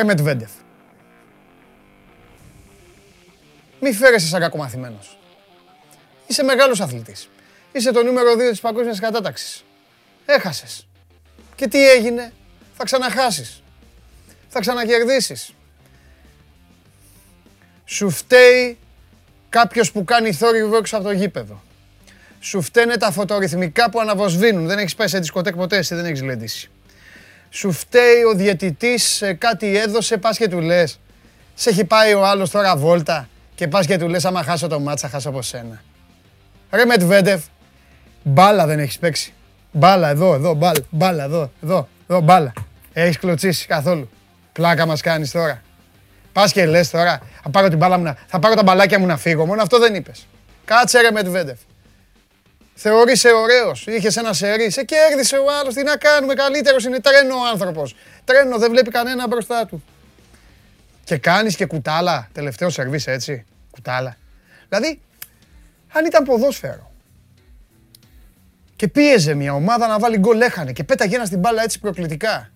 Ρε Μετβέντεφ. Μη φέρεσαι σαν κακομαθημένος. Είσαι μεγάλος αθλητής. Είσαι το νούμερο 2 της παγκόσμιας κατάταξης. Έχασες. Και τι έγινε; Θα ξαναχάσεις. Θα ξανακερδίσεις. Σου φταίει κάποιος που κάνει θόρυβο έξω από το γήπεδο. Σου φταίνε τα φωτορυθμικά που αναβοσβήνουν. Δεν έχεις πάει σε δισκοτέκ ποτέ, εσύ δεν έχεις λέντήσει. Σου φταίει ο διαιτητής, κάτι έδωσε, πας και του λες. Σε έχει πάει ο άλλος τώρα βόλτα και πας και του λες άμα χάσω το μάτσα, χάσω από σένα. Ρε Μετβέντεφ, μπάλα δεν έχεις παίξει. Μπάλα εδώ, εδώ, μπάλα, μπάλα εδώ, εδώ, εδώ, μπάλα. Έχεις κλωτσίσει καθόλου. Πλάκα μας κάνεις τώρα. Πας και λες τώρα, θα πάρω, την μπάλα μου, θα πάρω τα μπαλάκια μου να φύγω. Μόνο αυτό δεν είπες. Κάτσε ρε Μετβέντεφ. Θεωρείσαι ωραίος. Είχες ένα σερί. Σε κέρδισε ο άλλος. Τι να κάνουμε, καλύτερος είναι τρένο ο άνθρωπος. Τρένο, δεν βλέπει κανένα μπροστά του. Και κάνεις και κουτάλα. Τελευταίο σερβίς έτσι. Κουτάλα. Δηλαδή, αν ήταν ποδόσφαιρο και πίεζε μια ομάδα να βάλει γκολ, έχανε και πέταγε ένας στην μπάλα έτσι προκλητικά.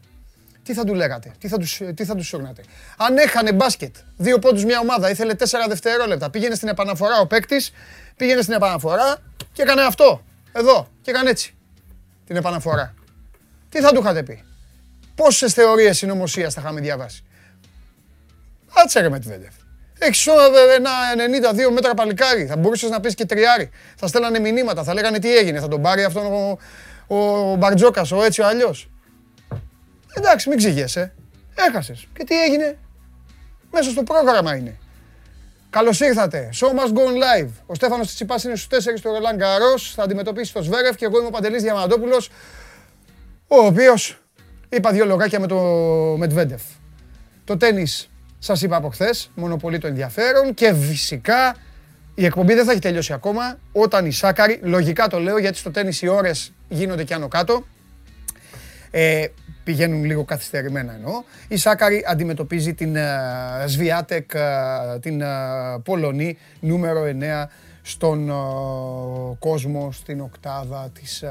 Τι θα του λέγατε, τι θα τους, τι θα τους σώγνατε. Αν έχανε μπάσκετ, δύο πόντους μια ομάδα, ήθελε τέσσερα δευτερόλεπτα, πήγαινε στην επαναφορά ο παίκτης, πήγαινε στην επαναφορά και έκανε αυτό, εδώ, και έκανε έτσι, την επαναφορά. Τι θα του είχατε πει; Πόσες θεωρίες συνωμοσίας θα είχαμε διαβάσει; Άτσε ρε Μετβέντεφ. Έχεις ένα 92 μέτρα παλικάρι. Θα μπορούσες να πεις και τριάρι. Θα στέλνανε μηνύματα, θα λέγανε τι έγινε. Θα τον πάρει αυτόν ο, ο Μπαρτζόκας, ο έτσι ο αλλιώς. Εντάξει, μην ξηγέσαι. Έχασες. Και τι έγινε; Μέσα στο πρόγραμμα είναι. Καλώς ήρθατε. Show must go live. Ο Στέφανος Τσιπάς είναι στους 4 στο Ρολάν Καρό. Θα αντιμετωπίσει το Σβέρεφ και εγώ είμαι ο Παντελής Διαμαντόπουλος, ο οποίος είπα δύο λογάκια με το Μετβέντεφ. Το τέννη σας είπα από χθες, μονοπολεί το ενδιαφέρον και φυσικά η εκπομπή δεν θα έχει τελειώσει ακόμα όταν η Σάκαρη, λογικά το λέω γιατί στο τέννη οι ώρες γίνονται και άνω κάτω. Ε, πηγαίνουν λίγο καθυστερημένα εννοώ. Η Σάκαρη αντιμετωπίζει την Σβιάτεκ, την Πολωνή, νούμερο 9 στον κόσμο, στην οκτάδα της,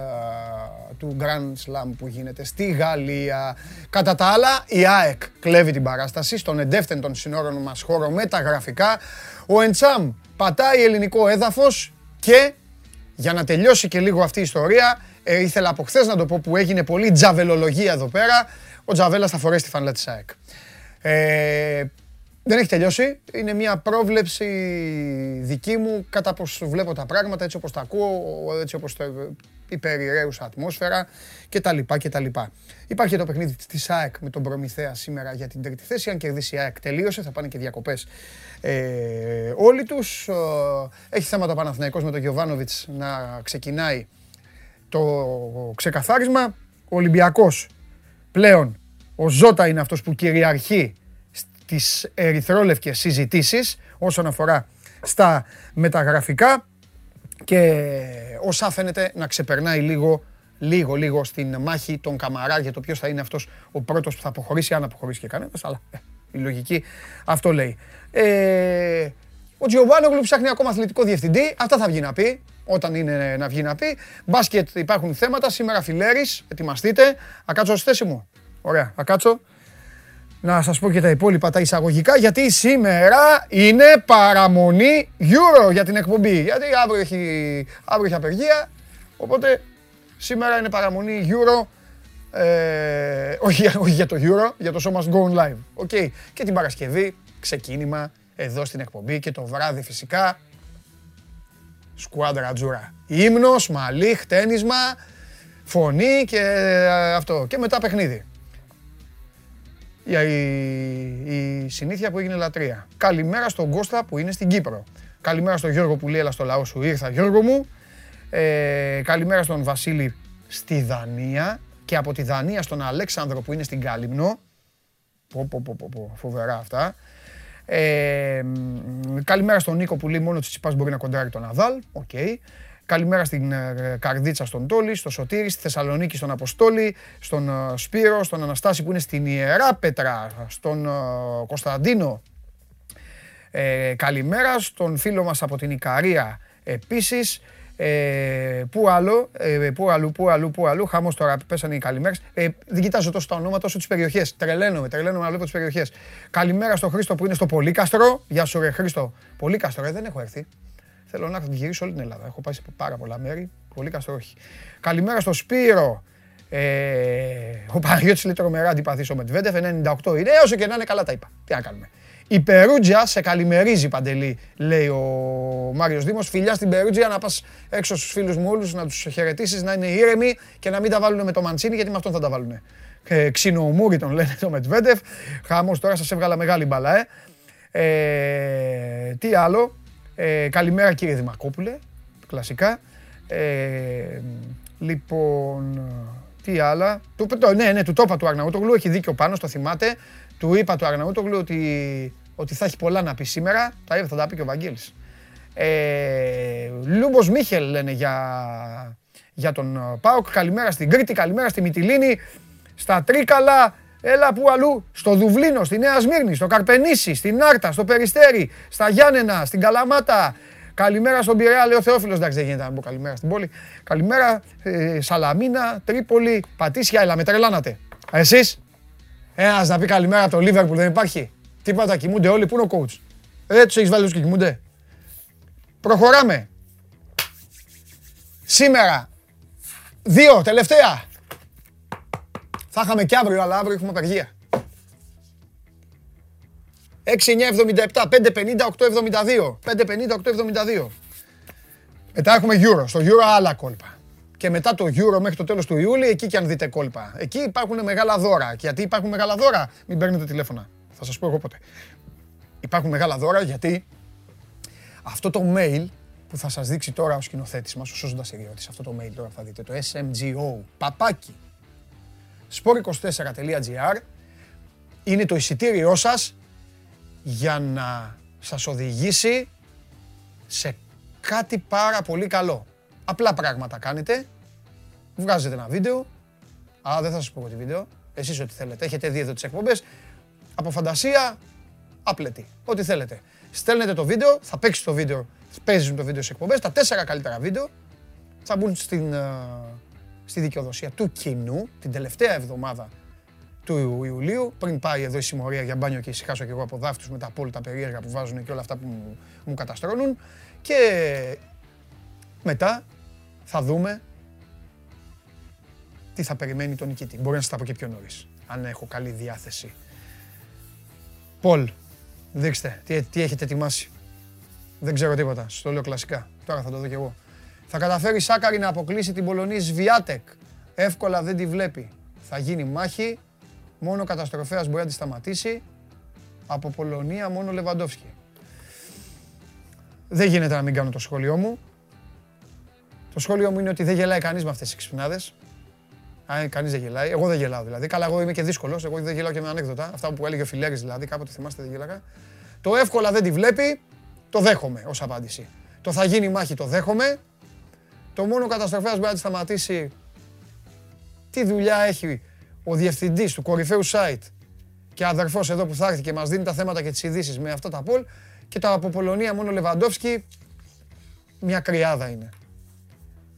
του Grand Slam που γίνεται στη Γαλλία. Κατά τα άλλα, η ΑΕΚ κλέβει την παράσταση στον εντεύθεν των συνόρων μας χώρο με τα γραφικά. Ο Εντσάμ πατάει ελληνικό έδαφος και για να τελειώσει και λίγο αυτή η ιστορία, ε, ήθελα από χθες να το πω που έγινε πολύ τζαβελολογία εδώ πέρα. Ο Τζαβέλας θα φορέσει τη φανέλα της ΑΕΚ. Ε, δεν έχει τελειώσει. Είναι μια πρόβλεψη δική μου κατά πώ βλέπω τα πράγματα, έτσι όπως τα ακούω, έτσι όπως το η περιραίουσα ατμόσφαιρα κτλ. κτλ. Υπάρχει το παιχνίδι της ΑΕΚ με τον Προμηθέα σήμερα για την τρίτη θέση. Αν κερδίσει η ΑΕΚ, τελείωσε. Θα πάνε και διακοπές ε, όλοι τους. Ε, έχει θέματα Παναθηναϊκός με τον Γιωβάνοβιτς να ξεκινάει το ξεκαθάρισμα. Ο Ολυμπιακός πλέον, ο Ζώτα είναι αυτός που κυριαρχεί στις ερυθρόλευκες συζητήσεις όσον αφορά στα μεταγραφικά και όσα φαίνεται να ξεπερνάει λίγο λίγο, λίγο στην μάχη των Καμαρά για το ποιος θα είναι αυτός ο πρώτος που θα αποχωρήσει, αν αποχωρήσει και κανένας, αλλά ε, η λογική αυτό λέει. Ε, ο Τζιοβάνογλου ψάχνει ακόμα αθλητικό διευθυντή, αυτά θα βγει να πει όταν είναι να βγει να πει. Μπάσκετ υπάρχουν θέματα. Σήμερα φιλέρης, ετοιμαστείτε. Ακάτσω στη θέση μου. Ωραία, ακάτσω. Να σας πω και τα υπόλοιπα τα εισαγωγικά, γιατί σήμερα είναι παραμονή Euro για την εκπομπή. Γιατί αύριο έχει, αύριο έχει απεργία, οπότε σήμερα είναι παραμονή Euro. Ε, όχι, όχι για το Euro, για το Show Must Go Live. Okay. Και την Παρασκευή, ξεκίνημα εδώ στην εκπομπή και το βράδυ φυσικά Σκουάντρα τζούρα. Ύμνος, μαλλί, χτένισμα, φωνή και ε, αυτό. Και μετά παιχνίδι. Η, η, συνήθεια που έγινε λατρεία. Καλημέρα στον Κώστα που είναι στην Κύπρο. Καλημέρα στον Γιώργο που λέει έλα στο λαό σου ήρθα Γιώργο μου. Ε, καλημέρα στον Βασίλη στη Δανία και από τη Δανία στον Αλέξανδρο που είναι στην Κάλυμνο. Πω, πω, πω, πω, φοβερά αυτά. Ε, καλημέρα στον Νίκο που λέει μόνο ο Τσιτσιπάς μπορεί να κοντράρει τον Ναδάλ. Οκ. Καλημέρα στην ε, Καρδίτσα στον Τόλι, στο Σωτήρι, στη Θεσσαλονίκη στον Αποστόλη, στον ε, Σπύρο, στον Αναστάση που είναι στην Ιερά Πέτρα, στον Κωνσταντίνο. καλημέρα στον φίλο μας από την Ικαρία επίσης. Ε, πού άλλο, ε, πού αλλού, πού αλλού, πού αλλού. Χαμός τώρα, πέσανε οι καλημέρες. Ε, δεν κοιτάζω τόσο τα ονόματα όσο τις περιοχές. Τρελαίνομαι, τρελαίνομαι να βλέπω τις περιοχές. Καλημέρα στο Χρήστο που είναι στο Πολύκαστρο. Γεια σου, ρε Χρήστο. Πολύκαστρο, ε, δεν έχω έρθει. Θέλω να γυρίσω όλη την Ελλάδα. Έχω πάει σε πάρα πολλά μέρη. Πολύκαστρο, όχι. Καλημέρα στο Σπύρο. Ε, ο Παναγιώτης λέει τρομερά αντιπαθής ο Μετβέντεφ, 98 είναι, όσο και να είναι καλά τα είπα. Τι να κάνουμε. Η Περούτζια σε καλημερίζει παντελή, λέει ο Μάριος Δήμος. Φιλιά στην Περούτζια να πας έξω στους φίλους μου όλου, να τους χαιρετήσεις, να είναι ήρεμοι και να μην τα βάλουν με το Μαντσίνη, γιατί με αυτόν θα τα βάλουν. Ε, Ξινομούρι τον λένε το Μετβέντεφ. Χαμός τώρα σας έβγαλα μεγάλη μπαλά, ε. ε τι άλλο. Ε, καλημέρα κύριε Δημακόπουλε. Κλασικά. Ε, λοιπόν, τι άλλα. Του, το, ναι, ναι, του τόπα του Αρναούτογλου. Έχει δίκιο πάνω, το θυμάται. Του είπα του Αρναούτογλου ότι, ότι θα έχει πολλά να πει σήμερα. Τα είπε, θα τα πει και ο Βαγγέλης. Ε, Λούμπος Μίχελ λένε για, για τον Πάοκ. Καλημέρα στην Κρήτη, καλημέρα στη Μυτιλίνη, στα Τρίκαλα. Έλα που αλλού, στο Δουβλίνο, στη Νέα Σμύρνη, στο Καρπενήσι, στην Άρτα, στο Περιστέρι, στα Γιάννενα, στην Καλαμάτα, Καλημέρα στον Πειραιά, λέει ο Θεόφιλος. Εντάξει, δεν γίνεται να πω καλημέρα στην πόλη. Καλημέρα, ε, Σαλαμίνα, Τρίπολη, Πατήσια, έλα, με τρελάνατε. Εσείς, ένας να πει καλημέρα από το Λίβερπουλ, δεν υπάρχει; Τίποτα, κοιμούνται όλοι, πού είναι ο coach; Δεν τους έχεις βάλει και κοιμούνται. Προχωράμε. Σήμερα, δύο, τελευταία. Θα είχαμε και αύριο, αλλά αύριο έχουμε απεργία. 6-9-77, 5-50-8-72. 5-50-8-72. Μετά έχουμε Euro. Στο Euro άλλα κόλπα. Και μετά το Euro μέχρι το τέλος του Ιούλη, εκεί και αν δείτε κόλπα. Εκεί υπάρχουν μεγάλα δώρα. Και γιατί υπάρχουν μεγάλα δώρα, μην παίρνετε τηλέφωνα. Θα σας πω εγώ πότε. Υπάρχουν μεγάλα δώρα γιατί αυτό το mail που θα σας δείξει τώρα ο σκηνοθέτης μας, ο Σώζοντας Ιριώτης, αυτό το mail τώρα θα δείτε, το SMGO, παπάκι, sport24.gr, είναι το εισιτήριό σας για να σας οδηγήσει σε κάτι πάρα πολύ καλό. Απλά πράγματα κάνετε, βγάζετε ένα βίντεο, α, δεν θα σας πω εγώ τη βίντεο, εσείς ό,τι θέλετε. Έχετε δει εδώ τις εκπομπές, από φαντασία, απλετή, ό,τι θέλετε. Στέλνετε το βίντεο, θα παίξει το βίντεο, παίζουν το βίντεο σε εκπομπές, τα τέσσερα καλύτερα βίντεο θα μπουν στην, στη δικαιοδοσία του κοινού την τελευταία εβδομάδα του Ιουλίου, πριν πάει εδώ η συμμορία για μπάνιο και ησυχάσω και εγώ από δάφτους με τα απόλυτα περίεργα που βάζουν και όλα αυτά που μου, μου καταστρώνουν. Και μετά θα δούμε τι θα περιμένει τον νικητή. Μπορεί να σας τα πω και πιο νωρίς, αν έχω καλή διάθεση. Πολ, δείξτε, τι, τι έχετε ετοιμάσει. Δεν ξέρω τίποτα, στο λέω κλασικά. Τώρα θα το δω κι εγώ. Θα καταφέρει Σάκαρη να αποκλείσει την Πολωνή Σβιάτεκ. Εύκολα δεν τη βλέπει. Θα γίνει μάχη Μόνο καταστροφέας μπορεί να τη σταματήσει. Από Πολωνία μόνο Λεβαντόφσκι. Δεν γίνεται να μην κάνω το σχόλιο μου. Το σχόλιο μου είναι ότι δεν γελάει κανείς με αυτές τις ξυπνάδες. Αν κανείς δεν γελάει. Εγώ δεν γελάω δηλαδή. Καλά, εγώ είμαι και δύσκολος. Εγώ δεν γελάω και με ανέκδοτα. Αυτά που έλεγε ο Φιλέρη δηλαδή. Κάποτε θυμάστε δεν γελάγα. Το εύκολα δεν τη βλέπει. Το δέχομαι ως απάντηση. Το θα γίνει μάχη το δέχομαι. Το μόνο καταστροφέας μπορεί να τη σταματήσει. Τι δουλειά έχει ο διευθυντής του κορυφαίου site και αδερφός εδώ που θα έρθει και μας δίνει τα θέματα και τις ειδήσεις με αυτά τα πόλ και τα από Πολωνία μόνο Λεβαντόφσκι, μια κρυάδα είναι.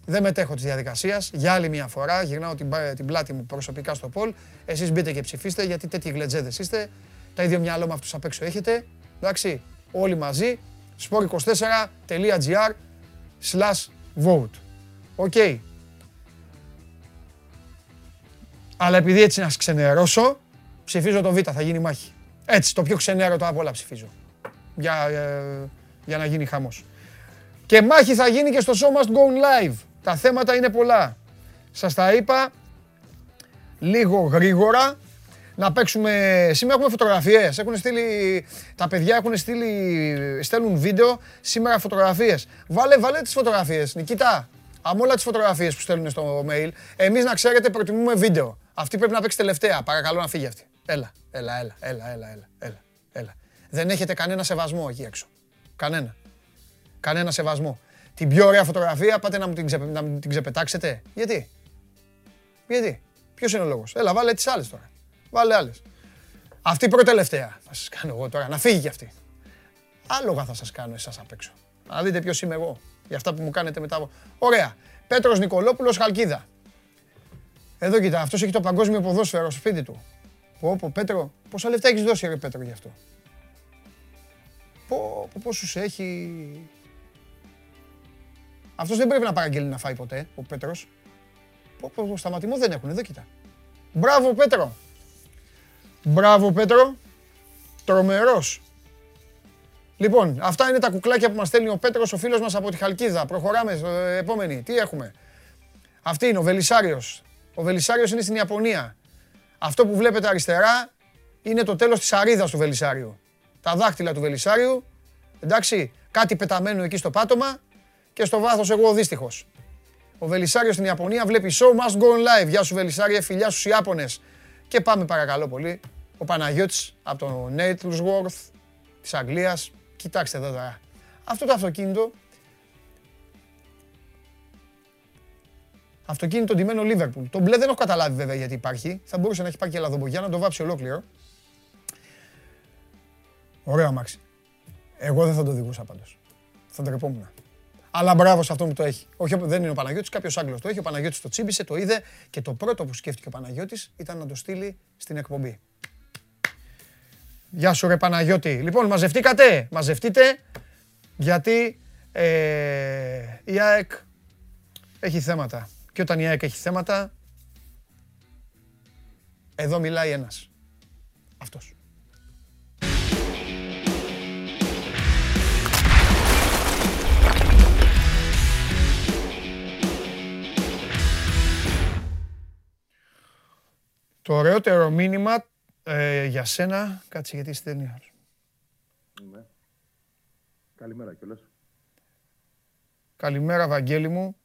Δεν μετέχω της διαδικασίας. Για άλλη μια φορά γυρνάω την, την πλάτη μου προσωπικά στο Πολ. Εσείς μπείτε και ψηφίστε γιατί τέτοιοι γλετζέδε είστε. Τα ίδια μυαλό με αυτούς απ' έξω έχετε. Εντάξει, όλοι μαζί. sport24.gr slash vote. Οκ. Αλλά επειδή έτσι να ξενερώσω, ψηφίζω το Β, θα γίνει μάχη. Έτσι, το πιο ξενέρωτο από όλα ψηφίζω. Για, ε, για να γίνει χαμός. Και μάχη θα γίνει και στο Show Must Go Live. Τα θέματα είναι πολλά. Σας τα είπα λίγο γρήγορα. Να παίξουμε, σήμερα έχουμε φωτογραφίες, έχουν στείλει, τα παιδιά έχουν στείλει, στέλνουν βίντεο, σήμερα φωτογραφίες. Βάλε, βάλε τις φωτογραφίες, Νικητά. Από όλα τις φωτογραφίες που στέλνουν στο mail, εμείς να ξέρετε προτιμούμε βίντεο. Αυτή πρέπει να παίξει τελευταία. Παρακαλώ να φύγει αυτή. Έλα, έλα, έλα, έλα, έλα, έλα, έλα, έλα. Δεν έχετε κανένα σεβασμό εκεί έξω. Κανένα. Κανένα σεβασμό. Την πιο ωραία φωτογραφία πάτε να μου την, ξε, να μου την ξεπετάξετε. Γιατί; Γιατί; Ποιος είναι ο λόγος; Έλα, βάλε τις άλλες τώρα. Βάλε άλλες. Αυτή προτελευταία θα σας κάνω εγώ τώρα. Να φύγει κι αυτή. Άλογα θα σας κάνω εσάς απ' έξω. Να δείτε ποιος είμαι εγώ. Για αυτά που μου κάνετε μετά. Ωραία. Πέτρος Νικολόπουλος Χαλκίδα. Εδώ κοίτα, αυτός έχει το παγκόσμιο ποδόσφαιρο στο σπίτι του. Πω, πω, Πέτρο, πόσα λεφτά έχεις δώσει ρε Πέτρο γι' αυτό; Πω, πω, πόσους έχει... Αυτός δεν πρέπει να παραγγείλει να φάει ποτέ, ο Πέτρος. Πω, πω, σταματημό δεν έχουν, εδώ κοίτα. Μπράβο Πέτρο. Μπράβο Πέτρο. Τρομερός. Λοιπόν, αυτά είναι τα κουκλάκια που μας στέλνει ο Πέτρος, ο φίλος μας από τη Χαλκίδα. Προχωράμε στο επόμενη. Τι έχουμε; Αυτή είναι ο Βελισάριος. Ο Βελισάριος είναι στην Ιαπωνία. Αυτό που βλέπετε αριστερά είναι το τέλος της αρίδας του Βελισάριου. Τα δάχτυλα του Βελισάριου, εντάξει, κάτι πεταμένο εκεί στο πάτωμα και στο βάθος εγώ ο δύστιχος. Ο Βελισάριος στην Ιαπωνία βλέπει show must go on live. Γεια σου Βελισάρια, φιλιά στους Ιάπωνες. Και πάμε παρακαλώ πολύ. Ο Παναγιώτης από το Natlesworth της Αγγλίας. Κοιτάξτε εδώ τώρα. Αυτό το αυτοκίνητο Αυτοκίνητο ντυμένο Liverpool. Το μπλε δεν έχω καταλάβει βέβαια γιατί υπάρχει. Θα μπορούσε να έχει πάρει και λαδομπογιά να το βάψει ολόκληρο. Ωραίο αμάξι. Εγώ δεν θα το οδηγούσα πάντως. Θα ντρεπόμουν. Αλλά μπράβο σε αυτό που το έχει. Όχι, δεν είναι ο Παναγιώτης, κάποιος Άγγλος το έχει. Ο Παναγιώτης το τσίμπησε, το είδε και το πρώτο που σκέφτηκε ο Παναγιώτης ήταν να το στείλει στην εκπομπή. Γεια σου ρε Παναγιώτη. Λοιπόν, μαζευτήκατε, μαζευτείτε, γιατί ε, η ΑΕΚ έχει θέματα. Και όταν η ΑΕΚ έχει θέματα, εδώ μιλάει ένας. Αυτός. Το ωραιότερο μήνυμα ε, για σένα, κάτσε γιατί στέλνει Ναι. Καλημέρα κιόλας. Καλημέρα, Βαγγέλη μου.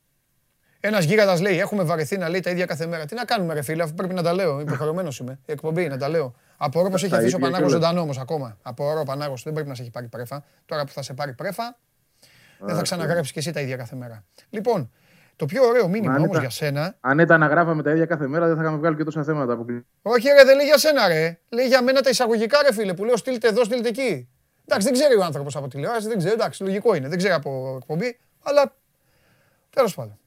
Ένας γίγαντας λέει: Έχουμε βαρεθεί να λέει τα ίδια κάθε μέρα. Τι να κάνουμε, ρε φίλε, αφού πρέπει να τα λέω. Υποχρεωμένος είμαι. Η εκπομπή να τα λέω. Απορώ πω έχει αφήσει ο Πανάγος ζωντανό όμως ακόμα. Απορώ ο Πανάγος δεν πρέπει να σε έχει πάρει πρέφα. Τώρα που θα σε πάρει πρέφα, δεν θα ξαναγράψεις και εσύ τα ίδια κάθε μέρα. Λοιπόν, το πιο ωραίο μήνυμα όμως για σένα. Αν ήταν να γράφαμε τα ίδια κάθε μέρα, δεν θα είχαμε βγάλει και τόσα θέματα. Που... Όχι, ρε, δεν λέει για σένα, ρε. Λέει για μένα τα εισαγωγικά, ρε φίλε, που λέω στείλτε εδώ, στείλτε εκεί. Εντάξει, δεν ξέρει ο άνθρωπος από τηλεόραση, δεν ξέρει, εντάξει, λογικό είναι, δεν ξέρει από εκπομπή, αλλά τέλος πάντων.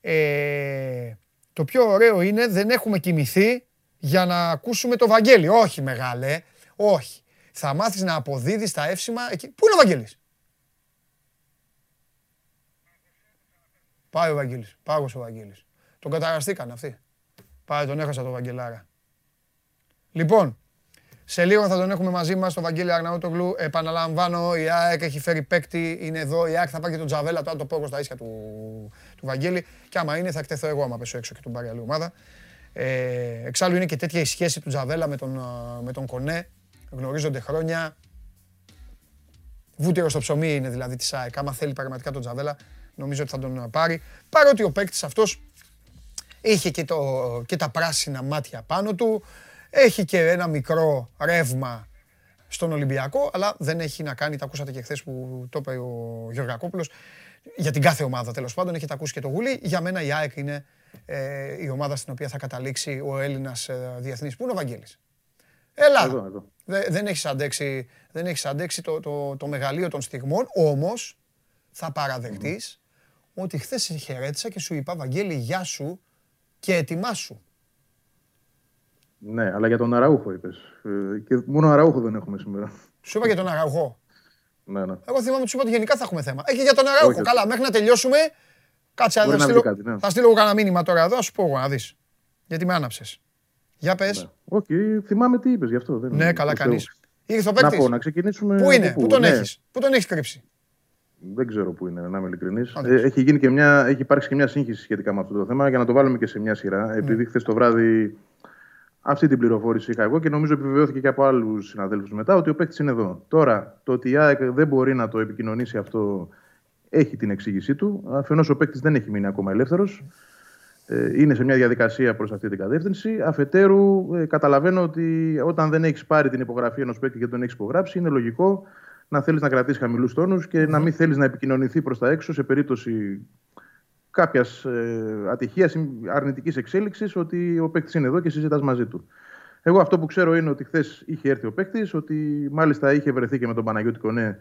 Ε, το πιο ωραίο είναι δεν έχουμε κοιμηθεί για να ακούσουμε το Βαγγέλη. Όχι μεγάλε, όχι. Θα μάθεις να αποδίδεις τα εύσημα εκεί. Πού είναι ο Βαγγέλης; Πάει ο Βαγγέλης, πάγος ο Βαγγέλης. Τον καταραστήκαν αυτοί. Πάει, τον έχασα τον Βαγγελάρα. Λοιπόν, σε λίγο θα τον έχουμε μαζί μας τον Βαγγέλη Αρναούτογλου. Επαναλαμβάνω, η ΑΕΚ έχει φέρει παίκτη, είναι εδώ. Η ΑΕΚ θα πάει και τον Τζαβέλα, τώρα το πω στα ίσια του, του Βαγγέλη. Και άμα είναι, θα εκτεθώ εγώ άμα πέσω έξω και τον πάρει άλλη ομάδα. Ε, εξάλλου είναι και τέτοια η σχέση του Τζαβέλα με τον, με τον Κονέ. Γνωρίζονται χρόνια. Βούτυρο στο ψωμί είναι δηλαδή της ΑΕΚ. Άμα θέλει πραγματικά τον Τζαβέλα, νομίζω ότι θα τον πάρει. Παρότι ο παίκτης αυτός είχε και, το, και τα πράσινα μάτια πάνω του. Έχει και ένα μικρό ρεύμα στον Ολυμπιακό, αλλά δεν έχει να κάνει, τα ακούσατε και χθες που το είπε ο Γεωργακόπουλος, για την κάθε ομάδα τέλος πάντων, έχετε ακούσει και το Γουλή. Για μένα η ΑΕΚ είναι ε, η ομάδα στην οποία θα καταλήξει ο Έλληνας ε, διεθνής. Πού είναι ο Βαγγέλης; Έλα. Εδώ, εδώ. δεν έχεις αντέξει, δεν έχεις αντέξει το, το, το μεγαλείο των στιγμών, όμως θα παραδεχτείς ότι χθες σε χαιρέτησα και σου είπα, Βαγγέλη, γεια σου και ετοιμάσου. Ναι, αλλά για τον Αραούχο είπες. Ε, και μόνο Αραούχο δεν έχουμε σήμερα. Σου είπα για τον Αραούχο. Ναι, ναι. Εγώ θυμάμαι ότι σου είπα ότι γενικά θα έχουμε θέμα. Έχει για τον Αραούχο. Καλά, μέχρι να τελειώσουμε. Κάτσε να στείλω. Κάτι, ναι. Θα στείλω κανένα μήνυμα τώρα εδώ, ας σου πω εγώ να δεις. Γιατί με άναψες. Για πες. Ναι. Όχι, θυμάμαι τι είπες γι' αυτό. Δεν ναι, καλά, κανεί. Ήρθε ο Να πω, να ξεκινήσουμε. Πού είναι, πού τον ναι. έχεις, πού τον έχεις κρύψει. Δεν ξέρω πού είναι, να είμαι ειλικρινής. Ε, έχει, γίνει και μια, έχει υπάρξει και μια σύγχυση σχετικά με αυτό το θέμα για να το βάλουμε και σε μια σειρά. Επειδή χθες το βράδυ αυτή την πληροφόρηση είχα εγώ και νομίζω επιβεβαιώθηκε και από άλλους συναδέλφους μετά ότι ο παίκτης είναι εδώ. Τώρα, το ότι η ΑΕΚ δεν μπορεί να το επικοινωνήσει αυτό έχει την εξήγησή του. Αφενός, ο παίκτης δεν έχει μείνει ακόμα ελεύθερος. Ε, είναι σε μια διαδικασία προς αυτή την κατεύθυνση. Αφετέρου, ε, καταλαβαίνω ότι όταν δεν έχεις πάρει την υπογραφή ενός παίκτη και τον έχεις υπογράψει, είναι λογικό να θέλεις να κρατήσεις χαμηλούς τόνους και να μην θέλεις να επικοινωνηθεί προς τα έξω σε περίπτωση κάποιας ε, ατυχίας ή αρνητικής εξέλιξης ότι ο παίκτης είναι εδώ και συζητάς μαζί του. Εγώ αυτό που ξέρω είναι ότι χθες είχε έρθει ο παίκτης, ότι μάλιστα είχε βρεθεί και με τον Παναγιώτη Κονέ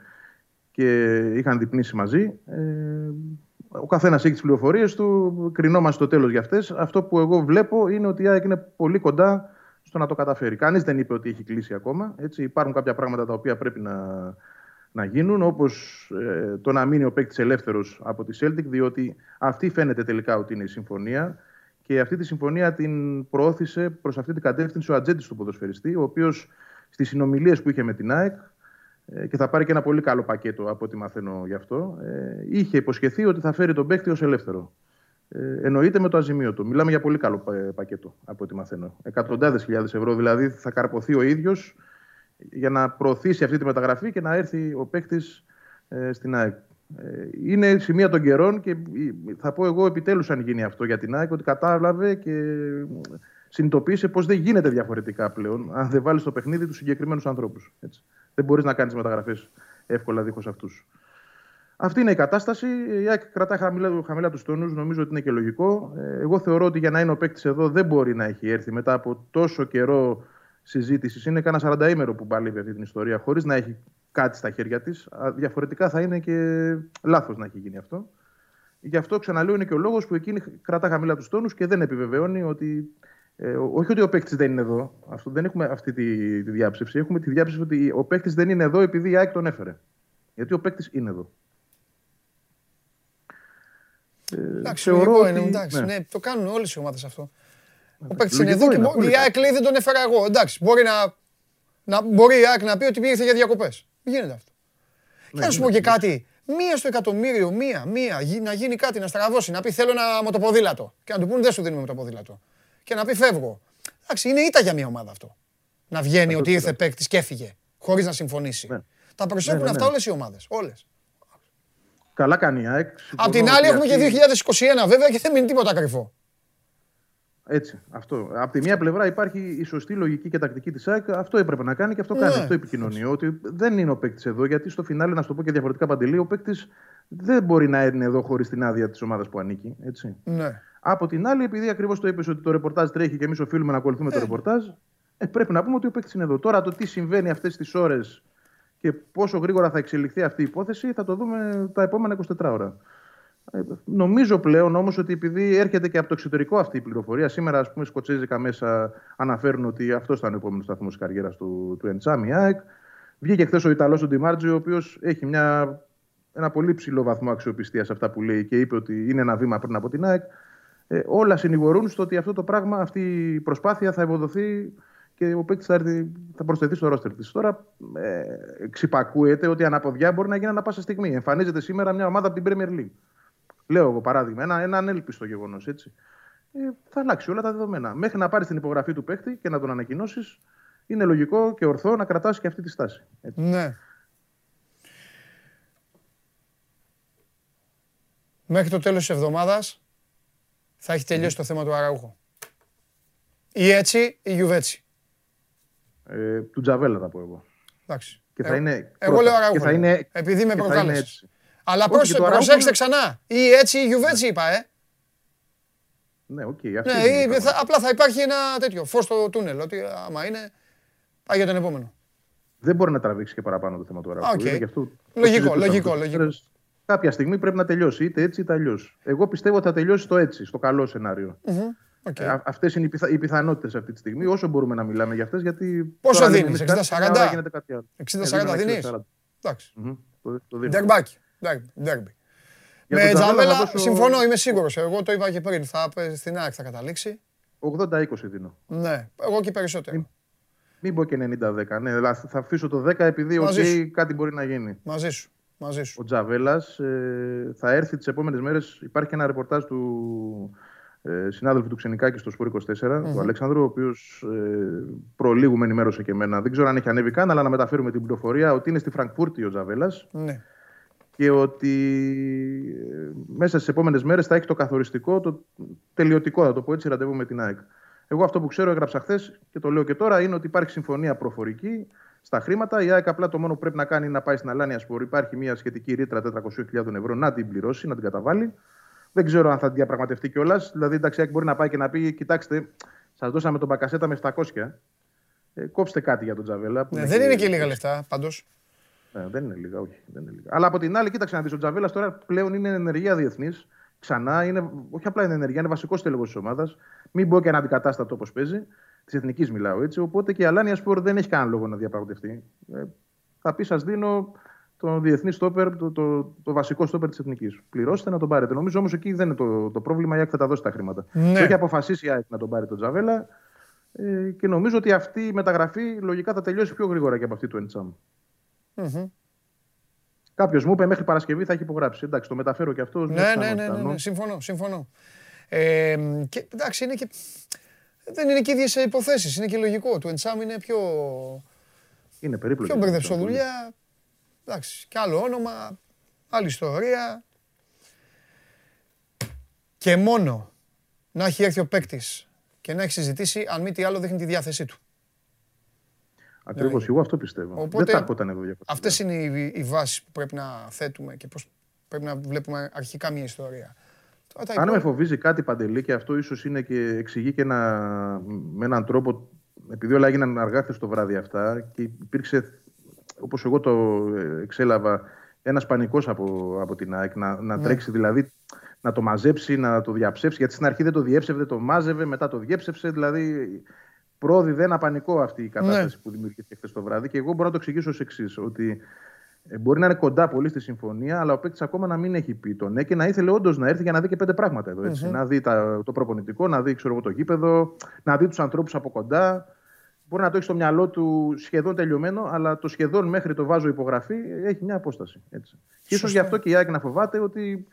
και είχαν διπνήσει μαζί. Ε, ο καθένας έχει τις πληροφορίες του, κρινόμαστε στο τέλος για αυτές. Αυτό που εγώ βλέπω είναι ότι η ΑΕΚ είναι πολύ κοντά στο να το καταφέρει. Κανείς δεν είπε ότι έχει κλείσει ακόμα. Έτσι. Υπάρχουν κάποια πράγματα τα οποία πρέπει να, να γίνουν, όπως ε, το να μείνει ο παίκτης ελεύθερος από τη Celtic, διότι αυτή φαίνεται τελικά ότι είναι η συμφωνία. Και αυτή τη συμφωνία την προώθησε προς αυτή την κατεύθυνση ο ατζέντης του ποδοσφαιριστή, ο οποίος στις συνομιλίες που είχε με την ΑΕΚ ε, και θα πάρει και ένα πολύ καλό πακέτο από ό,τι μαθαίνω γι' αυτό. Ε, είχε υποσχεθεί ότι θα φέρει τον παίκτη ως ελεύθερο. Ε, εννοείται με το αζημίωτο. Μιλάμε για πολύ καλό πακέτο από ό,τι μαθαίνω. Εκατοντάδες χιλιάδες ευρώ δηλαδή θα καρποθεί ο ίδιος για να προωθήσει αυτή τη μεταγραφή και να έρθει ο παίκτης ε, στην ΑΕΚ. Ε, είναι σημεία των καιρών και θα πω εγώ επιτέλους αν γίνει αυτό για την ΑΕΚ ότι κατάλαβε και συνειδητοποίησε πως δεν γίνεται διαφορετικά πλέον αν δεν βάλει στο παιχνίδι τους συγκεκριμένους ανθρώπους. Δεν μπορείς να κάνεις μεταγραφές εύκολα δίχως αυτούς. Αυτή είναι η κατάσταση. Η ΑΕΚ κρατάει χαμηλά, χαμηλά τους τόνους. Νομίζω ότι είναι και λογικό. Ε, εγώ θεωρώ ότι για να είναι ο παίκτης εδώ δεν μπορεί να έχει έρθει μετά από τόσο καιρό συζήτησης. Είναι κανένα 40 ημέρο που παλεύει αυτή την ιστορία χωρίς να έχει κάτι στα χέρια της. Διαφορετικά θα είναι και λάθος να έχει γίνει αυτό. Γι' αυτό ξαναλέω είναι και ο λόγος που εκείνη κρατά χαμηλά τους τόνους και δεν επιβεβαιώνει ότι ε, όχι ότι ο παίκτης δεν είναι εδώ. Αυτό, δεν έχουμε αυτή τη, τη διάψευση. Έχουμε τη διάψευση ότι ο παίκτης δεν είναι εδώ επειδή η ΑΕΚ τον έφερε. Γιατί ο παίκτης είναι εδώ. Ε, εντάξει, θεωρώ είναι, εντάξει, ναι. ναι. το κάνουν όλες οι ομάδες αυτό. Ο παίκτης είναι εδώ και η ΑΕΚ λέει δεν τον έφερα εγώ. Εντάξει, μπορεί, να, να, μπορεί η ΑΕΚ να πει ότι πήγε για διακοπές. Γίνεται αυτό. Ναι, και να σου πω και κάτι. Μία στο εκατομμύριο, μία, μία, να γίνει κάτι, να στραβώσει, να πει θέλω ένα μοτοποδήλατο. Και να του πούνε δεν σου δίνουμε μοτοποδήλατο και να πει φεύγω. Εντάξει, είναι ήττα για μια ομάδα αυτό. Να βγαίνει ότι ήρθε παίκτης και έφυγε χωρίς να συμφωνήσει. Ναι. Τα προσέχουν ναι, ναι, αυτά όλες οι ομάδες. Όλες. Καλά κάνει η ΑΕΚ. Απ' την άλλη έχουμε και 2021 βέβαια και δεν μείνει τίποτα κρυφό. Έτσι, αυτό. Από τη μία πλευρά υπάρχει η σωστή λογική και τακτική της ΑΕΚ. Αυτό έπρεπε να κάνει και αυτό κάνει. Αυτό επικοινωνεί. Ότι δεν είναι ο παίκτης εδώ, γιατί στο φινάλε, να σου το πω και διαφορετικά παντελή, ο παίκτης δεν μπορεί να είναι εδώ χωρίς την άδεια της ομάδας που ανήκει. Έτσι. Ναι. Από την άλλη, επειδή ακριβώς το είπες ότι το ρεπορτάζ τρέχει και εμείς οφείλουμε να ακολουθούμε το ε. ρεπορτάζ, ε, πρέπει να πούμε ότι ο παίκτης είναι εδώ. Τώρα το τι συμβαίνει αυτές τις ώρες και πόσο γρήγορα θα εξελιχθεί αυτή η υπόθεση θα το δούμε τα επόμενα 24 ώρα. Ε, νομίζω πλέον όμως ότι επειδή έρχεται και από το εξωτερικό αυτή η πληροφορία, σήμερα ας πούμε σκοτσέζικα μέσα αναφέρουν ότι αυτός ήταν ο επόμενος σταθμός τη καριέρας του, του Εντσάμι ΑΕΚ. Βγήκε χθες ο Ιταλός ο Ντιμάρτζιο, ο οποίος έχει μια, ένα πολύ ψηλό βαθμό αξιοπιστίας σε αυτά που λέει και είπε ότι είναι ένα βήμα πριν από την ΑΕΚ ε, όλα συνηγορούν στο ότι αυτό το πράγμα, αυτή η προσπάθεια θα ευοδοθεί και ο παίκτης θα, θα προσθεθεί στο ρόστερ της. Τώρα ε, ξυπακούεται ότι αναποδιά μπορεί να γίνει ανα πάσα στιγμή. Εμφανίζεται σήμερα μια ομάδα από την Premier League. Λέω εγώ παράδειγμα, ένα, ένα ανέλπιστο γεγονός έτσι. Ε, θα αλλάξει όλα τα δεδομένα. Μέχρι να πάρεις την υπογραφή του παίκτη και να τον ανακοινώσεις, είναι λογικό και ορθό να κρατάσει και αυτή τη στάση. Έτσι. Ναι. Μέχρι το τέλος της εβδομάδας θα έχει τελειώσει το θέμα του Αραούχο. Ή έτσι ή Γιουβέτσι. Ε, του Τζαβέλα θα πω εγώ. Εντάξει. Και θα ε, είναι εγώ λέω Αραούχο. Είναι... Επειδή με προκάλεσε. Αλλά προσε, προσέξτε ξανά. Ή έτσι ή γιουβέτσι είπα, ε. Ναι, οκ. Okay, ναι, θα, απλά θα υπάρχει ένα τέτοιο φως στο τούνελ. Ότι άμα είναι, πάει για τον επόμενο. Δεν μπορεί να τραβήξει και παραπάνω το θέμα του Αραούχο. Okay. λογικό, λογικό, λογικό κάποια στιγμή πρέπει να τελειώσει είτε έτσι είτε αλλιώς. Εγώ πιστεύω ότι θα τελειώσει στο έτσι, στο καλό σενάριο. Mm-hmm. Okay. Ε, αυτές είναι οι, πιθα... οι πιθανότητες αυτή τη στιγμή, όσο μπορούμε να μιλάμε για αυτές. Γιατί Πόσο δίνεις, 60-40? 60-40 δίνεις; Εντάξει. Ντέρμπακι. Με Τζαβέλα συμφωνώ, είμαι σίγουρος. Εγώ το είπα και πριν. Θα, στην ΑΕΚ θα καταλήξει. 80-20 δίνω. Ναι, εγώ και περισσότερο. Μην, πω και 90-10. Ναι, θα αφήσω το 10 επειδή okay, κάτι μπορεί να γίνει. Μαζί σου. Μαζί σου. Ο Τζαβέλας ε, θα έρθει τις επόμενες μέρες. Υπάρχει ένα ρεπορτάζ του ε, συνάδελφου του Ξενικάκη στο Σπορ 24, mm-hmm. του Αλέξανδρου, ο οποίος ε, προλίγου με ενημέρωσε και εμένα. Δεν ξέρω αν έχει ανέβει καν, αλλά να μεταφέρουμε την πληροφορία ότι είναι στη Φραγκφούρτη ο Τζαβέλας. Ναι. Και ότι ε, μέσα στις επόμενες μέρες θα έχει το καθοριστικό, το τελειωτικό, θα το πω έτσι, ραντεβού με την ΑΕΚ. Εγώ αυτό που ξέρω, έγραψα χθες και το λέω και τώρα, είναι ότι υπάρχει συμφωνία προφορική στα χρήματα. Η ΑΕΚ απλά το μόνο που πρέπει να κάνει είναι να πάει στην Αλάνια Σπορ. Υπάρχει μια σχετική ρήτρα 400.000 ευρώ να την πληρώσει, να την καταβάλει. Δεν ξέρω αν θα την διαπραγματευτεί κιόλας. Δηλαδή, εντάξει, η ΑΕΚ μπορεί να πάει και να πει: Κοιτάξτε, σας δώσαμε τον Μπακασέτα με 700. Ε, κόψτε κάτι για τον Τζαβέλα. Ναι, δεν είναι και λίγα λεφτά πάντως. Ναι, δεν είναι λίγα, όχι. Δεν είναι λίγα. Αλλά από την άλλη, κοίταξε να δεις, ο Τζαβέλας τώρα πλέον είναι ενεργεία διεθνής. Ξανά είναι, όχι απλά είναι ενεργεία, είναι βασικός τέλεγο της ομάδας. Μην πω και ένα αντικατάστατο όπως παίζει. Της εθνικής μιλάω έτσι. Οπότε και η Αλάνια Σπορ δεν έχει κανένα λόγο να διαπραγματευτεί. Ε, θα πει, σας δίνω το διεθνή στόπερ, το, το, το, βασικό στόπερ της εθνικής. Πληρώστε να τον πάρετε. Νομίζω όμως εκεί δεν είναι το, το πρόβλημα. Η ΑΕΚ θα τα δώσει τα χρήματα. Ναι. έχει αποφασίσει η ΑΕΚ να τον πάρει τον Τζαβέλα. Ε, και νομίζω ότι αυτή η μεταγραφή λογικά θα τελειώσει πιο γρήγορα και από αυτή του Εντσάμ. Mm-hmm. Κάποιος μου είπε μέχρι Παρασκευή θα έχει υπογράψει. Εντάξει, το μεταφέρω και αυτό. Ναι, ναι, ναι, ναι, ναι, συμφωνώ. συμφωνώ. Ε, και, εντάξει, είναι και, δεν είναι και ίδιες υποθέσεις. Είναι και λογικό. Το Εντσάμ είναι πιο. Είναι περίπλοκο. Πιο μπερδεψοδουλειά. Εντάξει, και άλλο όνομα, άλλη ιστορία. Και μόνο να έχει έρθει ο παίκτης και να έχει συζητήσει, αν μη τι άλλο, δείχνει τη διάθεσή του. Ακριβώς, εγώ αυτό πιστεύω. Οπότε, Δεν θα έρχονταν εδώ διαφορετικά. Αυτές είναι οι, οι βάσεις που πρέπει να θέτουμε και πώς πρέπει να βλέπουμε αρχικά μια ιστορία. Αν με φοβίζει κάτι παντελή και αυτό ίσως είναι και εξηγεί και ένα, με έναν τρόπο, επειδή όλα έγιναν αργά χθες το βράδυ αυτά και υπήρξε όπως εγώ το ε, εξέλαβα, ένας πανικός από, από την ΑΕΚ να, να ναι. τρέξει δηλαδή να το μαζέψει, να το διαψεύσει. Γιατί στην αρχή δεν το διέψευε, το μάζευε, μετά το διέψευσε. Δηλαδή πρόδιδε ένα πανικό αυτή η κατάσταση ναι. που δημιουργήθηκε χθες το βράδυ. Και εγώ μπορώ να το εξηγήσω ως εξής: Ότι ε, μπορεί να είναι κοντά πολύ στη συμφωνία, αλλά ο παίκτης ακόμα να μην έχει πει το ναι και να ήθελε όντως να έρθει για να δει και πέντε πράγματα εδώ. Να δει τα, το προπονητικό, να δει ξέρω, το γήπεδο, να δει τους ανθρώπους από κοντά μπορεί να το έχεις στο μυαλό του σχεδόν τελειωμένο, αλλά το σχεδόν μέχρι το βάζω υπογραφή έχει μια απόσταση. Έτσι. ίσως γι' αυτό και η ΑΕΚ να φοβάται ότι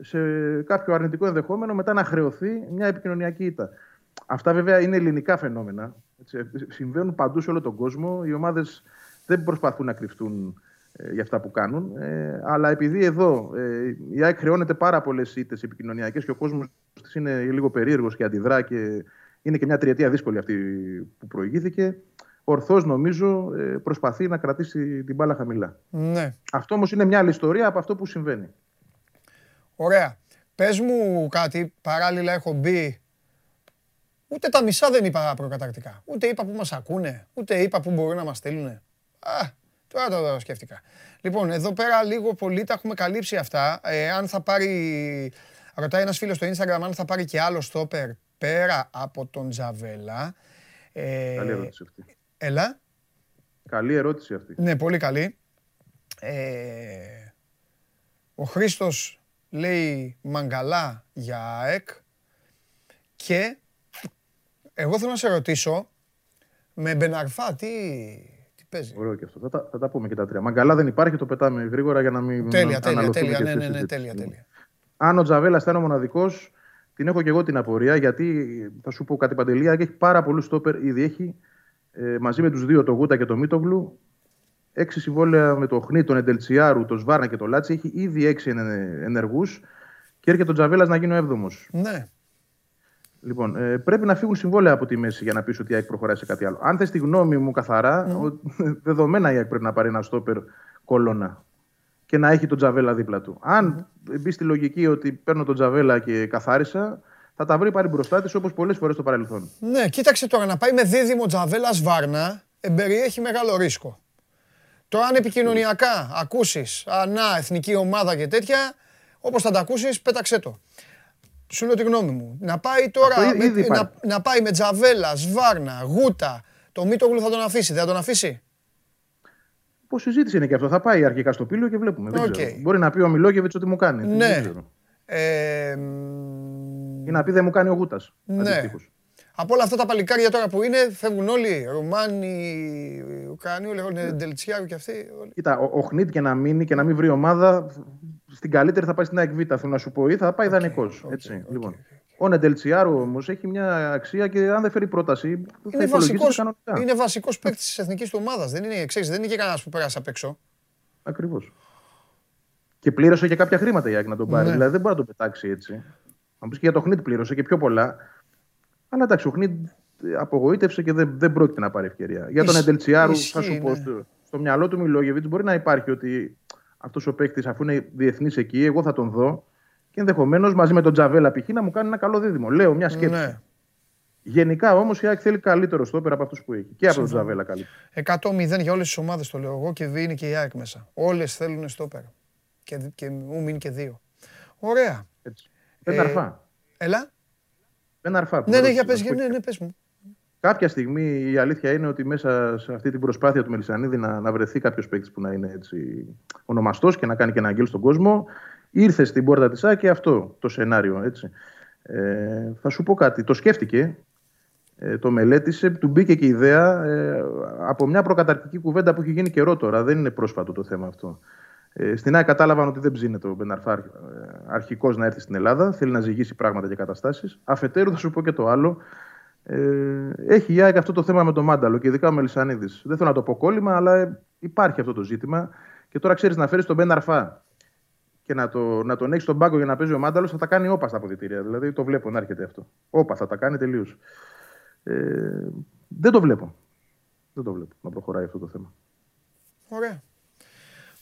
σε κάποιο αρνητικό ενδεχόμενο μετά να χρεωθεί μια επικοινωνιακή ήττα. Αυτά βέβαια είναι ελληνικά φαινόμενα. Έτσι. Συμβαίνουν παντού σε όλο τον κόσμο. Οι ομάδες δεν προσπαθούν να κρυφτούν ε, για αυτά που κάνουν. Ε, αλλά επειδή εδώ ε, η ΑΕΚ χρεώνεται πάρα πολλές ήττες επικοινωνιακές και ο κόσμος είναι λίγο περίεργος και αντιδρά και είναι και μια τριετία δύσκολη αυτή που προηγήθηκε. Ορθώς νομίζω ε, προσπαθεί να κρατήσει την μπάλα χαμηλά. Ναι. Αυτό όμως είναι μια άλλη ιστορία από αυτό που συμβαίνει. Ωραία. Πες μου κάτι, παράλληλα έχω μπει. Ούτε τα μισά δεν είπα προκαταρκτικά. Ούτε είπα που μας ακούνε, ούτε είπα που μπορούν να μας στείλουν. Α, τώρα το σκέφτηκα. Λοιπόν, εδώ πέρα λίγο πολύ τα έχουμε καλύψει αυτά. Ε, αν θα πάρει. Ρωτάει ένας φίλος στο Instagram αν θα πάρει και άλλο στόπερ πέρα από τον Τζαβέλα. Ε, καλή ερώτηση αυτή. Έλα. Καλή ερώτηση αυτή. Ναι, πολύ καλή. Ε, ο Χρήστος λέει μαγκαλά για ΑΕΚ και εγώ θέλω να σε ρωτήσω με Μπεναρφά τι, τι παίζει; Ωραίο και αυτό. Θα τα, θα τα πούμε και τα τρία. Μαγκαλά δεν υπάρχει, το πετάμε γρήγορα για να μην. Τέλεια, τέλεια, τέλεια. Ναι, ναι, ναι, τέλεια, τέλεια. Αν ο Τζαβέλα ήταν ο μοναδικός, την έχω και εγώ την απορία γιατί θα σου πω κάτι παντελία και έχει πάρα πολλούς στόπερ. Ήδη έχει ε, μαζί με τους δύο, το Γούτα και το Μίτογλου, έξι συμβόλαια με το Χνί, τον Εντελτσιάρου, τον Σβάρνα και τον Λάτσι. Έχει ήδη έξι ενεργούς και έρχεται ο Τζαβέλας να γίνει ο έβδομος. Ναι. Λοιπόν, ε, πρέπει να φύγουν συμβόλαια από τη μέση για να πεις ότι η ΑΕΚ προχωράει σε κάτι άλλο. Αν θες τη γνώμη μου καθαρά, mm. ο, δεδομένα η ΑΕΚ πρέπει να πάρει ένα στόπερ κολόνα και να έχει τον Τζαβέλα δίπλα του. Αν μπει στη λογική ότι παίρνω τον Τζαβέλα και καθάρισα, θα τα βρει πάρει μπροστά της όπως πολλές φορές στο παρελθόν. Ναι, κοίταξε τώρα να πάει με δίδυμο Τζαβέλας Βάρνα εμπεριέχει μεγάλο ρίσκο. Τώρα αν επικοινωνιακά ακούσεις ανά εθνική ομάδα και τέτοια, όπως θα τα ακούσεις, πέταξε το. Σου λέω τη γνώμη μου. Να πάει τώρα με, να, να, πάει με Τζαβέλας, Σβάρνα, Γούτα. Το Μίτογλου θα τον αφήσει. Δεν θα τον αφήσει; Πώ συζήτηση είναι και αυτό. Θα πάει αρχικά στο πύλο και βλέπουμε. Δεν ξέρω. Μπορεί να πει ο Μιλόγεβιτς ότι μου κάνει. Ναι. Ε, Ή να πει δεν μου κάνει ο Γούτας. Ναι. Από όλα αυτά τα παλικάρια τώρα που είναι, φεύγουν όλοι. Ρουμάνοι, Ουκρανοί, όλοι είναι Ντελτσιάρου και αυτοί. Κοίτα, ο, ο Χνίτ και να μείνει και να μην βρει ομάδα, στην καλύτερη θα πάει στην ΑΕΚ Β. Θέλω να σου πω, ή θα πάει okay, δανεικός. Okay, έτσι, okay, λοιπόν. Ο Νεντελτσιάρου όμως έχει μια αξία και αν δεν φέρει πρόταση. Είναι βασικό είναι βασικός παίκτης της εθνικής του ομάδας. Δεν είναι, ξέρεις, δεν είναι και κανένας που πέρασε απ' έξω. Ακριβώς. Και πλήρωσε και κάποια χρήματα η να τον πάρει. Ναι. Δηλαδή δεν μπορεί να τον πετάξει έτσι. Αν πεις και για το Χνίτ πλήρωσε και πιο πολλά. Αλλά εντάξει, ο Χνίτ απογοήτευσε και δεν, δεν πρόκειται να πάρει ευκαιρία. Για τον Εντελτσιάρου, θα σου πω, ναι. στο, στο μυαλό του Μιλόγεβιτς μπορεί να υπάρχει ότι αυτός ο παίκτης, αφού είναι διεθνής εκεί, εγώ θα τον δω και ενδεχομένως μαζί με τον Τζαβέλα π.χ. να μου κάνει ένα καλό δίδυμο. Λέω μια σκέψη. Ναι. Γενικά όμως η ΑΕΚ θέλει καλύτερο στόπερ από αυτούς που έχει. Και από τον Τζαβέλα καλύτερο. 100-0 για όλες τις ομάδες το λέω εγώ και είναι και η ΑΕΚ μέσα. Όλες θέλουν στόπερ. Και, και μου μείνει και δύο. Ωραία. Έτσι. Ε, αρφά. Έλα. Δεν αρφά. Ναι, ναι, για πες, ναι, ναι, πες μου. Κάποια στιγμή η αλήθεια είναι ότι μέσα σε αυτή την προσπάθεια του Μελισανίδη να, να βρεθεί κάποιος παίκτης που να είναι έτσι ονομαστός και να κάνει και ένα αγγέλ στον κόσμο, ήρθε στην πόρτα της ΑΚΕ αυτό το σενάριο. Έτσι. Ε, θα σου πω κάτι. Το σκέφτηκε, ε, το μελέτησε, του μπήκε και η ιδέα ε, από μια προκαταρκτική κουβέντα που έχει γίνει καιρό τώρα. Δεν είναι πρόσφατο το θέμα αυτό. Ε, στην ΑΕΚ κατάλαβαν ότι δεν ψήνεται ο Μπεναρφάρ ε, αρχικός να έρθει στην Ελλάδα. Θέλει να ζυγίσει πράγματα και καταστάσεις. Αφετέρου, θα σου πω και το άλλο. Ε, έχει η ΑΕΚ αυτό το θέμα με τον Μάνταλο και ειδικά ο Μελισανίδης. Δεν θέλω να το πω κόλλημα, αλλά υπάρχει αυτό το ζήτημα. Και τώρα ξέρεις να φέρεις τον Μπεναρφά και να, το, να τον έχει στον πάγκο για να παίζει ο Μάνταλος, θα τα κάνει όπα στα αποδητήρια. Δηλαδή το βλέπω να έρχεται αυτό. Όπα θα τα κάνει τελείως. Ε, δεν το βλέπω. Δεν το βλέπω να προχωράει αυτό το θέμα. Ωραία.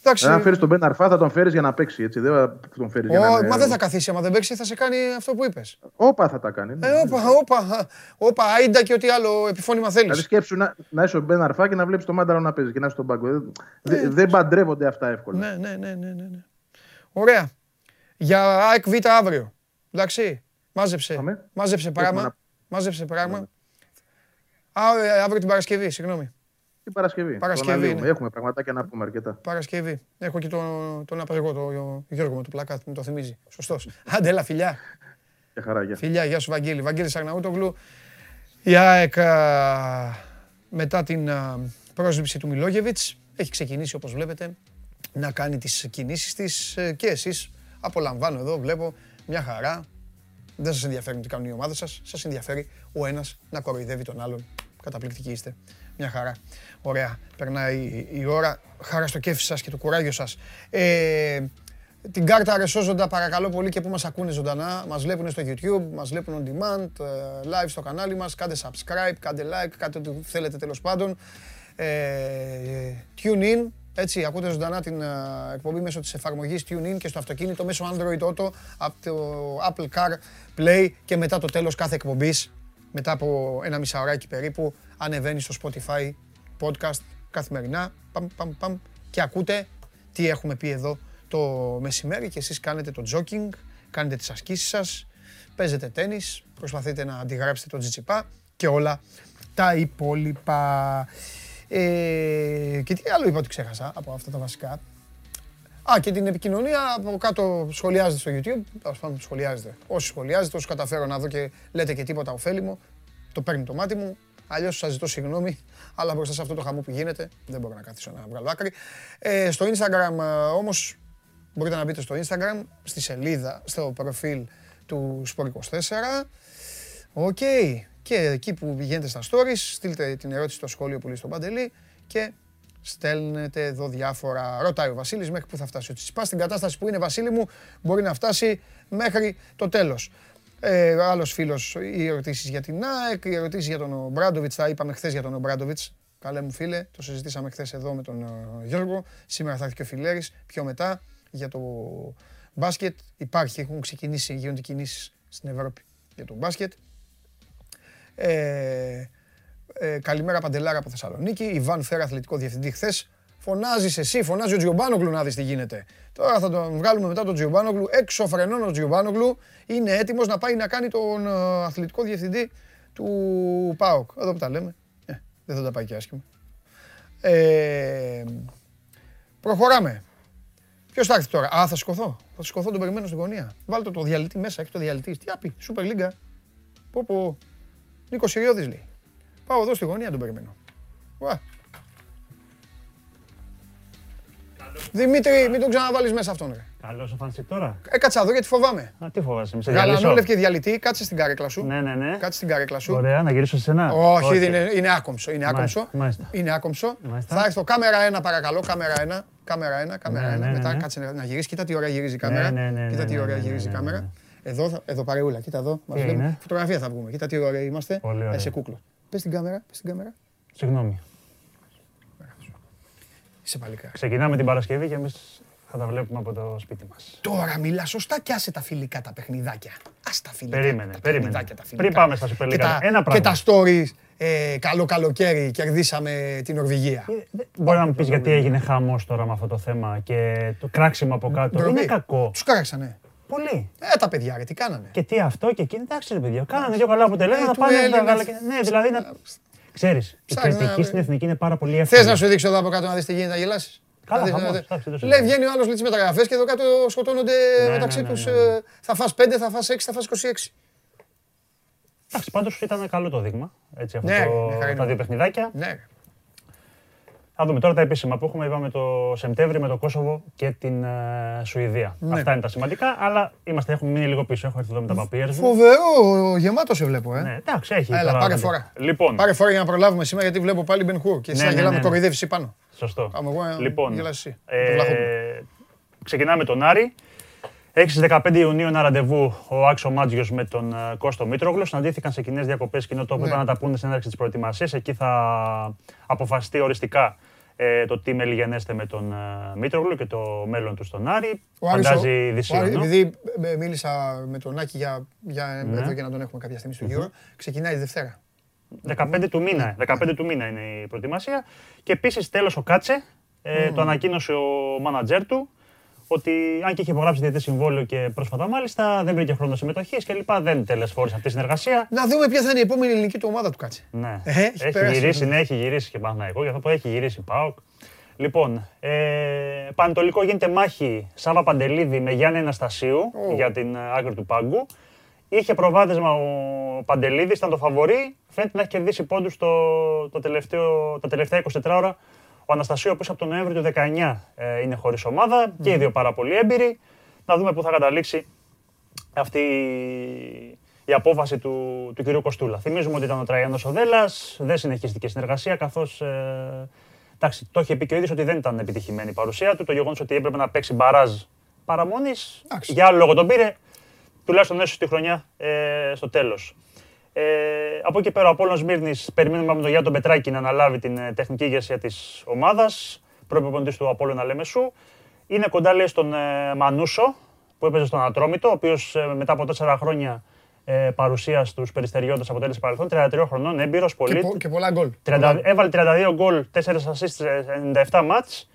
Εντάξει. Αν φέρεις τον Μπεν Αρφά, θα τον φέρεις για να παίξει. Έτσι. Δεν θα τον φέρεις για να. Μα δεν θα καθίσει. Άμα δεν παίξει, θα σε κάνει αυτό που είπες. Όπα θα τα κάνει. Ναι. Ε, όπα, όπα, όπα, άιντα και ό,τι άλλο επιφώνημα θέλεις. Δηλαδή σκέψου να, να είσαι ο Μπεν Αρφά και να βλέπεις τον Μάνταρο να παίζει και να είσαι στον πάγκο. Ε, ε, δεν παντρεύονται αυτά εύκολα. Ναι, ναι, ναι, ναι, ναι. Ναι. Ωραία. Για ΑΕΚ Β αύριο. Εντάξει. Μάζεψε. Μάζεψε πράγμα. Μάζεψε πράγμα. Αύριο την Παρασκευή, συγγνώμη. Την Παρασκευή. Παρασκευή ναι. Έχουμε πραγματάκια να πούμε αρκετά. Παρασκευή. Έχω και τον, τον απεργό, τον Γιώργο με το πλακάτ, μου το θυμίζει. Σωστός. Αντέλα, φιλιά. Για χαρά, γεια. Φιλιά, γεια σου, Βαγγέλη. Βαγγέλη Αγναούτογλου. Η ΑΕΚ μετά την πρόσληψη του Μιλόγεβιτς έχει ξεκινήσει όπως βλέπετε να κάνει τις κινήσεις της ε, και εσείς απολαμβάνω εδώ, βλέπω μια χαρά. Δεν σας ενδιαφέρει τι κάνουν οι ομάδες σας, σας ενδιαφέρει ο ένας να κοροϊδεύει τον άλλον. Καταπληκτικοί είστε. Μια χαρά. Ωραία. Περνάει η ώρα. Χαρά στο κέφι σας και το κουράγιο σας. Ε, την κάρτα αρεσόζοντα παρακαλώ πολύ και που μας ακούνε ζωντανά. Μας βλέπουν στο YouTube, μας βλέπουν on demand, ε, live στο κανάλι μας. Κάντε subscribe, κάντε like, κάντε ό,τι θέλετε τέλος πάντων. Ε, tune in, έτσι, ακούτε ζωντανά την uh, εκπομπή μέσω της εφαρμογής TuneIn και στο αυτοκίνητο μέσω Android Auto από το Apple Car Play και μετά το τέλος κάθε εκπομπής, μετά από ένα μισάωράκι περίπου, ανεβαίνει στο Spotify podcast καθημερινά, παμ, παμ, παμ, και ακούτε τι έχουμε πει εδώ το μεσημέρι και εσείς κάνετε το jogging, κάνετε τις ασκήσεις σας, παίζετε τένις, προσπαθείτε να αντιγράψετε το τζιτσιπά και όλα τα υπόλοιπα. Ε, και τι άλλο είπα ότι ξέχασα από αυτά τα βασικά. Α, και την επικοινωνία από κάτω σχολιάζετε στο YouTube. Τέλος πάντων, σχολιάζετε. Όσοι σχολιάζετε, όσοι καταφέρω να δω και λέτε και τίποτα ωφέλιμο, το παίρνει το μάτι μου. Αλλιώς σας ζητώ συγγνώμη, αλλά μπροστά σε αυτό το χαμό που γίνεται δεν μπορώ να καθίσω να βγάλω άκρη. Ε, στο Instagram όμως, μπορείτε να μπείτε στο Instagram, στη σελίδα, στο προφίλ του Sport24. Οκ. Και εκεί που πηγαίνετε στα stories, στείλτε την ερώτηση στο σχόλιο που λέει στον Παντελή και στέλνετε εδώ διάφορα. Ρωτάει ο Βασίλης μέχρι πού θα φτάσει. Ο Τσιτσιπάς στην κατάσταση που είναι, Βασίλη μου, μπορεί να φτάσει μέχρι το τέλος. Ε, Άλλος φίλος, οι ερωτήσεις για την ΑΕΚ, οι ερωτήσεις για τον Ομπράντοβιτς. Τα είπαμε χθες για τον Ομπράντοβιτς. Καλέ μου φίλε, το συζητήσαμε χθες εδώ με τον ε, Γιώργο. Σήμερα θα έρθει και ο Φιλέρης. Πιο μετά για το μπάσκετ. Υπάρχει, έχουν ξεκινήσει, γίνονται κινήσεις στην Ευρώπη για το μπάσκετ. Ε, ε, καλημέρα Παντελάρα από Θεσσαλονίκη. Ιβάν Φέρα, αθλητικό διευθυντή χθες. Φωνάζεις εσύ, φωνάζει ο Τζιομπάνογλου να δεις τι γίνεται. Τώρα θα τον βγάλουμε μετά τον Τζιομπάνογλου. Έξω φρενών ο Τζιομπάνογλου είναι έτοιμος να πάει να κάνει τον ε, αθλητικό διευθυντή του ΠΑΟΚ. Εδώ που τα λέμε. Ε, δεν θα τα πάει και άσχημα. Ε, προχωράμε. Ποιος θα έρθει τώρα; Α, θα σηκωθώ. Θα σηκωθώ, τον περιμένω στην γωνία. Βάλτε το διαλυτή μέσα, έχει το διαλυτή. Τι άπει, Σούπερ Λίγκα. Πω πω. Νίκο Σιριώδης λέει. Πάω εδώ στη γωνία τον περιμένω. Ουα. Δημήτρη, μην τον ξαναβάλεις μέσα αυτόν. Ρε. Καλό ο Φανσικ τώρα. Έκατσα εδώ γιατί φοβάμαι. Α, τι φοβάσαι, μη σε Γαλανόλευκη διαλυτή, κάτσε στην καρέκλα σου. Ναι, ναι, ναι. Κάτσε στην καρέκλα σου. Ωραία, να γυρίσω σε σένα. Όχι, Όχι. Είναι, είναι άκομψο. Είναι άκομψο. Μάλιστα. Είναι άκομψο. Μάλιστα. Θα έρθω κάμερα 1 παρακαλώ, κάμερα 1. Κάμερα 1, κάμερα 1. Ναι, ναι, Μετά ναι. κάτσε να γυρίσεις. Κοίτα τι ώρα γυρίζει η κάμερα. Ναι, ναι, ναι, Κοίτα τι ώρα γυρίζει η κάμερα. Εδώ, εδώ παρεούλα, κοίτα εδώ. Μας Φωτογραφία θα βγούμε. Κοίτα τι ώρα είμαστε. Πολύ ωραία. Σε κούκλο. Πες την κάμερα, πες την κάμερα. Συγγνώμη. Είσαι παλικά. Ξεκινάμε την Παρασκευή και εμείς θα τα βλέπουμε από το σπίτι μας. Τώρα μιλά σωστά και άσε τα φιλικά τα παιχνιδάκια. Άστα φίλε. Περίμενε, τα περίμενε. παιχνιδάκια, τα Πριν φιλικά. πάμε στα Super Και League, τα- ένα Και τα πράγμα. stories. ε, καλό καλοκαίρι, κερδίσαμε την Νορβηγία. Μπορεί να μου πεις γιατί έγινε χαμός τώρα με αυτό το θέμα και το κράξιμο από κάτω. Ντροπή. Είναι κακό. Τους κράξανε. Πολύ. Ε, τα παιδιά, ρε, τι κάνανε; Και τι αυτό και εκείνο. Εντάξει, ρε παιδιά. Κάνανε δύο καλά Ε, αποτελέσματα. του Πάνε στα Έλληνας. γάλα. Ναι, δηλαδή να. Ξέρεις, η Ψάχνει να- κριτική στην εθνική είναι πάρα πολύ Θες εύκολη. να σου δείξω εδώ από κάτω να δεις τι γίνεται, να γελάσεις; Καλά, Να δεις, χαμός, να δεις. εντάξει, δεν το Λέει, συζητάμε. βγαίνει ο άλλος λέει τις μεταγραφές και εδώ κάτω σκοτώνονται Ναι, μεταξύ ναι, ναι, τους. ναι. ε, Θα φας 5, θα φας 6, θα φας 26. Εντάξει, πάντως ήταν καλό το δείγμα. Έτσι, αυτό Ναι, το- ναι, χαρά είναι. τα δύο παιχνιδάκια. Ναι. Ρε. Θα δούμε τώρα τα επίσημα που έχουμε. Είπαμε το Σεπτέμβρη με το Κόσοβο και την ε, Σουηδία. Ναι. Αυτά είναι τα σημαντικά, αλλά είμαστε, έχουμε μείνει λίγο πίσω. Έχω έρθει εδώ με τα παπιέρ μου. Φοβερό, γεμάτος σε βλέπω, ε. Ναι, εντάξει, έχει. Έλα, τώρα πάρε να δει. φορά. Λοιπόν, Πάρε φορά για να προλάβουμε σήμερα γιατί βλέπω πάλι Μπεν Χουρ και εσύ Ναι, να ναι, γελάμε ναι, ναι. κοροϊδεύεις εσύ πάνω. σωστό. Άμα εγώ, ε, λοιπόν, γελάς εσύ, ε, το Βλαχόπουλο. ξεκινάμε με τον Άρη. Έχει στις 15 Ιουνίου ένα ραντεβού ο Άξο Μάτζιος με τον ε, Κώστο Μήτρογλου. Συναντήθηκαν σε κοινές διακοπές κοινό τόπο. Ναι. Είπαν να τα πούνε στην έναρξη της προετοιμασίας. Εκεί θα αποφασιστεί οριστικά ε, το τι μελιγενέστε με τον ε, Μήτρογλου και το μέλλον του στον Άρη. Ο Άρης, ο- Φαντάζει ο Άρης, δυσίωνο. επειδή ε, μίλησα με τον Άκη για, για Ναι. εδώ και να τον έχουμε κάποια στιγμή στο γύρο, ξεκινάει τη Δευτέρα. 15 του μήνα, 15 του μήνα είναι η προετοιμασία. Και επίσης τέλος ο Κάτσε, ε, το ανακοίνωσε ο μάνατζέρ του, ότι αν και είχε υπογράψει διαιτητή συμβόλαιο και πρόσφατα μάλιστα, δεν βρήκε χρόνο συμμετοχής και λοιπά. Δεν τελεσφόρησε αυτή η συνεργασία. Να δούμε ποια θα είναι η επόμενη ελληνική του ομάδα του κάτσε. Ναι. Ε, έχει έχει περάσει. γυρίσει, ναι, έχει γυρίσει και Παναθηναϊκό, για αυτό που έχει γυρίσει ΠΑΟΚ. Λοιπόν, ε, Πανετολικό γίνεται μάχη Σάβα Παντελίδη με Γιάννη Αναστασίου Ω. για την ε, άκρη του πάγκου. Είχε προβάδισμα ο Παντελίδη, ήταν το φαβορή. Φαίνεται να έχει κερδίσει πόντους το, το τελευταίο, τα τελευταία 24 ώρα. Ο Αναστασίου, ο οποίος από τον Νοέμβριο του 19 ε, είναι χωρίς ομάδα και οι δύο πάρα πολύ έμπειροι. Να δούμε πού θα καταλήξει αυτή η- η απόφαση του, του κυρίου Κοστούλα. Θυμίζουμε ότι ήταν ο Τραϊάνο Οδέλλα, δεν συνεχίστηκε η συνεργασία καθώς. Ε, εντάξει, το είχε πει και ο ίδιος ότι δεν ήταν επιτυχημένη η παρουσία του. Το γεγονός ότι έπρεπε να παίξει μπαράζ παραμονής. Εντάξει. Για άλλο λόγο τον πήρε, τουλάχιστον έσως τη χρονιά ε, στο τέλος. Ε, από εκεί πέρα ο Απόλλωνας Σμύρνης περιμένουμε από τον Γιάννη τον Πετράκη να αναλάβει την ε, τεχνική ηγεσία της ομάδας, προπονητής του Απόλλωνα Λεμεσού. Είναι κοντά λέει στον ε, Μανούσο που έπαιζε στον Ατρόμητο, ο οποίος ε, μετά από τέσσερα χρόνια ε, παρουσίας στους Περιστεριώτες αποτέλεσε παρελθόν, 33 χρονών, έμπειρος, Και, πολύ. πο- και πολλά γκολ. 30 έβαλε 32 γκολ, 4 assists σε 97 ματς.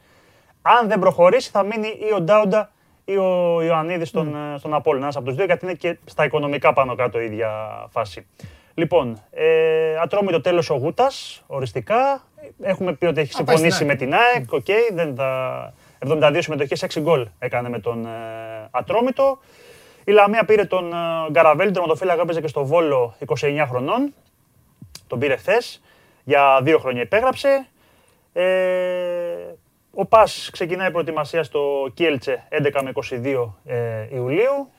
Αν δεν προχωρήσει θα μείνει ή ο Ντάουντα ή ο Ιωαννίδης στον, ε, στον Απόλλωνα. Ένας από τους δύο γιατί είναι και στα οικονομικά πάνω κάτω η ίδια φάση. Λοιπόν, ε, Ατρόμητο τέλος ο Γούτας, οριστικά. Έχουμε πει ότι έχει Α, πάει στην συμφωνήσει ΑΕΚ. με την ΑΕΚ, οκ, δεν θα... 72 συμμετοχές, 6 γκολ έκανε με τον ε, Ατρόμητο. Η Λαμία πήρε τον ε, Γκαραβέλη, τον τερματοφύλακα έπαιζε και στο Βόλο 29 χρονών. Τον πήρε χθες. Για δύο χρόνια υπέγραψε. Ε, ο Πας ξεκινάει προετοιμασία στο Κιέλτσε 11 με 22 ε, Ιουλίου.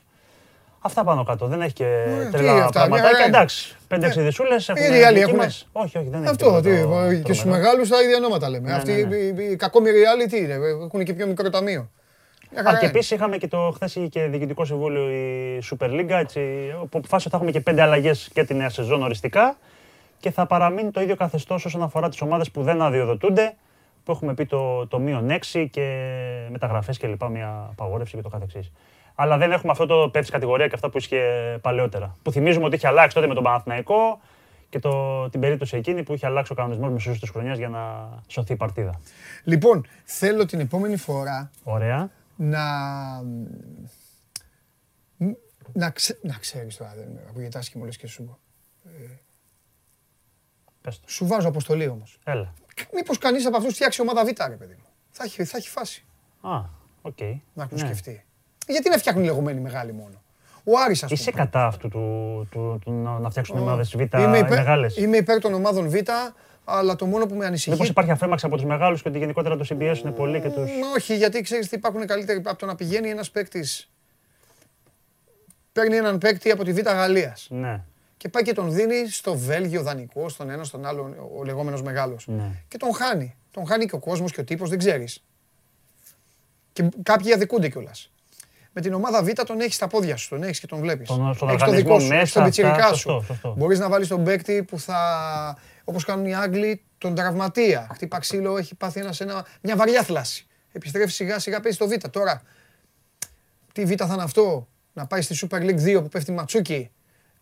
Αυτά πάνω κάτω. Δεν έχει και τι τρελά αυτά, μια πραγματάκια. χαρά είναι. Εντάξει, 5-6 Ε, δισούλες έχουν οι άλλοι δική έχουνε. μας. Όχι, όχι, δεν έχει. Αυτό, τι, τίποτα το- και στους τρομερό. μεγάλους τα ίδια ονόματα λέμε. Ναι, Αυτοί ναι, ναι. οι- οι- οι κακόμοιροι άλλοι τι είναι, έχουν και πιο μικρό ταμείο. Μια Α, χαρά και είναι. επίσης είχαμε και το χθες είχε και διοικητικό συμβούλιο η Super League, έτσι, όπου αποφάσισε ότι θα έχουμε και πέντε αλλαγές και τη νέα σεζόν οριστικά και θα παραμείνει το ίδιο καθεστώς όσον αφορά τις ομάδες που δεν αδειοδοτούνται, που έχουμε πει το, το μείον 6 και μεταγραφές και λοιπά, μια απαγόρευση και το καθεξής. Αλλά δεν έχουμε αυτό το πέφτει κατηγορία και αυτά που είχε παλαιότερα. Που θυμίζουμε ότι είχε αλλάξει τότε με τον Παναθηναϊκό και το, την περίπτωση εκείνη που είχε αλλάξει ο κανονισμός μεσού της χρονιάς για να σωθεί η παρτίδα. Λοιπόν, θέλω την επόμενη φορά Ωραία. να. Να, ξε... να ξέρεις τώρα, δεν ακούγεται άσχημο λες και σου πω. Πες το. Σου βάζω αποστολή όμως. Έλα. Μήπως κανείς από αυτούς φτιάξει ομάδα Β, ρε παιδί μου. Θα έχει, θα έχει φάση Α, οκ. να έχουν Ναι. σκεφτεί. Γιατί να φτιάχνουν λεγόμενοι μεγάλοι μόνο; Ο Άρης, ας πούμε. Είσαι κατά αυτού του, του, του να, να φτιάξουν ομάδες Β Είμαι υπέρ, μεγάλες; είμαι υπέρ των ομάδων Β, αλλά το μόνο που με ανησυχεί. Μήπως υπάρχει αφέμαξη από τους μεγάλους και ότι γενικότερα του συμπιέσουν πολύ και του. Μ, Όχι, γιατί ξέρεις τι υπάρχουν καλύτεροι από το να πηγαίνει ένας παίκτη. Παίρνει έναν παίκτη από τη Β' Γαλλίας Ναι, και πάει και τον δίνει στο Βέλγιο δανεικό, στον ένα, στον άλλο, ο λεγόμενος μεγάλος. ναι. Και τον χάνει. Τον χάνει και ο κόσμος και ο τύπος, δεν ξέρεις. Και κάποιοι αδικούνται κιόλας. Με την ομάδα Β τον έχεις στα πόδια σου, τον έχεις και τον βλέπεις. Τον- στον οργανισμό μέσα, έχεις τον πιτσιρικά αυτά, σου. σωστό, σωστό. Μπορείς να βάλεις τον παίκτη που θα, όπως κάνουν οι Άγγλοι, τον τραυματία. Χτύπα ξύλο, έχει πάθει ένας, ένα, μια βαριά θλάση. Επιστρέφει σιγά σιγά, παίζει το Β. Τώρα, τι Β θα είναι αυτό, να πάει στη Super League 2 που πέφτει Ματσούκι;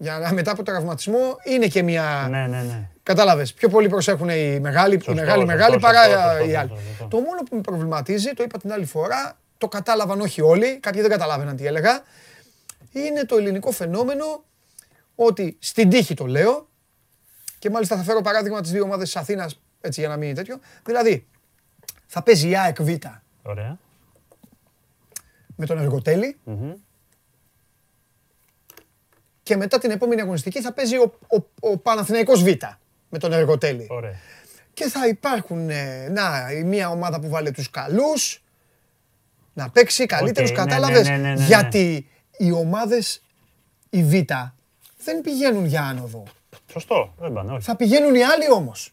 Για να, μετά από τραυματισμό είναι και μια. Ναι, ναι, ναι. Κατάλαβες. Πιο πολύ προσέχουν οι μεγάλοι, οι μεγάλοι, μεγάλοι παρά οι άλλοι. Το μόνο που με προβληματίζει, το είπα την άλλη φορά, το κατάλαβαν όχι όλοι, κάποιοι δεν καταλάβαιναν τι έλεγα, είναι το ελληνικό φαινόμενο ότι στην τύχη το λέω και μάλιστα θα φέρω παράδειγμα τις δύο ομάδες της Αθήνας έτσι για να μην είναι τέτοιο. Δηλαδή, θα παίζει η ΑΕΚ Β. Ωραία. Με τον εργοτελη Και μετά την επόμενη αγωνιστική θα παίζει ο, ο, ο Παναθηναϊκός Β. Με τον Εργοτέλη. Ωραία. Και θα υπάρχουν, ε, να, η μία ομάδα που βάλε τους καλούς, να παίξει καλύτερους, Okay, ναι, κατάλαβες; ναι, ναι, ναι, ναι. Γιατί οι ομάδες, η Β, δεν πηγαίνουν για άνοδο. Σωστό. Δεν πάνε, όχι. Θα πηγαίνουν οι άλλοι όμως.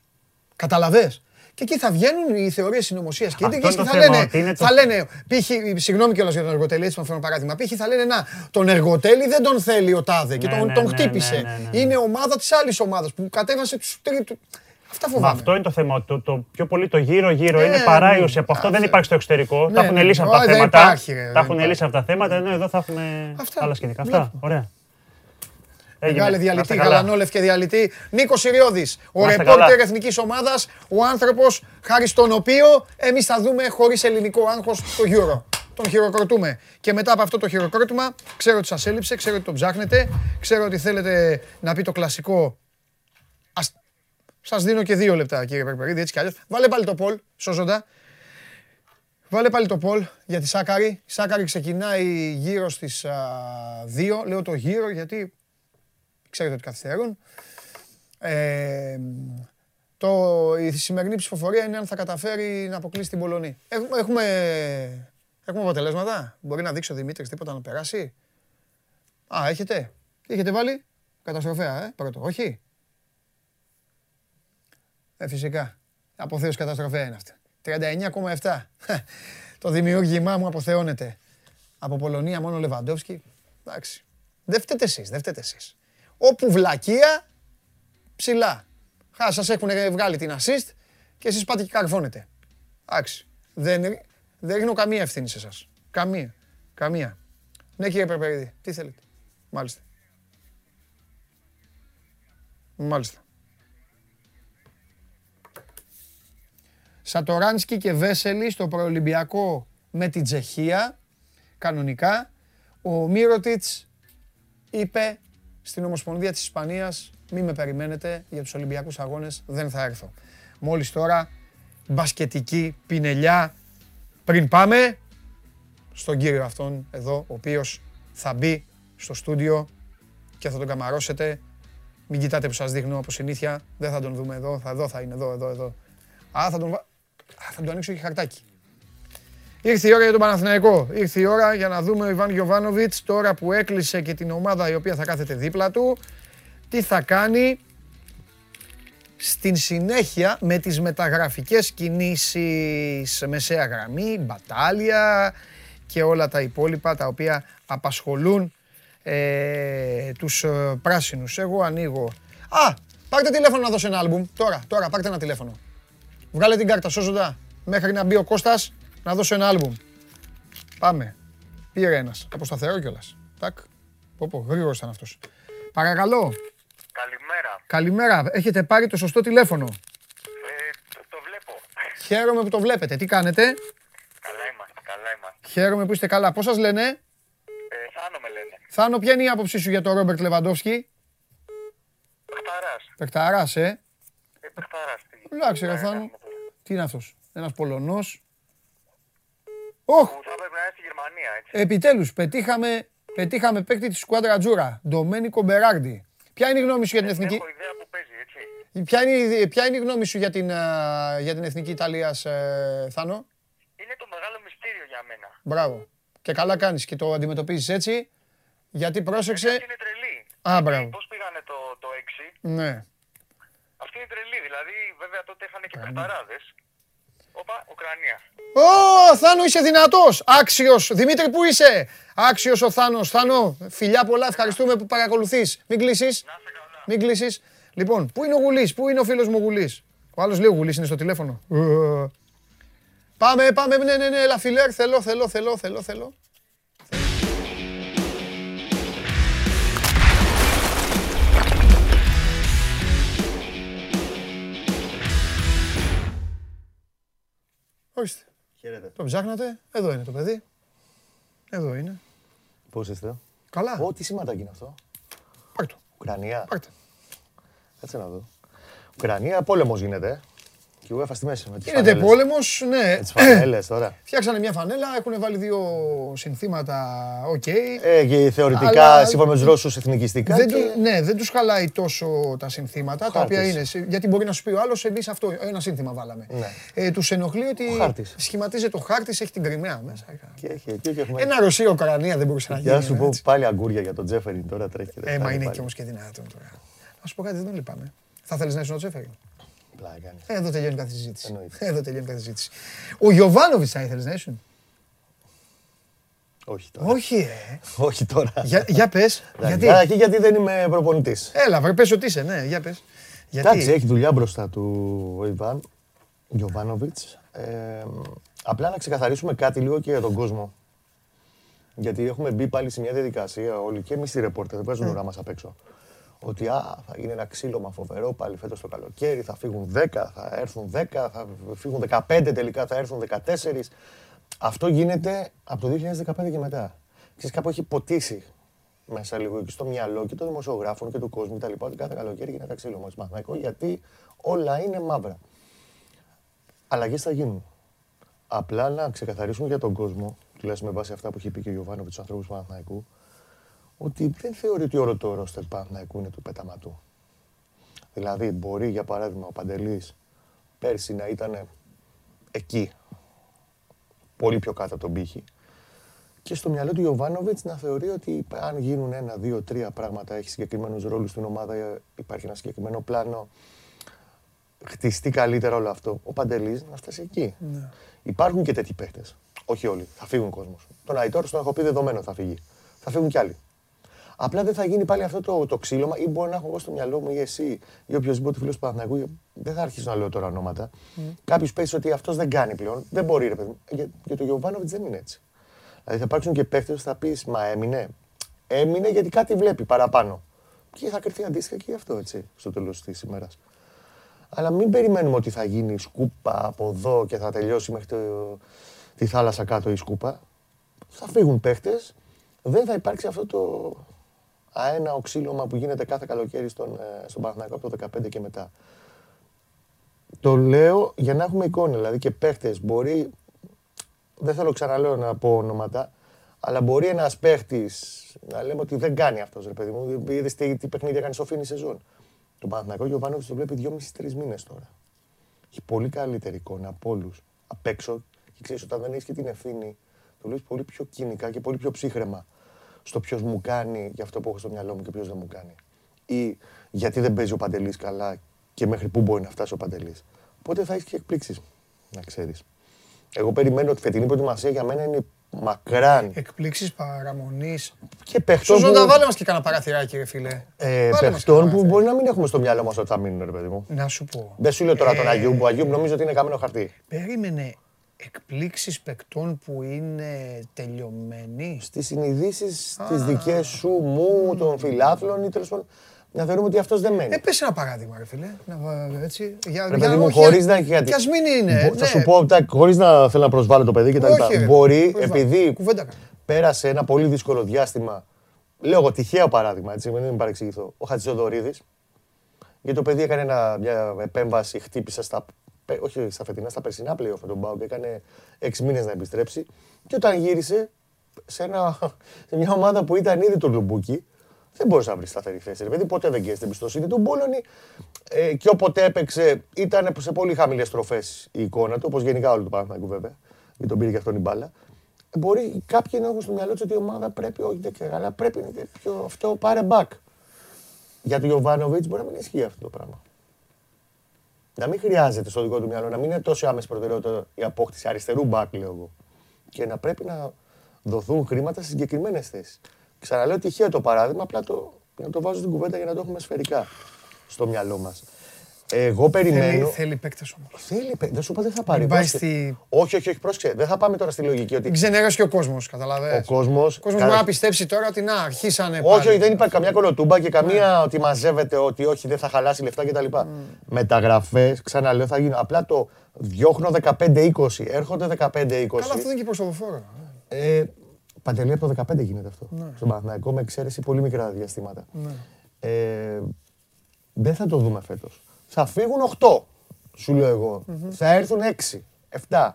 Καταλαβες; Και εκεί θα βγαίνουν οι θεωρίες συνωμοσίας και Αυτό ήττε είναι και το θα θέμα, λένε, ότι είναι το- θα λένε, π.χ. συγγνώμη κιόλας για τον εργοτέλη, έτσι τον φέρνω παράδειγμα. Π.χ. θα λένε, Να, τον εργοτέλη δεν τον θέλει ο Τάδε και Ναι, τον, ναι, τον ναι, χτύπησε. ναι, ναι, ναι. Είναι ομάδα της άλλης ομάδας που κατέβασε τους τρίτους. Αυτά Μα φοβάμαι. αυτό είναι το θέμα. Το, το πιο πολύ το γύρω-γύρω Ναι, είναι παρά η ναι. ουσία. Από αυτό δεν Αυτό. υπάρχει στο εξωτερικό. Ναι, τα έχουν ναι. λύσει αυτά Ω, τα δεν θέματα. υπάρχει, ρε, δεν τα έχουν υπάρχει. λύσει αυτά τα θέματα, ενώ εδώ θα έχουμε Αυτά. άλλα σκηνικά. Βλέπουμε. Αυτά. Ωραία. Έγινε. Μεγάλη Να διαλυτή, είστε καλά. γαλανόλευ και διαλυτή. Νίκος Σιριώδη, ο Να είστε ρεπόρτερ καλά. εθνικής ομάδας, ο άνθρωπος χάρη στον οποίο εμείς θα δούμε χωρίς ελληνικό άγχος το Euro. Τον χειροκροτούμε. Και μετά από αυτό το χειροκρότημα, ξέρω ότι σας έλειψε, ξέρω ότι το ψάχνετε, ξέρω ότι θέλετε να πει το κλασικό. Ας... Σας δίνω και δύο λεπτά, κύριε Περπερίδη, έτσι κι αλλιώς. Βάλε πάλι το Πολ, σώζοντα. Βάλε πάλι το Πολ για τη Σάκαρη. Η Σάκαρη ξεκινάει γύρω στις 2. Λέω το γύρο γιατί ξέρετε ότι καθυστερούν. Ε, το, η σημερινή ψηφοφορία είναι αν θα καταφέρει να αποκλείσει την Πολωνή. Έχουμε, έχουμε, έχουμε αποτελέσματα. Μπορεί να δείξει ο Δημήτρης τίποτα να περάσει. Α, έχετε. Τι έχετε βάλει. Καταστροφέα, ε, πρώτο. Όχι. Ε, φυσικά. Αποθέως καταστροφέα είναι αυτή. 39,7. Το δημιούργημά μου αποθεώνεται. Από Πολωνία μόνο Λεβαντόφσκι. Εντάξει. Δεν φταίτε εσείς, δεν φταίτε εσείς. Όπου βλακεία, ψηλά. Χά, σας έχουν βγάλει την assist και εσείς πάτε και καρφώνετε. Εντάξει. Δεν, δεν ρίχνω καμία ευθύνη σε εσάς. Καμία. Καμία. Ναι κύριε Περπερίδη, τι θέλετε. Μάλιστα. Μάλιστα. Σατοράνσκι και Βέσελη στο προολυμπιακό με την Τσεχία, κανονικά. Ο Μύρωτιτς είπε στην Ομοσπονδία της Ισπανίας μη με περιμένετε για τους Ολυμπιακούς Αγώνες, δεν θα έρθω. Μόλις τώρα μπασκετική πινελιά πριν πάμε στον κύριο αυτόν εδώ, ο οποίος θα μπει στο στούντιο και θα τον καμαρώσετε. Μην κοιτάτε που σας δείχνω όπως συνήθεια, δεν θα τον δούμε εδώ, θα εδώ θα είναι, εδώ, εδώ, εδώ. Α, θα τον, βα... Α, θα του ανοίξω και χαρτάκι. Ήρθε η ώρα για τον Παναθηναϊκό. Ήρθε η ώρα για να δούμε ο Ιβάν Γιοβάνοβιτς τώρα που έκλεισε και την ομάδα η οποία θα κάθεται δίπλα του. Τι θα κάνει στην συνέχεια με τις μεταγραφικές κινήσεις μεσαία γραμμή, μπατάλια και όλα τα υπόλοιπα τα οποία απασχολούν ε, τους ε, πράσινους. Εγώ ανοίγω. Α, πάρτε τηλέφωνο να δώσει ένα άλμπουμ. Τώρα, τώρα, πάρτε ένα τηλέφωνο. Βγάλε την κάρτα, σώζοντα. Μέχρι να μπει ο Κώστας να δώσω ένα άλμπουμ. Πάμε. Πήρε ένας. Από σταθερό κιόλας. Τάκ. Πω πω, γρήγορος ήταν αυτός. Παρακαλώ. Καλημέρα. Καλημέρα. Έχετε πάρει το σωστό τηλέφωνο. Ε, το, το βλέπω. Χαίρομαι που το βλέπετε. Τι κάνετε; Καλά είμαστε, καλά είμαστε. Χαίρομαι που είστε καλά. Πώς σας λένε; Ε, Θάνο με λένε. Θάνο, ποια είναι η άποψή σου για τον Ρόμπερτ Λεβαντόφσκι; Πεχταράς. Πεκταράς, ε. Ε, Πεχταράς. τι- Εντάξει, ρε τι να Θάνο. κάνουμε τώρα. Τι είναι αυτός; Ένας Πολωνός. Οχ, Που θα έπρεπε να είναι στη Γερμανία, έτσι. επιτέλους, πετύχαμε, πετύχαμε παίκτη της σκουάντρα Τζούρα. Ντομένικο Μπεράρντι. Ποια είναι η γνώμη σου για την εθνική... Έχω ιδέα που παίζει, έτσι. Ποια είναι, η- ποια είναι η γνώμη σου για την, α, για την εθνική Ιταλίας, ε, Θάνο; Είναι το μεγάλο μυστήριο για μένα. Μπράβο. Και καλά κάνεις και το αντιμετωπίζεις έτσι. Γιατί πρόσεξε. Αυτή είναι τρελή. Α, μπράβο. Πώς πήγανε το, το 6. Ναι. Αυτή είναι τρελή. Δηλαδή, βέβαια τότε είχαν και Πεχταράδες. Όπα, Ουκρανία. Ω, Θάνο είσαι δυνατός. Άξιος. Δημήτρη που είσαι; Άξιος ο Θάνος. Θάνο, φιλιά πολλά. Ευχαριστούμε που παρακολουθείς. Μην κλείσεις. Να είστε καλά. Μην κλείσεις. Λοιπόν, πού είναι ο Γουλής; Πού είναι ο φίλος μου ο Γουλής; Ο άλλος λέει ο Γουλής είναι στο τηλέφωνο. Ε, Πάμε, πάμε. Ναι, ναι, ναι. Έλα φιλέρ. Θέλω, θέλω, θέλω, θέλω, θέλω. Ορίστε. Χαίρετε. Το ψάχνατε. Εδώ είναι το παιδί. Εδώ είναι. Πώς είστε; Καλά. Ω, τι σηματάκι είναι αυτό. Πάρ' το. Ουκρανία. Πάρ' το. Κάτσε να δω. Ουκρανία, πόλεμος γίνεται. Ε. Και η UEFA στη μέση με τις Γίνεται φανέλες. πόλεμος, ναι. Με τις φανέλες τώρα. Φτιάξανε μια φανέλα, έχουν βάλει δύο συνθήματα, οκ. Ε, και θεωρητικά, Αλλά- σύμφωνα με τους Ρώσους, εθνικιστικά. Δεν και... του, ναι, δεν τους χαλάει τόσο τα συνθήματα, τα οποία χάρτης. είναι. σε- Γιατί μπορεί να σου πει ο άλλος, εμείς αυτό, ένα σύνθημα βάλαμε. Ναι. Ε, τους ενοχλεί ότι Ο χάρτης. σχηματίζεται ο χάρτης, έχει την Κρυμαία μέσα. Και έχει, και έχει, έχουμε... Ένα Ρωσία-Ουκρανία δεν μπορούσε να γίνει. Για σου πω έτσι. πάλι αγκούρια για τον Τζέφεριν τώρα τρέχει. Ε, μα είναι πάλι. και όμως και δυνατόν τώρα. Να σου πω κάτι, δεν τον λυπάμαι. Θα θέλεις να είσαι ο Τσέφεριν. Πλάκα κάνει. Εδώ τελειώνει κάθε συζήτηση. Εννοείται. Εδώ τελειώνει κάθε συζήτηση. Ο Γιωβάνοβιτς θα ήθελες να ήσουν. Όχι τώρα. Όχι, ε. Όχι τώρα. Για, για πες. γιατί; Γιατί; γιατί δεν είμαι προπονητής. Έλα, βρε, πες ότι είσαι, ναι, για πες. Γιατί; Εντάξει, έχει δουλειά μπροστά του ο Ιβάν Γιωβάνοβιτς. Ε, απλά να ξεκαθαρίσουμε κάτι λίγο και για τον κόσμο. Γιατί έχουμε μπει πάλι σε μια διαδικασία όλοι και εμείς οι ρεπόρτερ, δεν βγάζουν ουρά μας απ' έξω. Ότι α, θα γίνει ένα ξύλωμα φοβερό πάλι φέτος το καλοκαίρι, θα φύγουν 10, θα έρθουν 10, θα φύγουν 15 τελικά, θα έρθουν 14. Αυτό γίνεται από το 2015 και μετά. Ξέρεις, κάπου έχει ποτίσει μέσα λίγο και στο μυαλό και των δημοσιογράφων και του κόσμου κτλ. Ότι κάθε καλοκαίρι γίνεται ξύλωμα στο Παναθηναϊκό γιατί όλα είναι μαύρα. Αλλαγές θα γίνουν. Απλά να ξεκαθαρίσουμε για τον κόσμο, τουλάχιστον με βάση αυτά που έχει πει και ο Γιωβάνο του ανθρώπους του Παναθηναϊκού, ότι δεν θεωρεί ότι όλο το ρόστερ του Παναθηναϊκού είναι του πεταματού. Δηλαδή, μπορεί για παράδειγμα ο Παντελής πέρσι να ήταν εκεί, πολύ πιο κάτω από τον πύχη, και στο μυαλό του Ιωβάνοβιτς να θεωρεί ότι αν γίνουν ένα, δύο, τρία πράγματα, έχει συγκεκριμένους ρόλους στην ομάδα, υπάρχει ένα συγκεκριμένο πλάνο, χτιστεί καλύτερα όλο αυτό. Ο Παντελής να φτάσει εκεί. Υπάρχουν και τέτοιοι παίχτε. Όχι όλοι. Θα φύγουν κόσμος. Τον Αϊτόρ τον έχω πει δεδομένο θα φύγει. Θα φύγουν κι άλλοι. Απλά δεν θα γίνει πάλι αυτό το, το ξύλωμα ή μπορεί να έχω εγώ στο μυαλό μου ή εσύ ή οποιοδήποτε φίλος του Παναθηναϊκού. Δεν θα αρχίσω να λέω τώρα ονόματα. Κάποιος πέσει ότι αυτός δεν κάνει πλέον. Δεν μπορεί, ρε παιδί μου. Για, για τον Γιωβάνοβιτς δεν είναι έτσι. Δηλαδή θα υπάρξουν και παίχτες που θα πεις Μα έμεινε. Έμεινε γιατί κάτι βλέπει παραπάνω. Και θα κρυφτεί αντίστοιχα και γι' αυτό έτσι στο τέλος της ημέρας. Αλλά μην περιμένουμε ότι θα γίνει σκούπα από εδώ και θα τελειώσει μέχρι το, τη θάλασσα κάτω η σκούπα. Θα φύγουν παίχτες. Δεν θα υπάρξει αυτό το αένα οξύλωμα που γίνεται κάθε καλοκαίρι στον, ε, στον Παναθηναϊκό από το 15 και μετά. Το λέω για να έχουμε εικόνα. Δηλαδή και παίχτες μπορεί. Δεν θέλω ξαναλέω να πω ονόματα, αλλά μπορεί ένας παίχτης να λέμε ότι δεν κάνει αυτός ρε παιδί μου. Είδες τι, τι παιχνίδια κάνει στο φίνι σεζόν. Το Παναθηναϊκό και ο Πάνοβιτ το βλέπει 2,5-3 μήνες τώρα. Έχει πολύ καλύτερη εικόνα από όλους απ' έξω. Και ξέρεις, όταν δεν έχεις και την ευθύνη, το βλέπεις πολύ πιο κοινικά και πολύ πιο ψύχρεμα στο ποιος μου κάνει για αυτό που έχω στο μυαλό μου και ποιος δεν μου κάνει. Ή γιατί δεν παίζει ο Παντελής καλά και μέχρι πού μπορεί να φτάσει ο Παντελής. Οπότε θα έχεις και εκπλήξεις, να ξέρεις. Εγώ περιμένω ότι η φετινή προετοιμασία για μένα είναι μακράν Εκπλήξεις παραμονής. και παιχτών Σώζοντα, που, βάλε μας και κανένα παραθυράκι, ρε φίλε. ε, Βάλε μας παιχτών κανένα που παραθυράκι. μπορεί να μην έχουμε στο μυαλό μας ότι θα μείνουν, ρε παιδί μου. Να σου πω. Δεν σου λέω τώρα τον Ε, Αγίου, που ο Αγίου νομίζω ότι είναι καμένο χαρτί. Περίμενε εκπλήξεις παικτών που είναι τελειωμένοι; Στις συνειδήσεις τι δικές σου, μου, των φιλάθλων ή τέλος πάντων. Να θεωρούμε ότι αυτός δεν μένει. Ε, πες ένα παράδειγμα, ρε φίλε. Να, βα- έτσι, για, Ρε για παιδί μου, όχι- χωρίς να έχει κάτι. Κι ας μην είναι. Μπο- Θα ναι. σου πω, χωρίς να θέλω να προσβάλλω το παιδί κτλ. Όχι, ρε, Μπορεί, προσβάλλω. επειδή Κουβέντα κάνω. πέρασε ένα πολύ δύσκολο διάστημα. Λέω εγώ τυχαίο παράδειγμα, έτσι, μην με παρεξηγηθώ. Ο Χατζηδωρίδη. Γιατί το παιδί έκανε ένα, μια επέμβαση, χτύπησε στα. Πε- Όχι στα φετινά, στα περσινά playoff με τον Μπάουκ. Έκανε έξι μήνες να επιστρέψει. Και όταν γύρισε σε, ένα, σε μια ομάδα που ήταν ήδη το Λουμπούκι, δεν μπορούσε να βρει σταθερή θέση. Ρε παιδί, ποτέ δεν καίει την εμπιστοσύνη του. Μπόλωνη ε, και όποτε έπαιξε ήταν σε πολύ χαμηλές στροφές η εικόνα του, όπως γενικά όλο το Παναθηναϊκού βέβαια. Γιατί τον πήρε και αυτόν η μπάλα. Ε, Μπορεί κάποιοι να έχουν στο μυαλό τους ότι η ομάδα πρέπει, όχι δεν ξέρω, αλλά πρέπει να είναι πιο αυτό, πάρε back. Για τον Ιωβάνοβιτ μπορεί να μην ισχύει αυτό το πράγμα. Να μην χρειάζεται στο δικό του μυαλό, να μην είναι τόσο άμεση προτεραιότητα η απόκτηση αριστερού back, λέω εγώ. Και να πρέπει να δοθούν χρήματα σε συγκεκριμένες θέσεις. Ξαναλέω τυχαίο το παράδειγμα, απλά το, να το βάζω στην κουβέντα για να το έχουμε σφαιρικά στο μυαλό μας. Εγώ Θέλει, περιμένω. θέλει παίκτες όμως. Θέλει, παί- δεν σου είπα δεν θα πάρει. Μην πάει πρόσεξε. στη- Όχι, όχι, όχι, πρόσεξε. Δεν θα πάμε τώρα στη λογική ότι Μην ξενέρωσε και ο κόσμος, καταλαβαίνεις. ο κόσμο. Ο κόσμος μπορεί να πιστέψει τώρα ότι να αρχίσανε Όχι, πάλι. όχι, δεν υπάρχει καμιά κολοτούμπα και καμία ότι μαζεύεται ότι όχι, δεν θα χαλάσει λεφτά κτλ. Μεταγραφές, ξαναλέω, θα γίνουν. Απλά το διώχνω 15-20, έρχονται 15-20. Καλά, αυτό δεν είναι και προς το δοφόρο. Ε, Παντελή από το 15 γίνεται αυτό. Στον Παναθηναϊκό με εξαίρεση πολύ μικρά διαστήματα. Ε, δεν θα το δούμε φέτος. Θα φύγουν 8, σου λέω εγώ. Θα έρθουν 6, 7.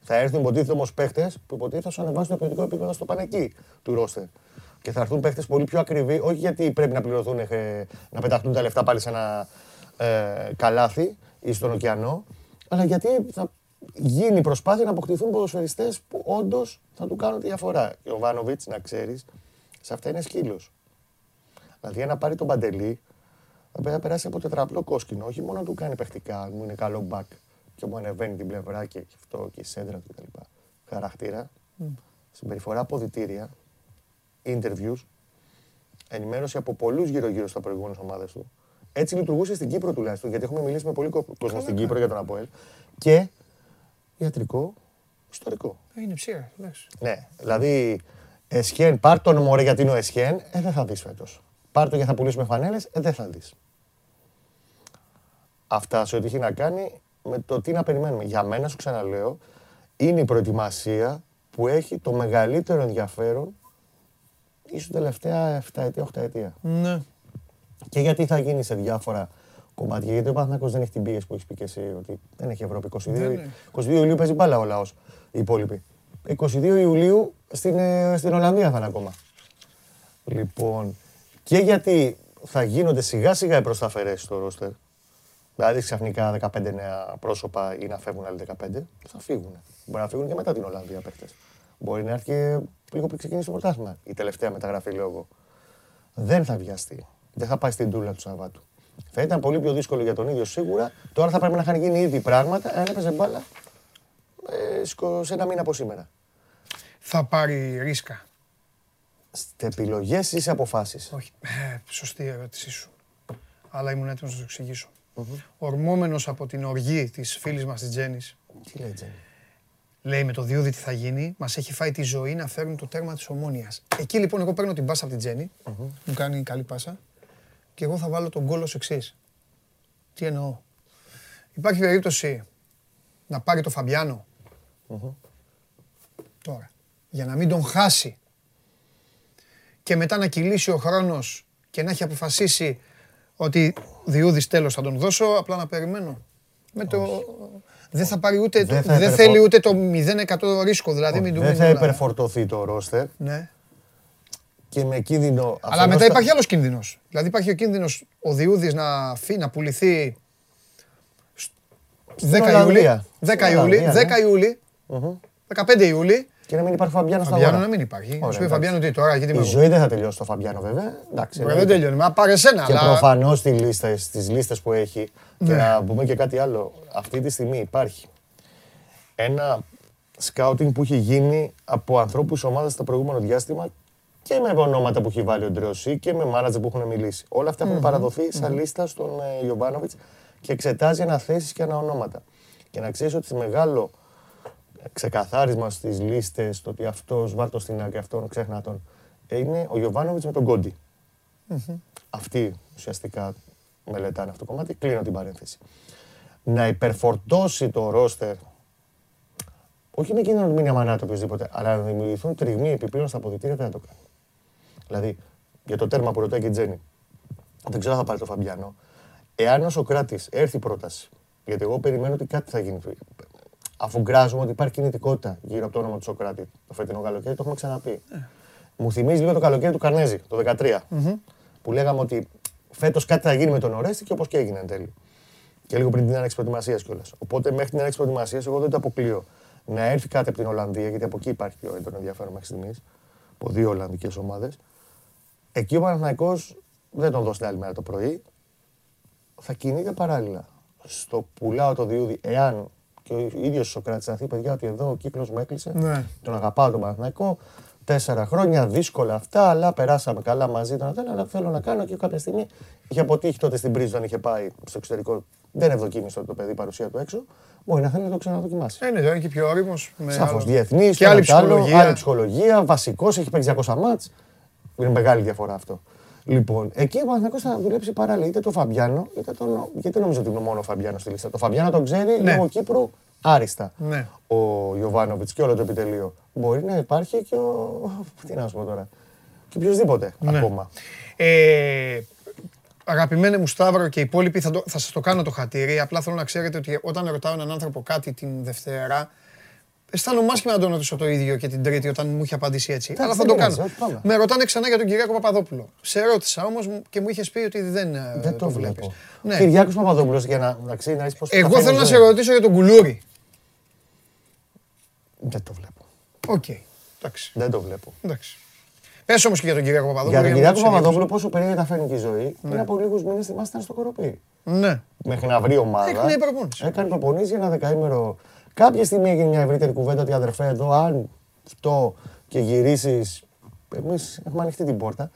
Θα έρθουν υποτίθεται όμως παίχτες που υποτίθεται θα σου ανεβάσουν το ποιοτικό επίπεδο στο πανεκί του ρόστερ. Και θα έρθουν παίχτες πολύ πιο ακριβοί, όχι γιατί πρέπει να πληρωθούν, ε, να πεταχτούν τα λεφτά πάλι σε ένα ε, καλάθι ή στον ωκεανό, αλλά γιατί θα γίνει προσπάθεια να αποκτηθούν ποδοσφαιριστές που όντως θα του κάνουν τη διαφορά. Και ο Βάνοβιτς, να ξέρεις, σε αυτά είναι σκύλος. Δηλαδή, για να πάρει τον Παντελή, θα πρέπει να περάσει από τετραπλό κόσκινο. Όχι μόνο να του κάνει παιχτικά, μου είναι καλό μπακ και μου ανεβαίνει την πλευρά και αυτό και η σέντρα του κτλ. Χαρακτήρα, συμπεριφορά αποδητήρια, interviews, ενημέρωση από πολλούς γύρω-γύρω στα προηγούμενες ομάδες του. Έτσι λειτουργούσε στην Κύπρο τουλάχιστον, γιατί έχουμε μιλήσει με πολύ κο- κόσμο στην Κύπρο για τον Αποέλ. Και ιατρικό, ιστορικό. Είναι ψήρα, λες. Ναι, δηλαδή Εσχέν, πάρ τον μωρέ γιατί είναι ο Εσχέν, ε, δεν θα δεις φέτος. Πάρ το για θα πουλήσουμε φανέλες, ε, δεν θα δεις. Αυτά σε ό,τι έχει να κάνει με το τι να περιμένουμε. Για μένα, σου ξαναλέω, είναι η προετοιμασία που έχει το μεγαλύτερο ενδιαφέρον ίσως τελευταία 7 ετία, 8 ετία. Ναι. Και γιατί θα γίνει σε διάφορα κομμάτια. Γιατί ο Παναθηναϊκός δεν έχει την πίεση που έχεις πει και εσύ ότι δεν έχει Ευρώπη. 22, Δεν έχει. 22 Ιουλίου παίζει μπάλα ο λαός, οι υπόλοιποι. 22 Ιουλίου στην, ε, στην Ολλανδία θα είναι ακόμα. Λοιπόν, και γιατί θα γίνονται σιγά σιγά οι προσταφερές στο ρόστερ. Δηλαδή ξαφνικά 15 νέα πρόσωπα ή να φεύγουν άλλοι 15, θα φύγουν. Μπορεί να φύγουν και μετά την Ολλανδία παίχτες. Μπορεί να έρθει και λίγο πριν ξεκινήσει το πρωτάθλημα. Η τελευταία μεταγραφή λόγω δεν θα βιαστεί. Δεν θα πάει στην τούλα του Σαββάτου. Θα ήταν πολύ πιο δύσκολο για τον ίδιο σίγουρα. Τώρα θα πρέπει να είχαν γίνει ήδη πράγματα αν έπαιζε μπάλα ε, σκο- σε ένα μήνα από σήμερα. Θα πάρει ρίσκα. Στι επιλογές ή σε αποφάσεις; Όχι. Ε, σωστή η ερώτησή σου. Αλλά ήμουν έτοιμος να το εξηγήσω. Ορμόμενος από την οργή της φίλης μας της Τζέννης, Τι λέει Τζένι; λέει με το Διούδη τι θα γίνει, μας έχει φάει τη ζωή να φέρουν το τέρμα της ομόνιας. Εκεί λοιπόν εγώ παίρνω την πάσα από την Τζέννη, μου κάνει καλή πάσα, και εγώ θα βάλω τον γκολ ως εξής. Τι εννοώ; Υπάρχει περίπτωση να πάρει το Φαμπιάνο; Τώρα, για να μην τον χάσει και μετά να κυλήσει ο χρόνος και να έχει αποφασίσει ότι διούδης τέλος θα τον δώσω, απλά να περιμένω. Με το... Δεν θα πάρει ούτε, Δεν το- θα δεν υπερφο- θέλει ούτε το 0% ρίσκο, δηλαδή μην του Δεν μείνει θα όλα. υπερφορτωθεί το ρόστερ Ναι. και με κίνδυνο. Αλλά αφενός μετά θα- υπάρχει άλλος κίνδυνος. Δηλαδή υπάρχει ο κίνδυνος ο Διούδης να, φύ, να πουληθεί σ- 10 Ιούλη, Ολλανδία. 10 Στην Ιούλη, Ολλανδία, 10 Ιούλη, Μμμ. 15 Ιούλη. Και να μην υπάρχει Φαμπιάνος στα Φαμπιάνο αγορά. να μην υπάρχει. Ωραία, Σου πει εντάξει. Φαμπιάνο τι τώρα, γιατί Η με ζωή δεν θα τελειώσει στο Φαμπιάνο βέβαια. Εντάξει, Ωραία, εννοείται. δεν τελειώνει. Μα πάρε σένα. Και αλλά- προφανώς στι λίστε στις λίστες που έχει. Και Ναι. να πούμε και κάτι άλλο. Αυτή τη στιγμή υπάρχει ένα σκάουτινγκ που έχει γίνει από ανθρώπους τη ομάδα στο προηγούμενο διάστημα και με ονόματα που έχει βάλει ο Ντρεωσή και με μάνατζερ που έχουν μιλήσει. Όλα αυτά έχουν παραδοθεί σαν λίστα στον ε, Ιωβάνοβιτς και εξετάζει αναθέσεις και αναονόματα. Και να ξέρεις ότι μεγάλο ξεκαθάρισμα στις λίστες, το ότι αυτός βάρτο στην άκρη, αυτόν ξέχνα τον, ε, είναι ο Ιωβάνοβιτ με τον Κόντι. Αυτοί ουσιαστικά μελετάνε αυτό το κομμάτι. Κλείνω την παρένθεση. Να υπερφορτώσει το ρόστερ, όχι με κίνδυνο να μείνει αμανάτο οποιοδήποτε, αλλά να δημιουργηθούν τριγμοί επιπλέον στα αποδητήρια δεν θα το κάνει. Δηλαδή, για το τέρμα που ρωτάει και η Τζέννη, δεν ξέρω αν θα πάρει το Φαμπιάνο. Εάν ο Σοκράτη έρθει πρόταση, γιατί εγώ περιμένω ότι κάτι θα γίνει. Αφού γκράζουμε ότι υπάρχει κινητικότητα γύρω από το όνομα του Σοκράτη το φετινό καλοκαίρι, το έχουμε ξαναπεί. Μου θυμίζει λίγο το καλοκαίρι του Καρνέζη, το 2013. Που λέγαμε ότι φέτος κάτι θα γίνει με τον Ορέστη και όπως και έγινε εν τέλει. Και λίγο πριν την άνοιξη προετοιμασίας κιόλας. Οπότε μέχρι την άνοιξη προετοιμασίας, εγώ δεν το αποκλείω να έρθει κάτι από την Ολλανδία, γιατί από εκεί υπάρχει πιο έντονο ενδιαφέρον μέχρι στιγμής, από δύο Ολλανδικές ομάδες. Εκεί ο Παναθηναϊκός δεν τον δώσει την άλλη μέρα το πρωί. Θα κινείται παράλληλα. Στο πουλάω το διούδι, εάν και ο ίδιος ο Σοκράτης να πει παιδιά ότι εδώ ο κύκλος μου έκλεισε, Ναι. τον αγαπάω τον Παναθηναϊκό, Τέσσερα χρόνια, δύσκολα αυτά, αλλά περάσαμε καλά μαζί. Τον Αθήνα, αλλά θέλω να κάνω και κάποια στιγμή. Είχε αποτύχει τότε στην Πρίζα, είχε πάει στο εξωτερικό. Δεν ευδοκίμησε το παιδί παρουσία του έξω. Μπορεί να θέλει να το ξαναδοκιμάσει. Ε, ναι, είναι και πιο όριμος. Σαφώς διεθνής, Και άλλη ψυχολογία. Άλλη ψυχολογία, βασικός, έχει παίξει 200 μάτς. Είναι μεγάλη διαφορά αυτό. Λοιπόν, εκεί ο Παναθηναϊκός θα δουλέψει παράλληλα είτε το Φαμπιάνο, είτε τον. Γιατί νομίζω ότι είναι μόνο ο Φαμπιάνος στη λίστα. Το Φαμπιάνο τον ξέρει Ναι. λόγω Κύπρου άριστα. Ναι. Ο Ιωβάνοβιτς και όλο το επιτελείο. Μπορεί να υπάρχει και ο. Τι να σου πω τώρα. Και οποιοδήποτε Ναι. ακόμα. Ε, αγαπημένε μου Σταύρο και οι υπόλοιποι θα, το, θα σας το κάνω το χατήρι. Απλά θέλω να ξέρετε ότι όταν ρωτάω έναν άνθρωπο κάτι την Δευτέρα, αισθάνομαι άσχημα να τον ρωτήσω το ίδιο και την Τρίτη όταν μου είχε απαντήσει έτσι. Εντάξει, Αλλά θα δεν το κάνω. πειράζει, όχι, πάμε. Με ρωτάνε ξανά για τον Κυριάκο Παπαδόπουλο. Σε ρώτησα όμως και μου είχες πει ότι δεν, ε, Δεν το βλέπεις. βλέπω. Ναι. Κυριάκος Παπαδόπουλος για να, να ξέρει να είσαι πώς Εγώ θα θέλω να φέρνει σε ζωή. ρωτήσω για τον Κουλούρι. Δεν το βλέπω. Οκ. Εντάξει. Δεν το βλέπω. Εντάξει. Πες όμως και για τον Κυριάκο Παπαδόπουλο. Για τον να Κυριάκο ρωτήσω Παπαδόπουλο, πόσο περίεργα τα φέρνει και η ζωή, πριν από λίγους μήνες θυμάστε ήταν στο Κορωπί. Ναι. Μέχρι να βρει ομάδα. Έκανε προπόνηση. Έκανε προπονήσεις για ένα δεκαήμερο. Κάποια στιγμή έγινε μια ευρύτερη κουβέντα ότι αδερφέ εδώ, αν αυτό και γυρίσεις. Εμείς έχουμε ανοιχτή την πόρτα.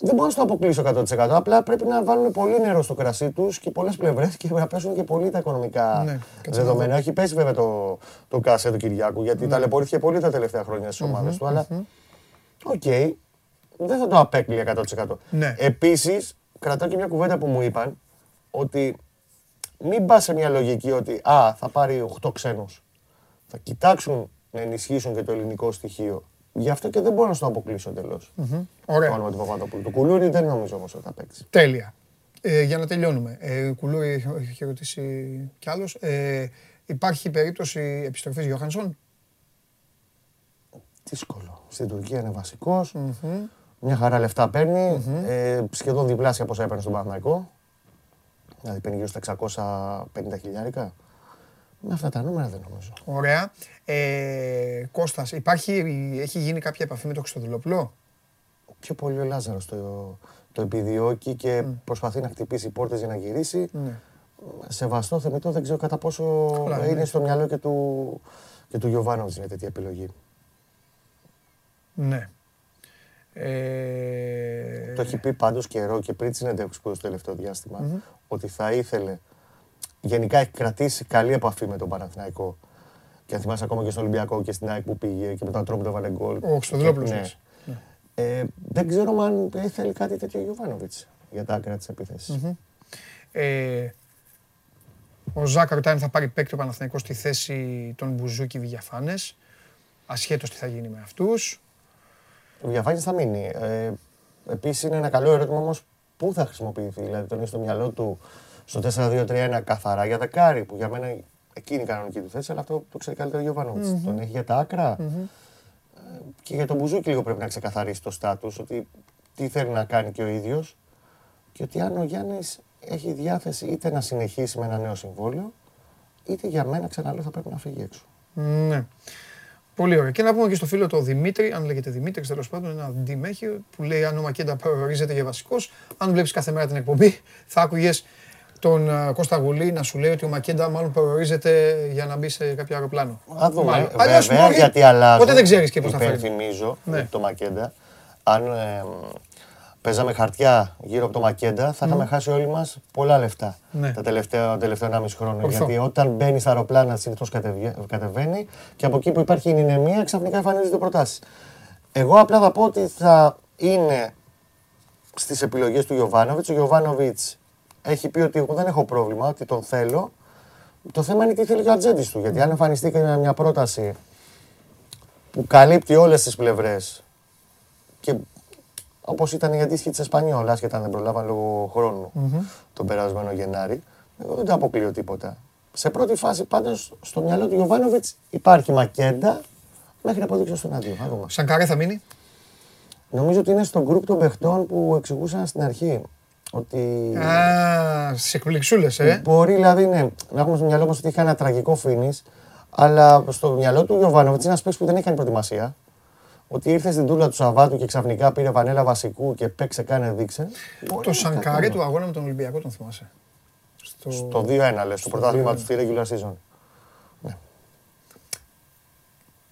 Δεν μπορώ να στο αποκλείσω 100%. Απλά πρέπει να βάλουν πολύ νερό στο κρασί τους και πολλές πλευρές και να πέσουν και πολύ τα οικονομικά Ναι, κάτσε να δεδομένα. Έχει πέσει βέβαια το, το κασέ του Κυριάκου γιατί ταλαιπωρήθηκε πολύ τα τελευταία χρόνια στις ομάδες του. Αλλά οκ, δεν θα το απέκλεια 100%. Ναι. Επίσης, κρατάω και μια κουβέντα που μου είπαν ότι μην πας σε μια λογική ότι α, θα πάρει 8 ξένους. Θα κοιτάξουν να ενισχύσουν και το ελληνικό στοιχείο. Γι' αυτό και δεν μπορώ να στο αποκλείσω εντελώς. Το Ωραία. όνομα του Παπαδόπουλου. Το κουλούρι δεν νομίζω όμως ότι θα παίξει. Τέλεια. Ε, για να τελειώνουμε. Ε, Κουλούρη έχει- έχει ρωτήσει κι άλλος. Ε, υπάρχει περίπτωση επιστροφής Γιώχανσον; Δύσκολο. Στην Τουρκία είναι βασικός. Μια χαρά λεφτά παίρνει. Ε, σχεδόν διπλάσια πόσα έπαιρνε στον Παναθηναϊκό. Δηλαδή παίρνει γύρω στα 650 χιλιάρικα. Με αυτά τα νούμερα δεν νομίζω. Ωραία. Ε, Κώστας, υπάρχει, έχει γίνει κάποια επαφή με τον Χρυστοδουλόπουλο. Πιο πολύ ο Λάζαρος το, το επιδιώκει και προσπαθεί να χτυπήσει πόρτες για να γυρίσει. Ναι. Σεβαστό θεμητό δεν ξέρω κατά πόσο Καλά, είναι ναι. στο μυαλό και του, και του Γιωβάνοβιτς μια τέτοια επιλογή. Ναι. Ε, Το έχει πει πάντως καιρό και πριν τη συνέντευξη που έδωσε το τελευταίο διάστημα, ότι θα ήθελε. Γενικά έχει κρατήσει καλή επαφή με τον Παναθηναϊκό. Και αν θυμάσαι ακόμα και στον Ολυμπιακό και στην ΑΕΚ που πήγε και με τον τρόπο που έβαλε γκολ. Ο Χρυστοδουλόπουλος Ναι. λες. Ε, δεν ξέρω αν θέλει κάτι τέτοιο ο Γιωβάνοβιτς για τα άκρα της επίθεσης. Ε, ο Ζάκα ρωτάει αν θα πάρει παίκτη ο Παναθηναϊκός στη θέση των Μπουζούκη Βηγιαφάνες. Ασχέτως τι θα γίνει με αυτούς. Ο Διαφάνης θα μείνει. Ε, Επίσης είναι ένα καλό ερώτημα όμως πού θα χρησιμοποιηθεί. Δηλαδή τον έχει στο μυαλό του στο 4-2-3 ένα καθαρά για δεκάρι που για μένα εκείνη είναι η κανονική του θέση, αλλά αυτό το ξέρει καλύτερα ο Γιωβάνοβιτς. Τον έχει για τα ακρα Ε, Και για τον Μπουζούκι λίγο πρέπει να ξεκαθαρίσει το στάτου ότι τι θέλει να κάνει και ο ίδιος και ότι αν ο Γιάννης έχει διάθεση είτε να συνεχίσει με ένα νέο συμβόλαιο, είτε για μένα ξαναλέω θα πρέπει να φύγει έξω. Ναι. Πολύ ωραία. Και να πούμε και στο φίλο το Δημήτρη, αν λέγεται Δημήτρη, τέλος πάντων, ένα ντύμ έχει, που λέει αν ο Μακέντα προορίζεται για βασικός. Αν βλέπεις κάθε μέρα την εκπομπή, θα άκουγες τον ε, Κώστα Γουλή να σου λέει ότι ο Μακέντα μάλλον προορίζεται για να μπει σε κάποιο αεροπλάνο. Α δούμε. Μάλλον. Αλλιώς Βέβαια, μπορεί- γιατί αλλάζουν. Ποτέ δεν ξέρεις και πώς θα φέρει. Υπενθυμίζω Ναι. ότι το Μακέντα, αν ε, παίζαμε χαρτιά γύρω από το Μακέντα, θα είχαμε χάσει όλοι μας πολλά λεφτά Ναι. τα τελευταία, τον τελευταίο 1,5 χρόνο. Ορθό. Γιατί όταν μπαίνει στα αεροπλάνα, συνήθως κατεβαίνει και από εκεί που υπάρχει η νηνεμία, ξαφνικά εμφανίζονται προτάσεις. Εγώ απλά θα πω ότι θα είναι στις επιλογές του Γιωβάνοβιτς. Ο Γιωβάνοβιτς έχει πει ότι εγώ δεν έχω πρόβλημα, ότι τον θέλω. Το θέμα είναι τι θέλει και ο ατζέντης του. Γιατί αν εμφανιστεί και μια πρόταση που καλύπτει όλες τις πλευρές και όπως ήταν η αντίστοιχη της Εσπανιόλας, άσχετα αν δεν προλάβαν λόγω χρόνου τον περασμένο Γενάρη, εγώ δεν το αποκλείω τίποτα. Σε πρώτη φάση πάντως στο μυαλό του Γιωβάνοβιτς υπάρχει μακέντα μέχρι να αποδείξω στον άδειο. Θα δούμε. Σανκαρέ θα μείνει; Νομίζω ότι είναι στο γκρουπ των παιχτών που εξηγούσαν στην αρχή. Ότι Α, στις εκπληξούλες, ε. μπορεί δηλαδή ναι, να έχουμε στο μυαλό μας ότι είχε ένα τραγικό φίνι, αλλά στο μυαλό του Γιωβάνοβιτς είναι ένας παίκτης που δεν έχει κάνει προετοιμασία. Ότι ήρθε στην τούλα του Σαββάτου και ξαφνικά πήρε βανέλα βασικού και παίξε, κάνε, δείξε. Μπορεί Το να Σανκαρέ κάνει. του αγώνα με τον Ολυμπιακό τον θυμάσαι; Στο... Στο 2-1 λες, στο πρωτάθλημα 2-1. του στη regular season.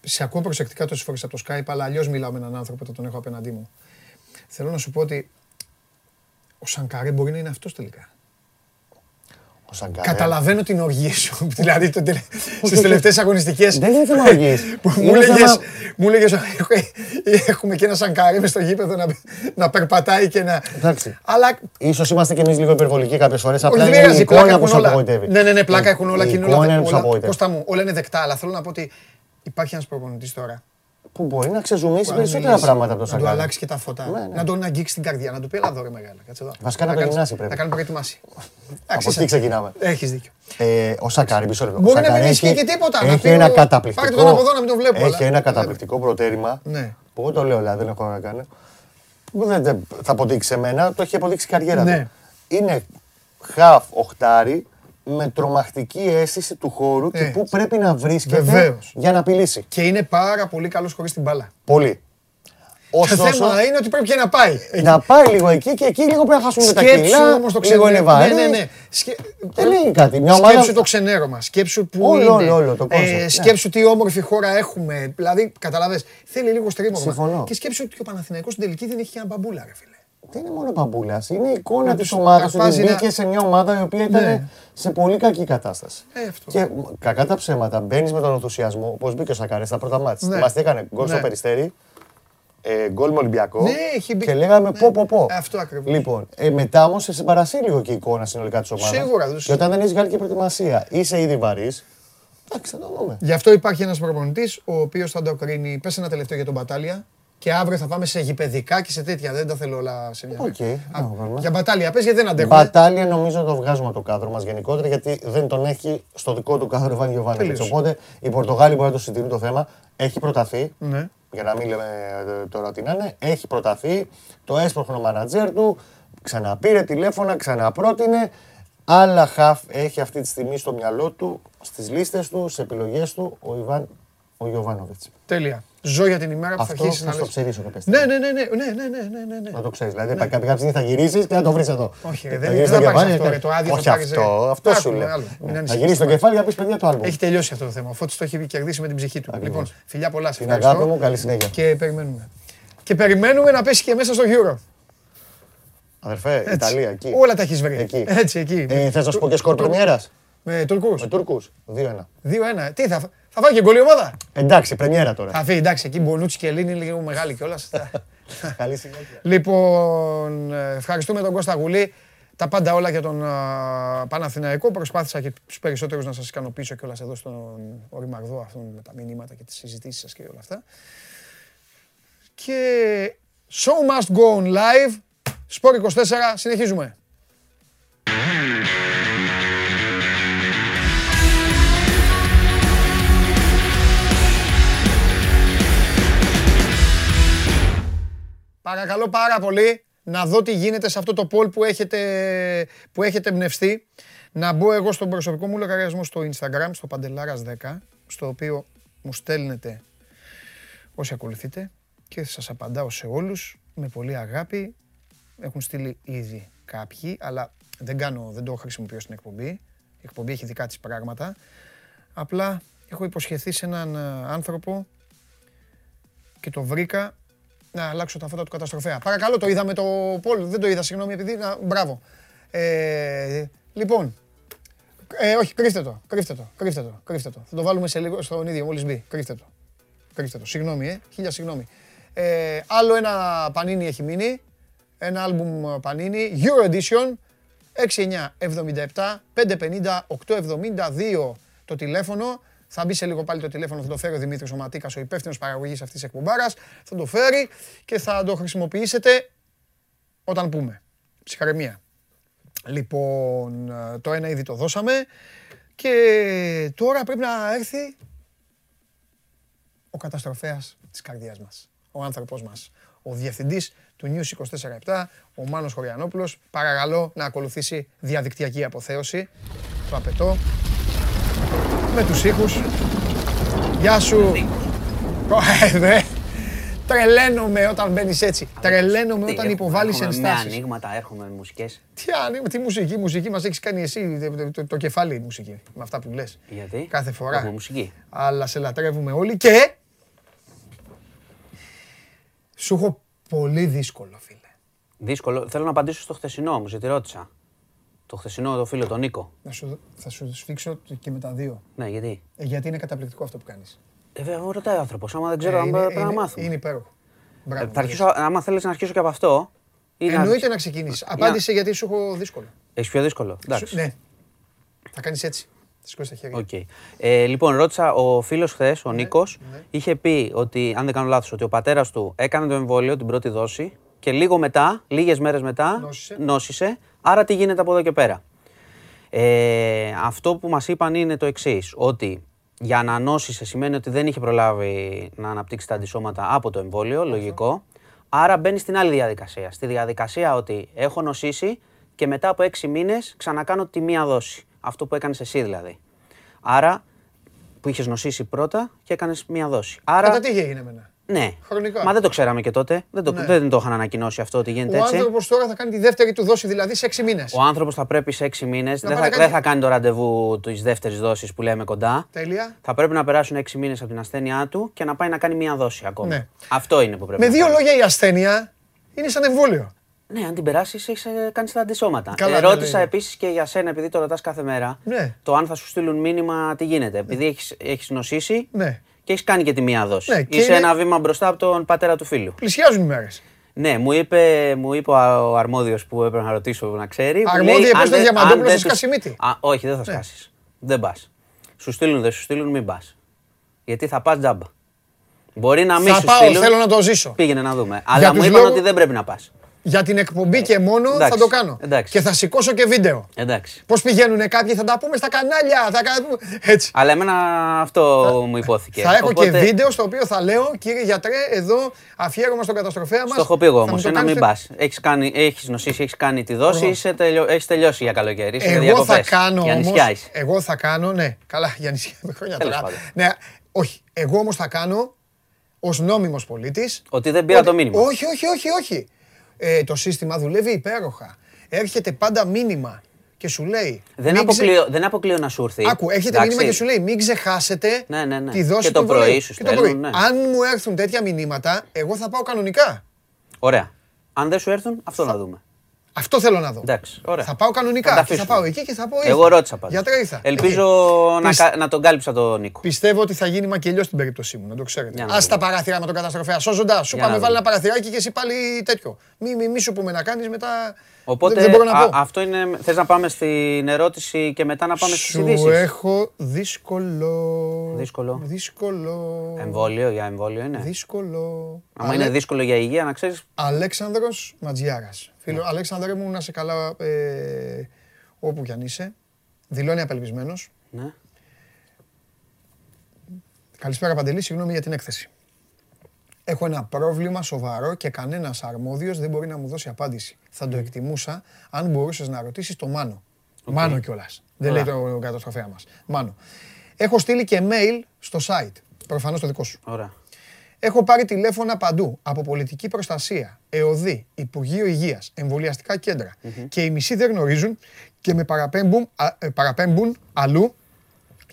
σε ακούω προσεκτικά τόσες φορές από το Skype, αλλά αλλιώς μιλάω με έναν άνθρωπο όταν τον έχω απέναντί μου. Θέλω να σου πω ότι ο Σανκαρέ μπορεί να είναι αυτός τελικά. Ο Σαγκάρε. Καταλαβαίνω την οργή σου. δηλαδή στις τελευταίες αγωνιστικές. Δεν είναι θέμα οργής. Μου Είναι έλεγες, θέμα- μου έλεγες, έχουμε και ένα σανκάρι μες στο γήπεδο να, να περπατάει και να... Εντάξει. Αλλά Ίσως είμαστε κι εμείς λίγο υπερβολικοί κάποιες φορές. όχι, Απλά δεν είναι η πειράζει, πλάκα εικόνα που έχουν σε όλα. απογοητεύει. Ναι, ναι, ναι, πλάκα Η- έχουν όλα η και είναι εικόνα όλα, είναι που σε όλα, απογοητεύει. Κώστα μου, όλα είναι δεκτά, αλλά θέλω να πω ότι υπάρχει ένας προπονητής τώρα. Που μπορεί να ξεζουμίσει που περισσότερα μιλήσει, πράγματα από το Να του Σαγκάρε. αλλάξει και τα φώτα. Ναι, ναι. Να τον αγγίξει την καρδιά, να του πει έλα εδώ ρε μεγάλα. Κάτσε εδώ. Βασικά να το κάνεις- γυμνάσει πρέπει. Να κάνει προετοιμάση. Από εκεί ξεκινάμε. Έχεις δίκιο. Ε, ο Σακάρη, μισό λεπτό. Ο Μπορεί να Σακάρη μην ισχύει έχει- και τίποτα, να Έχει πει ένα ο- καταπληκτικό. πάρτε τον από εδώ να μην τον βλέπω, Έχει αλλά- ένα καταπληκτικό προτέρημα. Ναι. Που εγώ το λέω, δηλαδή δεν έχω να κάνω. Που δεν δεν θα αποδείξει σε μένα, το έχει αποδείξει η καριέρα Ναι. του. Είναι χαφ οχτάρι με τρομακτική αίσθηση του χώρου και Ε, πού πρέπει να βρίσκεται βεβαίως. για να απειλήσει. Και είναι πάρα πολύ καλός χωρίς την μπάλα. Πολύ. Το Ωστόσο, θέμα είναι ότι πρέπει και να πάει. να πάει λίγο εκεί και εκεί λίγο πρέπει να χάσουμε τα Σκέψου κιλά. όμως το Λίγο είναι ξενέρωμα. βαρύ. Ναι, ναι, ναι. Σκε- Δεν λέει κάτι. Μια ομάδα- Σκέψου το ξενέρωμα. Σκέψου που Όλο, είναι. όλο, όλο, το concept, ναι. Σκέψου τι όμορφη χώρα έχουμε. Δηλαδή, καταλαβες, θέλει λίγο στρίμωγμα. Συμφωνώ. Και σκέψου ότι ο Παναθηναϊκός στην τελική δεν έχει και ένα μπαμπούλα, ρε φίλε. Δεν είναι μόνο μπαμπούλα. Είναι η εικόνα Να της τους ομάδας ότι αρπάζει να- μπήκε σε μια ομάδα η οποία ήταν Ναι. σε πολύ κακή κατάσταση. Ε, αυτό. Και μ, κακά τα ψέματα, μπαίνεις με τον ενθουσιασμό, όπως μπήκε ο Σακάρε στα πρώτα μάτια. Ναι. Θυμάστε, έκανε γκολ Ναι. στο περιστέρι, ε, γκολ με Ολυμπιακό. Ναι, έχει μπει. Και λέγαμε Ναι. πω, πω, πω. Αυτό ακριβώς. Λοιπόν, ε, μετά όμως σε συμπαρασύρει λίγο και η εικόνα συνολικά της ομάδας. Σίγουρα, δεν το Και όταν δεν έχεις βγάλει και προετοιμασία, είσαι ήδη βαρύς. Εντάξει, θα το δούμε. Γι' αυτό υπάρχει ένας προπονητής ο οποίος θα το κρίνει. Πες ένα τελευταίο για τον Μπατάλια. Και αύριο θα πάμε σε γηπεδικά και σε τέτοια. Δεν τα θέλω όλα σε μια. Οκ, Α, δεν έχω πρόβλημα. Για μπατάλια, πες γιατί δεν αντέχουμε. Μπατάλια νομίζω το βγάζουμε από το κάδρο μας γενικότερα γιατί δεν τον έχει στο δικό του κάδρο Ιβάν Γιοβάνοβιτς. Τελείωσε. Οπότε οι Πορτογάλοι μπορεί να το συντηρούν το θέμα. Έχει προταθεί. Ναι. Για να μην λέμε ε, τώρα τι να είναι. Έχει προταθεί. Το έσπρωχνε ο μάνατζερ του. Ξαναπήρε τηλέφωνα, ξαναπρότεινε. Άλλα χαφ έχει αυτή τη στιγμή στο μυαλό του, στις λίστες του, στις επιλογές του ο Ιβάν ο Γιωβάνοβιτς. Τέλεια. Ζω για την ημέρα που θα αρχίσει να. Θα το ξέρει. Ναι, ναι, ναι, ναι, ναι, Να το ξέρεις. Δηλαδή κάποια στιγμή θα γυρίσεις και θα το βρεις εδώ. Όχι, δεν θα πάρεις αυτό. Το άδειο Όχι αυτό. Αυτό σου ναι Θα γυρίσεις το κεφάλι για να πεις παιδιά το άλλο. Έχει τελειώσει αυτό το θέμα. Φώτη το έχει κερδίσει με την ψυχή του. Λοιπόν, φιλιά πολλά σε αγάπη μου, καλή συνέχεια. Και περιμένουμε. Και περιμένουμε να πέσει και μέσα στο Euro. Αδερφέ, Ιταλία, εκεί. Όλα τα έχεις βρει. Εκεί. Έτσι, εκεί. Θες να σου πω και σκορ. Με Τούρκου. Με Τούρκου. 2-1. 2-1. Τι θα θα φάει και γκολ η ομάδα. Εντάξει, πρεμιέρα τώρα. Θα φύγει, εντάξει, εκεί Μπονούτσι και Ελλήνη είναι λίγο μεγάλη κιόλας. Καλή συνέχεια. λοιπόν, ε, ευχαριστούμε τον Κώστα Γουλή. Τα πάντα όλα για τον α, Παναθηναϊκό. Προσπάθησα και τους περισσότερους να σας ικανοποιήσω κιόλας εδώ στον οριμαγδό αυτόν με τα μηνύματα και τις συζητήσεις σας και όλα αυτά. Και show must go on live. Σπόρ 24, συνεχίζουμε. Παρακαλώ πάρα πολύ να δω τι γίνεται σε αυτό το poll που έχετε, που έχετε εμπνευστεί. Να μπω εγώ στον προσωπικό μου λογαριασμό στο Instagram, στο Παντελάρας10, στο οποίο μου στέλνετε όσοι ακολουθείτε και σας απαντάω σε όλους με πολύ αγάπη. Έχουν στείλει ήδη κάποιοι, αλλά δεν, κάνω, δεν το χρησιμοποιώ στην εκπομπή. Η εκπομπή έχει δικά της πράγματα. Απλά έχω υποσχεθεί σε έναν ε, άνθρωπο και το βρήκα να αλλάξω τα φώτα του καταστροφέα. Παρακαλώ, το είδα με το Πολ. Δεν το είδα, συγγνώμη, επειδή. Να, μπράβο. Ε, λοιπόν. Ε, όχι, κρύφτε το, κρύφτε το, κρύφτε το, κρύφτε το. Θα το βάλουμε σε λίγο στον ίδιο, μόλις μπει. Κρύφτε το. Κρύφτε το. Συγγνώμη, ε. Χίλια συγγνώμη. Ε, άλλο ένα πανίνι έχει μείνει. Ένα άλμπουμ πανίνι. Euro Edition. 6977 550 872 το τηλέφωνο. Θα μπει σε λίγο πάλι το τηλέφωνο, θα το φέρει ο Δημήτρης ο Ματίκας, ο υπεύθυνος παραγωγής αυτής της εκπομπάρας. Θα το φέρει και θα το χρησιμοποιήσετε όταν πούμε. Ψυχαρεμία. Λοιπόν, ε, το ένα ήδη το δώσαμε και τώρα πρέπει να έρθει ο καταστροφέας της καρδιάς μας, ο άνθρωπός μας, ο διευθυντής του News 24-7, ο Μάνος Χωριανόπουλος. Παρακαλώ να ακολουθήσει διαδικτυακή αποθέωση. Το απαιτώ. Με τους ήχους. Γεια σου. Ε, δε. Τρελαίνομαι όταν μπαίνεις έτσι. Τρελαίνομαι όταν υποβάλλεις έρχομαι Με ενστάσεις. ανοίγματα έρχομαι με μουσικές. Τι, ανοίγμα, τι μουσική, μουσική μας έχεις κάνει εσύ, το, το- το, το κεφάλι η μουσική, με αυτά που λες. Γιατί; Κάθε φορά. Έχουμε μουσική. Αλλά σε λατρεύουμε όλοι και Σου έχω πολύ δύσκολο, φίλε. Δύσκολο. Θέλω να απαντήσω στο χθεσινό όμω, γιατί ρώτησα. Το χθεσινό το φίλο, τον Νίκο. Να σου, θα σου σφίξω και με τα δύο. Ναι, γιατί; Ε, γιατί είναι καταπληκτικό αυτό που κάνεις. Ε, βέβαια, μου ρωτάει ο άνθρωπος. Άμα δεν ξέρω, Ε, αν είναι- πρέπει να είναι- μάθουμε. Είναι υπέροχο. Ε, Μπράβο. θα μου αρχίσω, άμα θέλεις να αρχίσω και από αυτό. Ή να... Εννοείται να ξεκινήσεις. Απάντησε γιατί σου έχω δύσκολο. Έχεις πιο δύσκολο. Εντάξει. Σου- Ναι. Θα κάνεις έτσι. Θα σηκώσει τα χέρια. Οκ. Ε, λοιπόν, ρώτησα ο φίλος χθες, Ναι, ο Νίκος, είχε πει ότι, αν δεν κάνω λάθος, ότι ο πατέρας του έκανε το εμβόλιο την πρώτη δόση και λίγο μετά, λίγες μέρες μετά, Νόσησε. νόσησε. Άρα τι γίνεται από εδώ και πέρα. Ε, αυτό που μας είπαν είναι το εξής, ότι για να νόσησε σημαίνει ότι δεν είχε προλάβει να αναπτύξει τα αντισώματα από το εμβόλιο, λογικό. Άρα μπαίνει στην άλλη διαδικασία. Στη διαδικασία ότι έχω νοσήσει και μετά από έξι μήνες ξανακάνω τη μία δόση. Αυτό που έκανες εσύ δηλαδή. Άρα που είχες νοσήσει πρώτα και έκανες μία δόση. Άρα. Κατά τι έγινε εμένα. Ναι. Χρονικά. Μα δεν το ξέραμε και τότε. Δεν το, Ναι. δεν το είχαν ανακοινώσει αυτό ότι γίνεται Ο έτσι. άνθρωπος τώρα θα κάνει τη δεύτερη του δόση, δηλαδή σε 6 μήνες. Ο άνθρωπος θα πρέπει σε έξι μήνες. Δεν, πάει θα, να κάνει- δεν θα κάνει το ραντεβού της δεύτερης δόσης που λέμε κοντά. Τέλεια. Θα πρέπει να περάσουν έξι μήνες από την ασθένειά του και να πάει να κάνει μία δόση ακόμα. Ναι. Αυτό είναι που πρέπει Με να δύο κάνει. λόγια η ασθένεια είναι σαν εμβόλιο. Ναι, αν την περάσεις, έχει κάνεις τα αντισώματα. Καλά, ε, ναι, ρώτησα ναι. επίσης και για σένα, επειδή το ρωτάς κάθε μέρα, Ναι. το αν θα σου στείλουν μήνυμα τι γίνεται. Επειδή έχει έχεις νοσήσει Ναι. Και έχεις κάνει και τη μία δόση. Ναι, και Είσαι είναι- ένα βήμα μπροστά από τον πατέρα του φίλου. Πλησιάζουν οι μέρες. Ναι, μου είπε, μου είπε ο, ο αρμόδιος που έπρεπε να ρωτήσω να ξέρει. μου Αρμόδιο, λέει, είπες αν το δεν- Διαμαντόπουλος, αν δεν θα τους- σκάσει μύτη. Α, όχι, δεν θα Ναι. σκάσεις. Δεν πας. Σου στείλουν, δεν σου στείλουν, μην πας. Γιατί θα πας τζάμπα. Μπορεί να μην Θα σου πάω, στείλουν. θέλω να το ζήσω. Πήγαινε να δούμε. Αλλά μου τους είπαν λόγους- ότι δεν πρέπει να πας. Για την εκπομπή και μόνο θα εντάξει, το κάνω. εντάξει. Και θα σηκώσω και βίντεο. Εντάξει. Πώς πηγαίνουν κάποιοι, θα τα πούμε στα κανάλια. Θα κάνουμε. Έτσι. Αλλά εμένα αυτό μου υπόθηκε. Θα έχω Οπότε, και βίντεο στο οποίο θα λέω, κύριε γιατρέ, εδώ αφιέρωμα στον καταστροφέα μας. Στο έχω πει εγώ όμως, να μην πας. Έχεις έχεις νοσήσει, έχεις κάνει τη δόση, Εγώ. είσαι τελειω... έχεις τελειώσει για καλοκαίρι. Είσαι για Εγώ θα διακοπές. κάνω Για όμω. νησιά είσαι. Εγώ θα κάνω, ναι, καλά, για νησιά χρόνια Τέλος τώρα. πάντων. Ναι, όχι. Εγώ όμως θα κάνω ως νόμιμος πολίτης. Ότι δεν πήρα το μήνυμα. Όχι, όχι, όχι, όχι. Ε, το σύστημα δουλεύει υπέροχα. Έρχεται πάντα μήνυμα και σου λέει. Δεν μην ξε- αποκλείω, δεν αποκλείω να σου έρθει. Άκου, έρχεται Εντάξει. μήνυμα και σου λέει μην ξεχάσετε Ναι, ναι, ναι. τη δόση Και το του πρωί εμβολίου». σου Και το πρωί. στέλνουν, ναι. Αν μου έρθουν τέτοια μηνύματα, εγώ θα πάω κανονικά. Ωραία. Αν δεν σου έρθουν, αυτό να δούμε. Αυτό θέλω να δω. Εντάξει, ωραία. Θα πάω Θα κανονικά. τα και αφήσουμε. θα πάω εκεί και θα πω. Εγώ ήρθα. ρώτησα πάντως. Γιατρέ ήρθα. Ελπίζω Εκεί. να, Πισ- κα- να τον κάλυψα τον Νίκο. Πιστεύω ότι θα γίνει μακελιό στην περίπτωσή μου, να το ξέρετε. Για να Α δούμε. τα παράθυρα με τον καταστροφέα. Σώζοντα, σου Για πάμε να βάλει δούμε. ένα παραθυράκι και εσύ πάλι τέτοιο. Μη, μη, μη σου πούμε να κάνεις μετά. Οπότε δεν, δεν μπορώ να α- πω. αυτό είναι. Θες να πάμε στην ερώτηση και μετά να πάμε στις Σου ειδήσεις; έχω δύσκολο. Δύσκολο. Δύσκολο. Εμβόλιο, για εμβόλιο είναι. Δύσκολο. Άμα Ale- είναι δύσκολο για υγεία, να ξέρεις. Αλέξανδρος Ματζιάρας. Φίλο, Ναι. Αλέξανδρε μου, να σε καλά ε, όπου κι αν είσαι. Δηλώνει απελπισμένος. Ναι. Καλησπέρα Παντελή, συγγνώμη για την έκθεση. Έχω ένα πρόβλημα σοβαρό και κανένας αρμόδιος δεν μπορεί να μου δώσει απάντηση. Θα το εκτιμούσα αν μπορούσες να ρωτήσεις το Μάνο. Μάνο κιόλας. Δεν λέει Ωραία. το καταστροφέα μας. Μάνο. Έχω στείλει και mail στο site. Προφανώς το δικό σου. Ωραία. Έχω πάρει τηλέφωνα παντού από πολιτική προστασία, ΕΟΔΗ, Υπουργείο Υγείας, εμβολιαστικά κέντρα. Και οι μισοί δεν γνωρίζουν και με παραπέμπουν, α, ε, παραπέμπουν αλλού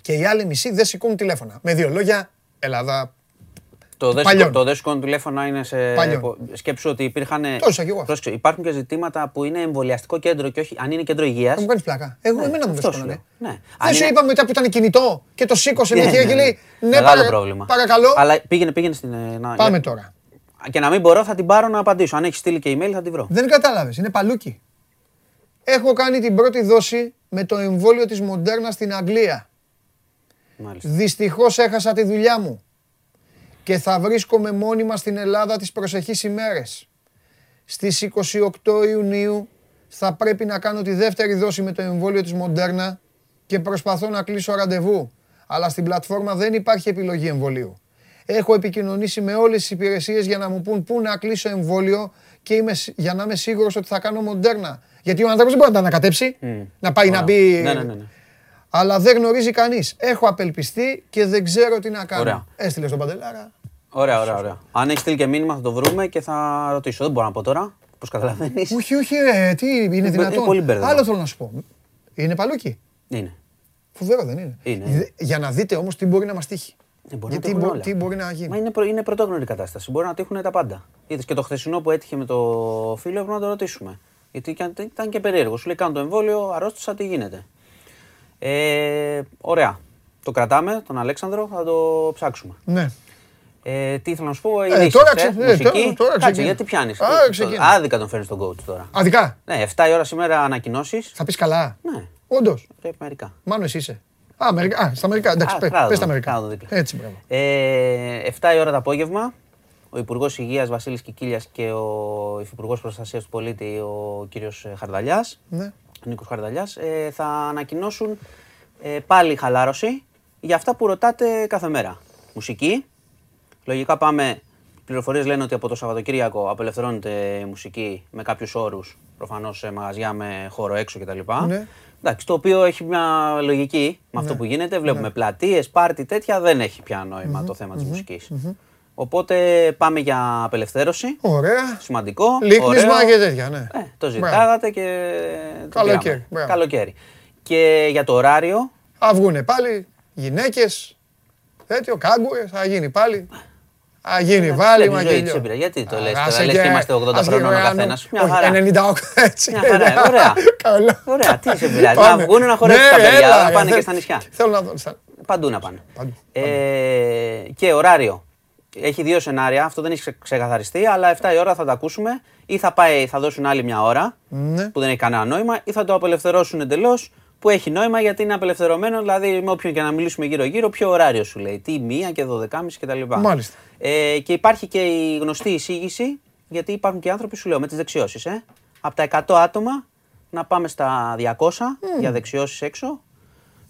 και οι άλλοι μισοί δεν σηκώνουν τηλέφωνα. Με δύο λόγια, Ελλάδα. Το δεν Παλιών. σηκώ- το δεν σηκώνουν τηλέφωνα είναι σε. Παλιών. Σκέψου ότι υπήρχαν. Το έζησα κι εγώ. Πρόσεξε, υπάρχουν και ζητήματα που είναι εμβολιαστικό κέντρο και όχι. Αν είναι κέντρο υγείας. Θα μου κάνεις πλάκα. Εγώ Ναι, εμένα μου αυτός δεν σου σηκώνανε. λέω. Ναι. Δεν Αν σου είναι- είπα μετά που ήταν κινητό και το σήκωσε μια Ναι, κυρία ναι, και λέει Ναι, Μεγάλο παρα- πρόβλημα. παρακαλώ. Αλλά πήγαινε, πήγαινε στην. ε, να- Πάμε για- τώρα. Και να μην μπορώ, θα την πάρω να απαντήσω. Αν έχεις στείλει και email, θα την βρω. Δεν κατάλαβες, είναι παλούκι. Έχω κάνει την πρώτη δόση με το εμβόλιο της Μοντέρνα στην Αγγλία. Μάλιστα. Δυστυχώς έχασα τη δουλειά μου και θα βρίσκομαι μόνιμα στην Ελλάδα τις προσεχείς ημέρες. Στις 28 Ιουνίου θα πρέπει να κάνω τη δεύτερη δόση με το εμβόλιο της Μοντέρνα και προσπαθώ να κλείσω ραντεβού. Αλλά στην πλατφόρμα δεν υπάρχει επιλογή εμβολίου. Έχω επικοινωνήσει με όλες τις υπηρεσίες για να μου πούν πού να κλείσω εμβόλιο και είμαι, σ- για να είμαι σίγουρος ότι θα κάνω Μοντέρνα. Γιατί ο άνθρωπος δεν μπορεί να τα ανακατέψει, να πάει να μπει... Αλλά δεν γνωρίζει κανείς. Έχω απελπιστεί και δεν ξέρω τι να κάνω. Ωραία. Έστειλε στον Παντελάρα. Ωραία, ωραία, ωραία. Αν έχεις στείλει και μήνυμα, θα το βρούμε και θα ρωτήσω. Δεν μπορώ να πω τώρα. Πώς καταλαβαίνεις. Όχι, όχι, ρε, τι είναι δυνατόν. πολύ μπέρδεμα. Άλλο θέλω να σου πω. Είναι παλούκι. Είναι. Φοβερό δεν είναι. Είναι. Δε- Για να δείτε όμως τι μπορεί να μας τύχει. Ε, μπορεί να Γιατί τύχουν μπο- όλα. τι μπορεί να Μα γίνει. είναι, προ, είναι πρωτόγνωρη κατάσταση. Μπορεί να τύχουν τα πάντα. Είδες και το χθεσινό που έτυχε με το φίλο, έπρεπε να το ρωτήσουμε. Γιατί ήταν- ήταν και περίεργο. Σου λέει: Κάνω το εμβόλιο, αρρώστησα, τι γίνεται. Ε, ωραία. Το κρατάμε, τον Αλέξανδρο, θα το ψάξουμε. Ναι. Ε, τι ήθελα να σου πω, Ε, ειδήσεις, τώρα ε, ξε- ε, μουσική. τώρα- τώρα Κάτσε, ξεκινά. γιατί πιάνεις. Α, ξεκινά. Άδικα τον φέρνεις στον coach τώρα. Αδικά. Ναι, 7 η ώρα σήμερα ανακοινώσεις. Θα πεις καλά. Ναι, Όντως. πρέπει μερικά. Μάνος εσύ είσαι. Α, Αμερικα... Α, στα Αμερικά. Εντάξει, Α, πε κράτο πες τα εδώ, Αμερικά. κράτο δίπλα. Έτσι, μπράβο. Ε, 7 η ώρα το απόγευμα, ο Υπουργός Υγείας Βασίλης Κικίλιας και ο Υφυπουργός Προστασίας του Πολίτη, ο κύριος Χαρδαλιάς, Ναι. Νίκο Χαρδαλιάς, ε, θα ανακοινώσουν ε, πάλι χαλάρωση για αυτά που ρωτάτε κάθε μέρα. Μουσική. Λογικά πάμε. Πληροφορίες λένε ότι από το Σαββατοκύριακο απελευθερώνεται η μουσική με κάποιους όρους. Προφανώς σε μαγαζιά με χώρο έξω κτλ. Ναι. Εντάξει, το οποίο έχει μια λογική με αυτό που γίνεται. Βλέπουμε πλατείες, πάρτι, τέτοια. Δεν έχει πια νόημα το θέμα της μουσικής. Οπότε πάμε για απελευθέρωση. Ωραία. Σημαντικό. Λίκνισμα ωραίο. και τέτοια, ναι. Ε, το Μπράβο. ζητάγατε και. το Καλοκαίρι, πήραμε. μπράβο. Καλοκαίρι. Και για το ωράριο, Α βγουνε πάλι γυναίκες. Τέτοιο, κάγκουρες, θα γίνει πάλι. Θα γίνει βάλει βλέπεις ζωή της μα εμπειρία. Γιατί το Α, λες άσε τώρα, λες και- και είμαστε 80 άσε χρονών ο και καθένας. Μια όχι, χαρά. 98 έτσι. Μια χαρά, ωραία. Καλά. Ωραία, τι σε πειράζει. Πάμε. Να βγούνε να χορέψουν Ναι, τα παιδιά, έλα, να ρε, πάνε θε- και στα νησιά. Θέλω να δω. στα- Παντού να πάνε. Παντού, Ε, και ωράριο. Έχει δύο σενάρια, αυτό δεν έχει ξε- ξεκαθαριστεί, αλλά 7 η ώρα θα τα ακούσουμε. Ή θα, πάει, θα δώσουν άλλη μια ώρα Ναι. που δεν έχει κανένα νόημα, ή θα το απελευθερώσουν εντελώς που έχει νόημα γιατί είναι απελευθερωμένο. Δηλαδή, με όποιον και να μιλήσουμε γύρω-γύρω, ποιο ωράριο σου λέει. Τι, μία και 12.30 κτλ. Μάλιστα. Ε, και υπάρχει και η γνωστή εισήγηση, γιατί υπάρχουν και άνθρωποι, σου λέω, με τις δεξιώσεις. Ε, από τα 100 άτομα να πάμε στα 200 για δεξιώσεις έξω.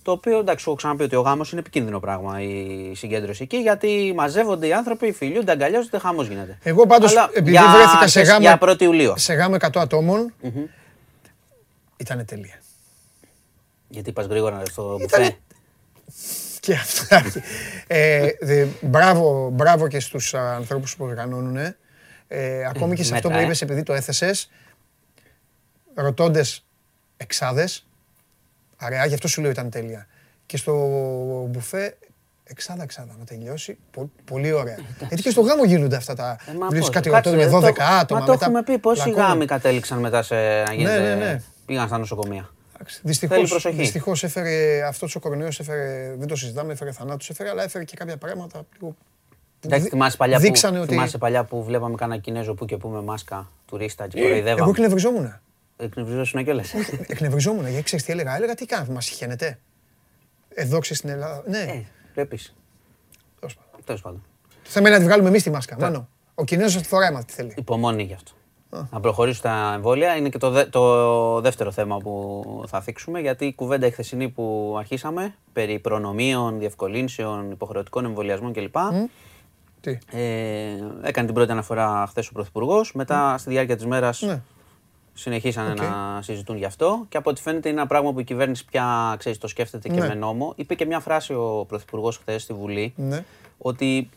Το οποίο εντάξει, έχω ξαναπεί ότι ο γάμος είναι επικίνδυνο πράγμα η συγκέντρωση εκεί, γιατί μαζεύονται οι άνθρωποι, φιλιούνται, αγκαλιάζονται, χαμός γίνεται. Εγώ πάντως, Αλλά επειδή για- βρέθηκα σε γάμο. Για 1η Ιουλίου. Σε γάμο 100 ατόμων. Ήταν τέλεια. Γιατί πας γρήγορα στο Ήτανε- μπουφέ. Και αυτά. ε, δε, μπράβο, μπράβο και στους α, ανθρώπους που οργανώνουν. Ε, ακόμη και σε αυτό που Μετά, ε. είπες επειδή το έθεσες, ρωτώντες εξάδες, αραιά, γι' αυτό σου λέω ήταν τέλεια. Και στο μπουφέ, εξάδα, εξάδα, να τελειώσει, πο- πολύ ωραία. Γιατί και στο γάμο γίνονται αυτά τα... Ε, μα βλέπεις πώς, κάτι κάτσε, ρωτώνται με το- 12 άτομα. Μα το μετά έχουμε πει, πόσοι πλακώνουν. γάμοι κατέληξαν μετά σε να γίνεται. ναι, ναι. Πήγαν στα νοσοκομεία. Εντάξει, Θέλει Δυστυχώς, προσοχή. δυστυχώς έφερε, αυτός ο κορονοϊός έφερε, δεν το συζητάμε, έφερε θανάτους, έφερε, αλλά έφερε και κάποια πράγματα λίγο που Εντάξει, δι- θυμάσαι παλιά, που, δείξανε ότι... θυμάσαι παλιά που βλέπαμε κανένα Κινέζο που και που με μάσκα τουρίστα και Εγώ κοροϊδεύαμε. Εκνευριζόμουν. Εκνευριζόσουν κιόλας. Εκνευριζόμουν, γιατί ξέρεις τι έλεγα. Έλεγα τι κάνετε, μας χαίνετε. Εδώ ξέρεις στην Ελλάδα. Ναι, Ε, βλέπεις. τέλος πάντων. Τέλος πάντων. Θέλουμε να τη βγάλουμε εμείς τη μάσκα. Μάνο. Ο Κινέζος τη φοράει, μα τι θέλει. Υπομονή γι' αυτό. Να προχωρήσουν τα εμβόλια. Είναι και το, δε- το δεύτερο θέμα που θα θίξουμε, γιατί η κουβέντα η χθεσινή που αρχίσαμε περί προνομίων, διευκολύνσεων, υποχρεωτικών εμβολιασμών κλπ. Τι; Ε, έκανε την πρώτη αναφορά χθες ο Πρωθυπουργός. Μετά, στη διάρκεια της μέρας, Ναι. Συνεχίσανε Οκ. να συζητούν γι' αυτό. Και από ό,τι φαίνεται είναι ένα πράγμα που η κυβέρνηση πια ξέρεις, το σκέφτεται και Ναι. με νόμο. Είπε και μια φράση ο Πρωθυπουργός χθες στη Βουλή Ναι. ότι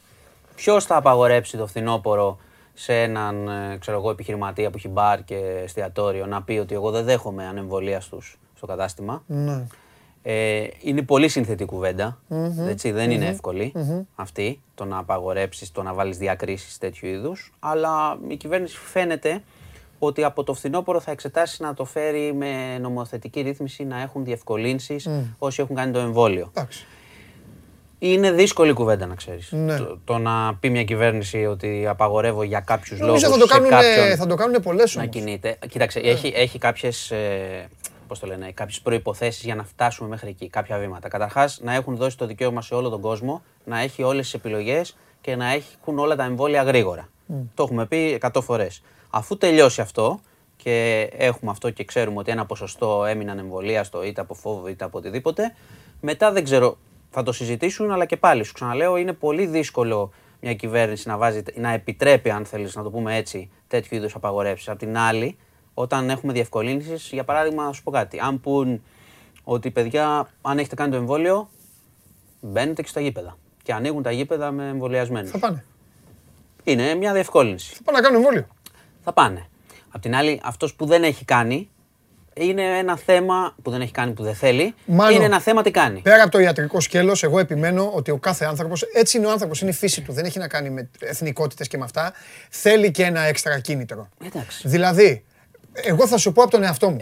ποιος θα απαγορέψει το φθινόπωρο σε έναν ε, ξέρω εγώ, επιχειρηματία που έχει μπαρ και εστιατόριο να πει ότι εγώ δεν δέχομαι ανεμβολία τους στο κατάστημα. Ναι. Ε, είναι πολύ σύνθετη κουβέντα. Έτσι, δεν είναι εύκολη αυτή το να απαγορέψεις, το να βάλεις διακρίσεις τέτοιου είδους. Αλλά η κυβέρνηση φαίνεται ότι από το φθινόπωρο θα εξετάσει να το φέρει με νομοθετική ρύθμιση να έχουν διευκολύνσεις όσοι έχουν κάνει το εμβόλιο. Εντάξει. Είναι δύσκολη κουβέντα να ξέρεις. Ναι. Το, το να πει μια κυβέρνηση ότι απαγορεύω για κάποιους λόγους. Νομίζω θα το κάνουν, θα το κάνουν πολλές να όμως. κινείται. Κοίταξε, έχει, έχει κάποιες. Ε, πώς το λένε, κάποιες προϋποθέσεις για να φτάσουμε μέχρι εκεί, κάποια βήματα. Καταρχάς, να έχουν δώσει το δικαίωμα σε όλο τον κόσμο, να έχει όλες τις επιλογές και να έχουν όλα τα εμβόλια γρήγορα. Το έχουμε πει 100 φορές. Αφού τελειώσει αυτό και έχουμε αυτό και ξέρουμε ότι ένα ποσοστό έμειναν εμβολίαστο είτε από φόβο είτε από οτιδήποτε, μετά δεν ξέρω, θα το συζητήσουν, αλλά και πάλι σου ξαναλέω, είναι πολύ δύσκολο μια κυβέρνηση να, βάζει, να επιτρέπει, αν θέλεις να το πούμε έτσι, τέτοιου είδους απαγορεύσεις. Απ' την άλλη, όταν έχουμε διευκολύνσεις, για παράδειγμα, να σου πω κάτι. Αν πούν ότι παιδιά, αν έχετε κάνει το εμβόλιο, μπαίνετε και στα γήπεδα. Και ανοίγουν τα γήπεδα με εμβολιασμένους. Θα πάνε. Είναι μια διευκόλυνση. Θα πάνε να κάνουν εμβόλιο. Θα πάνε. Απ' την άλλη, αυτός που δεν έχει κάνει, είναι ένα θέμα που δεν έχει κάνει που δεν θέλει. Μάνο. Είναι ένα θέμα τι κάνει. Πέρα από το ιατρικό σκέλος, εγώ επιμένω ότι ο κάθε άνθρωπος, έτσι είναι ο άνθρωπος, είναι η φύση του. Δεν έχει να κάνει με εθνικότητες και με αυτά. Θέλει και ένα έξτρα κίνητρο. Εντάξει. Δηλαδή, εγώ θα σου πω από τον εαυτό μου.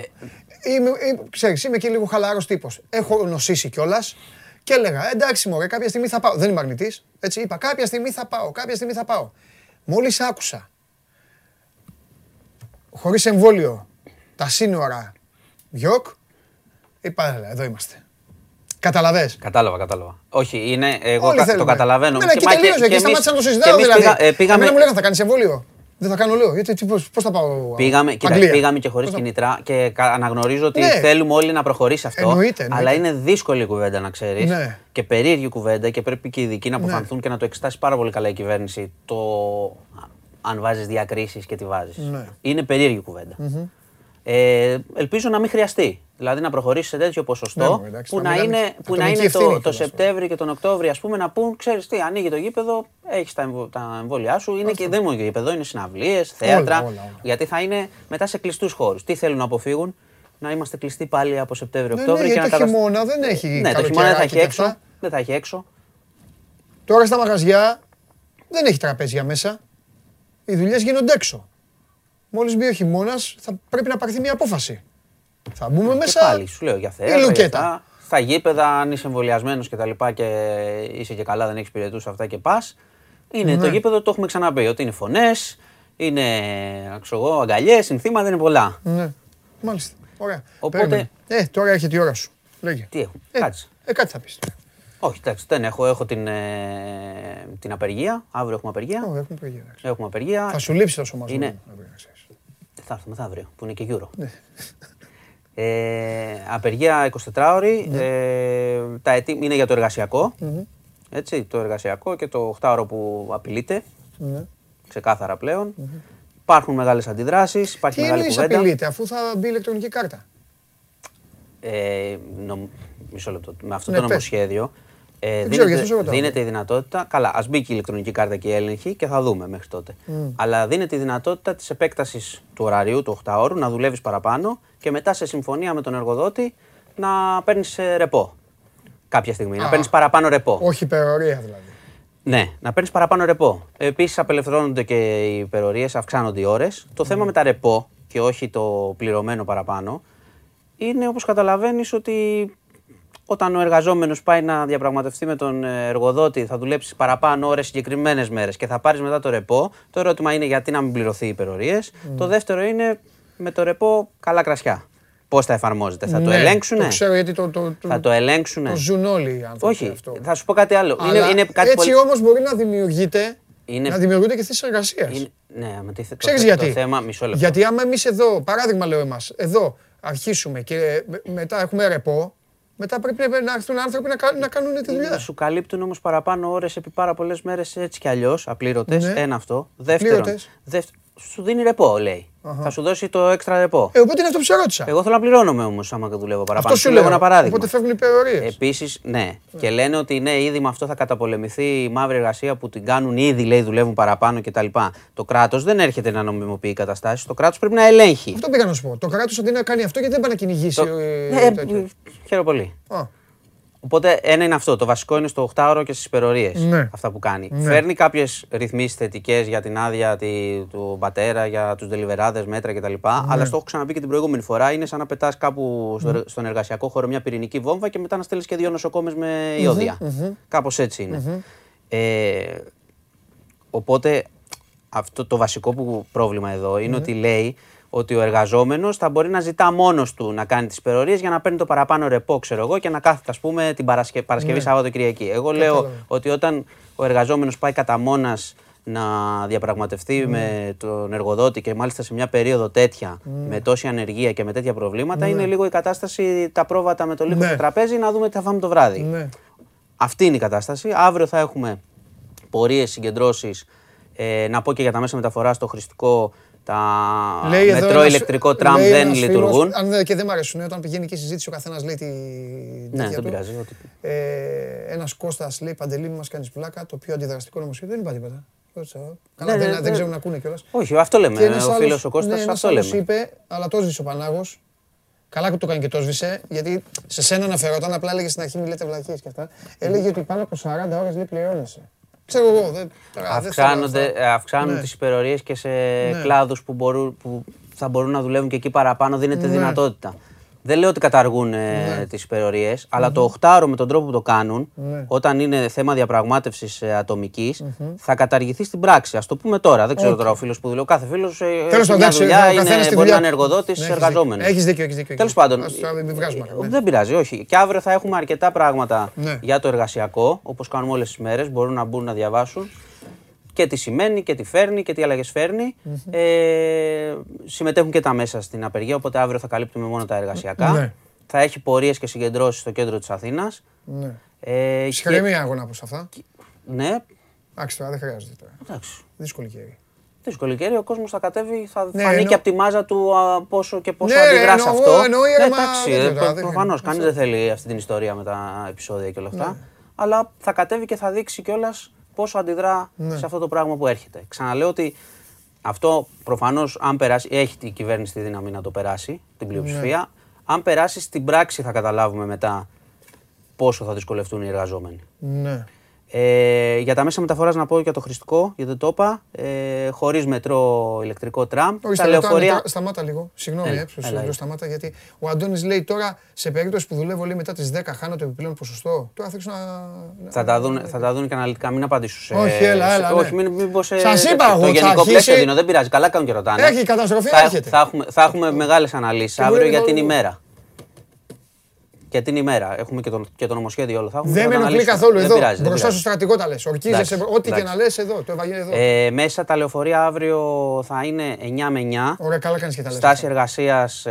Είμαι, είμαι, ξέρεις, είμαι και λίγο χαλαρός τύπος. Έχω νοσήσει κιόλας και έλεγα εντάξει, μωρέ, κάποια στιγμή θα πάω. Δεν είμαι αρνητής. Έτσι είπα, κάποια στιγμή θα πάω, κάποια στιγμή θα πάω. Μόλις άκουσα χωρίς εμβόλιο τα σύνορα γιοκ, είπα, έλα, εδώ είμαστε. Καταλαβες. Κατάλαβα, κατάλαβα. Όχι, είναι. Εγώ Όλοι κα- το θέλουμε. καταλαβαίνω. Εμένα εκεί μα τελείωσε, εκεί εμείς- σταμάτησα να το και συζητάω εμείς δηλαδή. πήγα- ε, πήγαμε, Εμένα μου λέγανε θα κάνεις εμβόλιο. Δεν θα κάνω λέω, γιατί τι- πώς, πώς θα πάω Πήγαμε, κοίτα, Αγγλία; πήγαμε και χωρίς Πώς θα- κινητρά και κα- αναγνωρίζω ότι Ναι. θέλουμε όλοι να προχωρήσει αυτό. Εννοείται, εννοείται. Αλλά είναι δύσκολη η κουβέντα να ξέρεις. Ναι. Και περίεργη κουβέντα και πρέπει και οι ειδικοί να αποφανθούν και να το εξετάσει πάρα πολύ καλά η κυβέρνηση το αν βάζεις διακρίσεις και τι βάζεις. Ναι. Είναι περίεργη κουβέντα. Ε, ελπίζω να μην χρειαστεί. Δηλαδή να προχωρήσεις σε τέτοιο ποσοστό Ναι, μωρέ, εντάξει, που να να μιλάμε είναι, και που να ατομική είναι ευθύνη το, το κιόλας, Σεπτέμβριο και τον Οκτώβριο, ας πούμε, να πούν: Ξέρεις τι, ανοίγει το γήπεδο, έχεις τα, εμβο- τα εμβόλια σου. Είναι και δεν είναι μόνο γήπεδο, είναι συναυλίες, θέατρα. όλα, όλα. Γιατί θα είναι μετά σε κλειστούς χώρους. Τι θέλουν να αποφύγουν, να είμαστε κλειστοί πάλι από Ναι, ναι, Σεπτέμβριο-Οκτώβριο γιατί και το να κατασ- χειμώνα δεν έχει Ναι, το καλοκαιράκι χειμώνα δεν θα έχει και έξω. αυτά. Δεν θα έχει έξω. Τώρα στα μαγαζιά δεν έχει τραπέζια μέσα. Οι δουλειές γίνονται έξω. Μόλις μπει ο χειμώνας, θα πρέπει να πάρθει μια απόφαση. Θα μπούμε Και μέσα. πάλι σου λέω για θέατρα. για λουκέτα. αυτά. Στα γήπεδα, αν είσαι εμβολιασμένος και τα λοιπά και είσαι και καλά, δεν έχεις πυρετούς αυτά και πας. Είναι το Ναι. γήπεδο, το έχουμε ξαναπεί. Ότι είναι φωνές, είναι αγκαλιές, συνθήματα, δεν είναι πολλά. Ναι, μάλιστα. Ωραία. Οπότε- Περίμενε. Ε, τώρα έρχεται η ώρα σου. Λέγε. Τι έχουμε, Ε, κάτσε. Ε, κάτι θα πεις. Όχι, εντάξει, δεν έχω. Έχω την, ε, την απεργία. Αύριο έχουμε απεργία. έχουμε πει. εντάξει. Έχουμε απεργία. Θα σου λείψει τόσο μαζί. Είναι- να ξέρεις. Θα έρθω μεθαύριο, που είναι και Euro. Ναι. Ε, απεργία 24 ώρη. Ναι. Ε, τα αιτή, είναι για το εργασιακο Έτσι, το εργασιακό και το 8ωρο που απειλείται. Ναι. Ξεκάθαρα πλέον. Υπάρχουν μεγάλες αντιδράσεις, υπάρχει Τι μεγάλη εννοεί κουβέντα. απειλείται, αφού θα μπει ηλεκτρονική κάρτα; Ε, νομ- Μισό λεπτό. Με αυτό Ναι, το πες. Νομοσχέδιο ε, ξέρω, δίνεται, γι' αυτό σε ρωτάω. δίνεται η δυνατότητα. Καλά, ας μπει και η ηλεκτρονική κάρτα και η έλεγχη και θα δούμε μέχρι τότε. Αλλά δίνεται η δυνατότητα της επέκτασης του ωραρίου, του 8 ώρου, να δουλεύεις παραπάνω και μετά σε συμφωνία με τον εργοδότη να παίρνεις ρεπό. Κάποια στιγμή. Να Α. παίρνεις παραπάνω ρεπό. Όχι υπερορία δηλαδή. Ναι, να παίρνεις παραπάνω ρεπό. Επίσης, απελευθερώνονται και οι υπερορίες, αυξάνονται οι ώρες. Το θέμα με τα ρεπό και όχι το πληρωμένο παραπάνω είναι όπως καταλαβαίνεις ότι όταν ο εργαζόμενος πάει να διαπραγματευτεί με τον ε, εργοδότη, θα δουλέψεις παραπάνω ώρες συγκεκριμένες μέρες και θα πάρεις μετά το ρεπό. Το ερώτημα είναι γιατί να μην πληρωθεί οι υπερορίες. Το δεύτερο είναι με το ρεπό καλά κρασιά. Πώς θα εφαρμόζεται, θα το Ναι, ελέγξουν. Το ξέρω γιατί το, το, το, Θα το ελέγξουν. το ζουν όλοι οι άνθρωποι Όχι, αυτό. θα σου πω κάτι άλλο. Αλλά είναι, είναι κάτι έτσι πολύ... όμως μπορεί να δημιουργείται, Είναι- να δημιουργούνται και θέσεις εργασίας. Είναι, ναι, με τι θε- το, Ξέρεις θε- γιατί; το θέμα, μισό λεπτό. Γιατί άμα εμείς εδώ, παράδειγμα λέω εμάς, εδώ αρχίσουμε και με- μετά έχουμε ρεπό, μετά πρέπει να έρθουν άνθρωποι να, κα- να κάνουν τη δουλειά. Σου καλύπτουν όμως παραπάνω ώρες επί πάρα πολλές μέρες έτσι κι αλλιώς, απλήρωτες. Ναι. Ένα αυτό. Δεύτερον, Πλήρωτες. δεύτερον, σου δίνει ρεπό, λέει. Θα σου δώσει το έξτρα ρεπό. Ε, οπότε είναι αυτό που σε ρώτησα. Εγώ θέλω να πληρώνομαι όμως άμα δουλεύω παραπάνω. αυτό σου Σου λέγω λέω. ένα παράδειγμα. Οπότε φεύγουν οι υπερορίες. Επίσης, ναι. Και λένε ότι ναι, ήδη με αυτό θα καταπολεμηθεί η μαύρη εργασία που την κάνουν ήδη, λέει, δουλεύουν παραπάνω κτλ. Το κράτος δεν έρχεται να νομιμοποιεί καταστάσεις. Το κράτος πρέπει να ελέγχει. Αυτό πήγα να σου πω. Το κράτος αντί να κάνει αυτό γιατί δεν πάει να κυνηγήσει. Το... ε, Ε, τέτοιο. χαίρομαι πολύ. Α, Οπότε ένα είναι αυτό. Το βασικό είναι στο 8ωρο και στις υπερορίες. Ναι. Αυτά που κάνει. Ναι. Φέρνει κάποιες ρυθμίσεις θετικές για την άδεια τη, του πατέρα, για τους δελιβεράδε, μέτρα κτλ. Ναι. Αλλά στο έχω ξαναπεί και την προηγούμενη φορά. Είναι σαν να πετάς κάπου στο, στον εργασιακό χώρο μια πυρηνική βόμβα και μετά να στέλνεις και δύο νοσοκόμες με ιωδία. Κάπως έτσι είναι. Ε, οπότε αυτό το βασικό που πρόβλημα εδώ είναι ότι λέει ότι ο εργαζόμενος θα μπορεί να ζητά μόνος του να κάνει τις υπερορίε για να παίρνει το παραπάνω ρεπό, ξέρω εγώ, και να κάθεται, ας πούμε, την Παρασκε... Παρασκευή, Σάββατο, Κυριακή. Εγώ λέω ότι όταν ο εργαζόμενος πάει κατά μόνας να διαπραγματευτεί με τον εργοδότη και μάλιστα σε μια περίοδο τέτοια, με τόση ανεργία και με τέτοια προβλήματα, είναι λίγο η κατάσταση τα πρόβατα με το λίγο Ναι. στο τραπέζι να δούμε τι θα φάμε το βράδυ. ναι. Αυτή είναι η κατάσταση. Αύριο θα έχουμε πορείες, συγκεντρώσεις. Ε, να πω και για τα μέσα μεταφοράς στο χρηστικό. Τα Λέει εδώ μετρό, ένας- ηλεκτρικό τραμ λέει δεν ένας φίλος, λειτουργούν. αν δεν, και δεν μ' αρέσουν, όταν πηγαίνει και η συζήτηση, ο καθένας λέει τη. Ναι, τέτοια δεν του. πειράζει. ό,τι- Ε, Ένας Κώστας λέει: Παντελή, μην μας κάνεις πλάκα. Το πιο αντιδραστικό νομοσχέδιο δεν είπα τίποτα. Ρώτησα εγώ. Καλά, Ναι, δεν, ναι, δεν ναι. ξέρουν να ακούνε κιόλας. Όχι, αυτό λέμε. Ο φίλος ο Κώστας, ναι, ένας αυτό άλλος λέμε. είπε, αλλά το ζήτησε ο Πανάγος. Καλά που το έκανε και το σβήσε, γιατί σε σένα αναφερόταν, απλά έλεγε στην αρχή μιλάτε βλακείες και αυτά. Έλεγε ότι πάνω από 40 ώρες λέει πληρώνεσαι. Ξέρω εγώ. Δεν, τώρα, δεν θέλω Αυξάνονται, αυτά. ε, αυξάνουν Ναι. τις υπερορίες και σε Ναι. κλάδους που, μπορούν, που θα μπορούν να δουλεύουν και εκεί παραπάνω, δίνεται Ναι. δυνατότητα. Δεν λέω ότι καταργούν ε, τις υπερορίες, αλλά το οχτάωρο με τον τρόπο που το κάνουν, Ναι. όταν είναι θέμα διαπραγμάτευσης ε, ατομικής, θα καταργηθεί στην πράξη. Ας το πούμε τώρα. Δεν ξέρω Οκ. τώρα ο φίλος που δουλεύει. Κάθε φίλος ε, Τέλος έχει πάντων, μια εντάξει, δουλειά, ο καθένας είναι, στη μπορεί δουλειά να είναι του. εργοδότης, Ναι, έχεις εργαζόμενος. δίκιο. Έχεις δίκιο, έχεις δίκιο. Τέλος πάντων, Ας το μην βγάζουμε. ε, ναι. δεν πειράζει, όχι. Και αύριο θα έχουμε αρκετά πράγματα Ναι. για το εργασιακό, όπως κάνουμε όλες τις μέρες. Μπορούν να μπουν να διαβάσουν και τι σημαίνει και τι φέρνει και τι αλλαγές φέρνει. Ε, συμμετέχουν και τα μέσα στην απεργία, οπότε αύριο θα καλύπτουμε μόνο τα εργασιακά. Ναι. Θα έχει πορείες και συγκεντρώσεις στο κέντρο της Αθήνας. Ναι. Ε, Ψυχραιμία αγώνα από αυτά; Ναι, Εντάξει τώρα, δεν χρειάζεται τώρα. εντάξει. Δύσκολη καιρή. Δύσκολη καιρή, ο κόσμος θα κατέβει, θα Ναι, φανεί εννο- και από τη μάζα του α, πόσο και πόσο Ναι, αντιδρά σε εννοώ- αυτό. εννοεί, ρε, Ναι, μα εντάξει, δεν ε, ξέρω, δεν προφανώς. ξέρω. Κανείς δεν θέλει αυτή την ιστορία με τα επεισόδια και όλα αυτά. Αλλά θα κατέβει και θα δείξει κιόλας πόσο αντιδρά σε αυτό το πράγμα που έρχεται. Ξαναλέω ότι αυτό προφανώς, αν περάσει, έχει η κυβέρνηση τη δύναμη να το περάσει, την πλειοψηφία. Αν περάσει στην πράξη, θα καταλάβουμε μετά πόσο θα δυσκολευτούν οι εργαζόμενοι. Ναι. Ε, για τα μέσα μεταφοράς να πω για το χρηστικό, γιατί το είπα. Ε, Χωρίς μετρό ηλεκτρικό τραμ. Όχι, τα στα λεωφορεία. λεωφορεία. Σταμάτα λίγο. Συγγνώμη, Έλα, ε, σου- έλα, σου έλα. λέω σταμάτα γιατί ο Αντώνης λέει τώρα σε περίπτωση που δουλεύω λέει, μετά τις 10 χάνω το επιπλέον ποσοστό. Τώρα θα ρίξω να. Θα τα, δουν, θα τα δουν και αναλυτικά, μην απαντήσω σε. Όχι, έλα, σε- έλα, ναι. Όχι, μην, μην πω σε. Σας είπα το εγώ, θα γενικό αρχίσει- πλαίσιο δίνω, δεν πειράζει. Καλά κάνουν και ρωτάνε. Έχει καταστροφή, θα, έρχεται. θα έχουμε, θα έχουμε μεγάλες αναλύσεις μπορεί αύριο να- για την ημέρα. Για την ημέρα. Έχουμε και το, και το νομοσχέδιο όλο. Θα έχουμε Δεν και με θα το ενοχλεί αναλύσουμε. καθόλου Δεν εδώ. πειράζει, δεν Μπροστά πειράζει. στο στρατικό τα λες. Ορκίζεσαι. Εντάξει, Ό,τι και εντάξει. να λες εδώ. Το Ευαγγέλιο εδώ. Ε, μέσα τα λεωφορεία αύριο θα είναι 9 με 9. Ωραία, καλά κάνεις και τα λες. Στάση εργασίας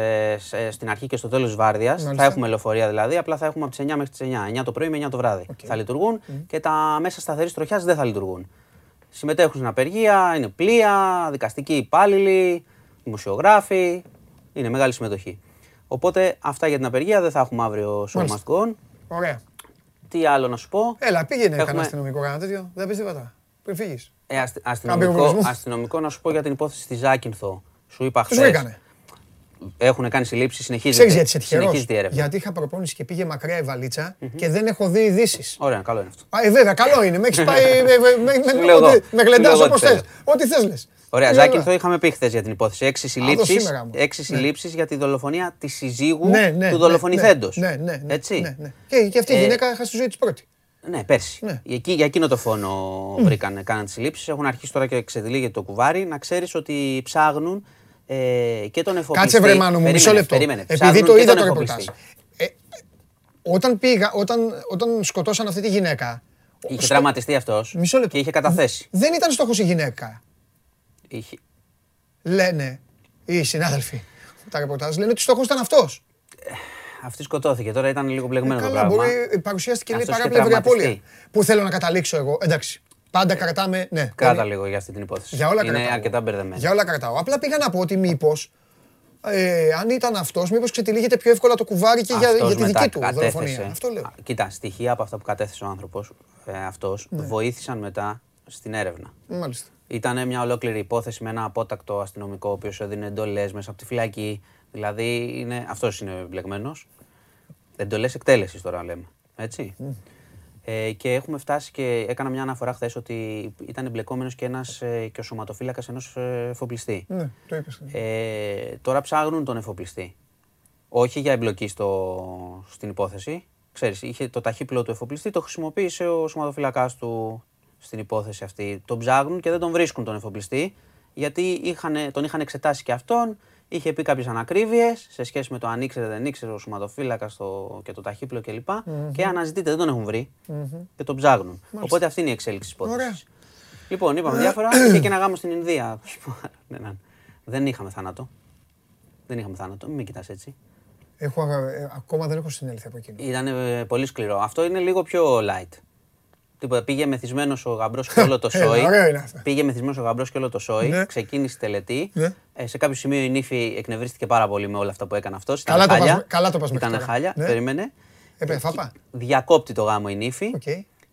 στην αρχή και στο τέλος της βάρδιας. Μάλιστα. Θα έχουμε λεωφορεία δηλαδή, απλά θα έχουμε από τις 9 μέχρι τις 9. 9 το πρωί με 9 το βράδυ. Θα λειτουργούν και τα μέσα σταθερής τροχιάς δεν θα λειτουργούν. Συμμετέχουν στην απεργία, είναι πλοία, δικαστικοί υπάλληλοι, δημοσιογράφοι. Είναι μεγάλη συμμετοχή. Οπότε αυτά για την απεργία δεν θα έχουμε αύριο show Μάλιστα. must go on. Ωραία. Τι άλλο να σου πω; Έλα, πήγαινε Έχουμε- κανένα αστυνομικό, κανένα τέτοιο. Δεν πεις τίποτα. Πριν φύγεις. Ε, αστι- αστυνομικό, πυροβολισμό. αστυνομικό να σου πω για την υπόθεση στη Ζάκυνθο. Σου είπα Τι σου χθες. έκανε. Έχουν κάνει συλλήψεις, συνεχίζεται. Ξέρεις γιατί είσαι τυχερός; συνεχίζεται η έρευνα. Γιατί είχα προπόνηση και πήγε μακριά η βαλίτσα και δεν έχω δει ειδήσεις. Ωραία, καλό είναι αυτό. Α, ε, βέβαια, καλό είναι. Με έχεις πάει. με- με- με- Σου με- λέω εγώ. ό,τι- Με Σου γλεντάς λέω εγώ όπως τι θες. θέλω. Ό,τι θες λες. Ωραία, Ζάκυνθο είχαμε πει χθες για την υπόθεση. Έξι συλλήψεις σήμερα μου. έξι συλλήψεις για τη δολοφονία της συζύγου Ναι, ναι. του ναι, δολοφονηθέντος. Ναι, ναι, ναι. Έτσι. Ναι, ναι. Και, και αυτή η Ε, γυναίκα έχασε τη ζωή της πρώτη. Ναι, πέρσι. Ναι. Εκεί, για εκείνο το φόνο βρήκαν, κάναν τις συλλήψεις. Έχουν αρχίσει τώρα και εξεδηλίγεται το κουβάρι. Να ξέρεις ότι ψάχνουν ε, και τον εφοπλιστή. Κάτσε βρε Μάνο μου, Περίμενε, μισό λεπτό. Περίμενε. Επειδή Ψάχνουν το και είδα τον το εφοπλιστή. ρεπορτάζ. Ε, όταν πήγα, όταν, όταν σκοτώσαν αυτή τη γυναίκα. Είχε στο- τραυματιστεί αυτός Μισό λεπτό. και είχε καταθέσει. Δεν ήταν στόχος η γυναίκα. Είχε... Λένε οι συνάδελφοι. Τα ρεπορτάζ λένε ότι στόχος ήταν αυτός. Αυτή σκοτώθηκε. Τώρα ήταν λίγο μπλεγμένο το Ε, Καλά, πράγμα. μπορεί, παρουσιάστηκε λέει Αυτός είχε παράπλευρη απώλεια. τραυματιστεί. Πού θέλω να καταλήξω εγώ. Εντάξει. Πάντα κρατάμε. Ναι, Κράτα δεν- λίγο για αυτή την υπόθεση. Για όλα Είναι κρατάω. αρκετά μπερδεμένη. Για όλα κρατάω. Απλά πήγα να πω ότι μήπως. Ε, αν ήταν αυτός, μήπως ξετυλίγεται πιο εύκολα το κουβάρι και για, Αυτός για τη μετά δική του κατέθεσε. δολοφονία. Αυτό λέω. Α, Κοίτα, στοιχεία από αυτά που κατέθεσε ο άνθρωπος ε, αυτός Ναι. βοήθησαν μετά στην έρευνα. Μάλιστα. Ήταν μια ολόκληρη υπόθεση με ένα απότακτο αστυνομικό, ο οποίος έδινε εντολές μέσα από τη φυλακή. Δηλαδή, είναι, αυτός είναι εμπλεγμένος. Εντολές εκτέλεσης τώρα λέμε. Έτσι. Ε, και έχουμε φτάσει και έκανα μια αναφορά χθες ότι ήταν εμπλεκόμενος και, ένας, ε, και ο σωματοφύλακας ενός εφοπλιστή. Ναι, το είπες. Ε, τώρα ψάχνουν τον εφοπλιστή. Όχι για εμπλοκή στο, στην υπόθεση. Ξέρεις, είχε το ταχύπλο του εφοπλιστή, το χρησιμοποίησε ο σωματοφυλακάς του στην υπόθεση αυτή. Τον ψάχνουν και δεν τον βρίσκουν τον εφοπλιστή, γιατί είχαν, τον είχαν εξετάσει και αυτόν, είχε πει κάποιες ανακρίβειες σε σχέση με το αν ήξερε δεν ήξερε ο σωματοφύλακας το, και το ταχύπλο κλπ. Και αναζητείται, δεν τον έχουν βρει και τον ψάχνουν. Οπότε αυτή είναι η εξέλιξη της Ωραία. υπόθεσης. Λοιπόν, είπαμε διάφορα. Είχε και ένα γάμο στην Ινδία. Ναι, ναι. Δεν είχαμε θάνατο. Δεν είχαμε θάνατο. Μην με κοιτάς έτσι. Έχω, αγα- ε, ακόμα δεν έχω συνέλθει από εκείνο. Ήταν ε, πολύ σκληρό. Αυτό είναι λίγο πιο light. Τίποτα, πήγε μεθυσμένος ο γαμπρός και όλο το Έλα, σόι. ωραίο είναι αυτό. πήγε μεθυσμένος ο γαμπρός και όλο το σόι. Ναι. Ξεκίνησε η τελετή. Ναι. Ε, σε κάποιο σημείο η νύφη εκνευρίστηκε πάρα πολύ με όλα αυτά που έκανε αυτός. Καλά το πας- καλά το πας μέχρι Ήταν τώρα. χάλια. Ναι. Περίμενε. Ε, φάπα. Διακόπτει το γάμο η νύφη. Οκ.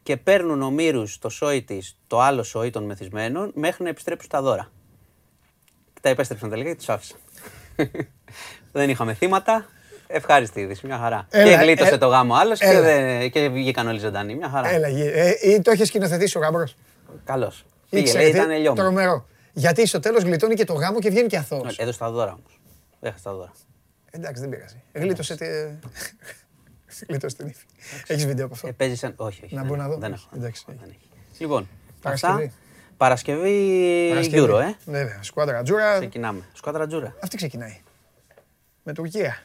Και παίρνουν ομήρους το σόι της, το άλλο σόι των μεθυσμένων, μέχρι να επιστρέψουν τα δώρα. Τα επέστρεψαν τελικά και τους άφησαν. Δεν είχαμε θύματα. Ευχάριστη είδηση, μια χαρά. Έλα, και γλίτωσε ε, το γάμο άλλος και, έλα. δεν- και βγήκαν όλοι ζωντανοί. Μια χαρά. Έλα, γε- ε, ή το έχεις σκηνοθετήσει ο γαμπρός. Καλώς. Πήγε, Ήξερε, λέει, τι- ήταν λιώμα. Τρομερό. Γιατί στο τέλος γλιτώνει και το γάμο και βγαίνει και αθώος. Έδωσε τα δώρα όμως. Έχασε τα δώρα. Εντάξει, δεν πειράζει. Γλίτωσε τη. Γλίτωσε την ύφη. Έχεις βίντεο από αυτό; Ε, παίζεις σαν. Όχι, όχι. Να δεν μπω να έχω, δω; Δεν έχω. Εντάξει. Δεν έχει. Λοιπόν, Παρασκευή. αυτά. Παρασκευή Παρασκευή. Euro, ε. Βέβαια. Σκουάντρα Τζούρα. Ξεκινάμε. Σκουάδρα Τζούρα. Αυτή ξεκινάει. Με Τουρκία.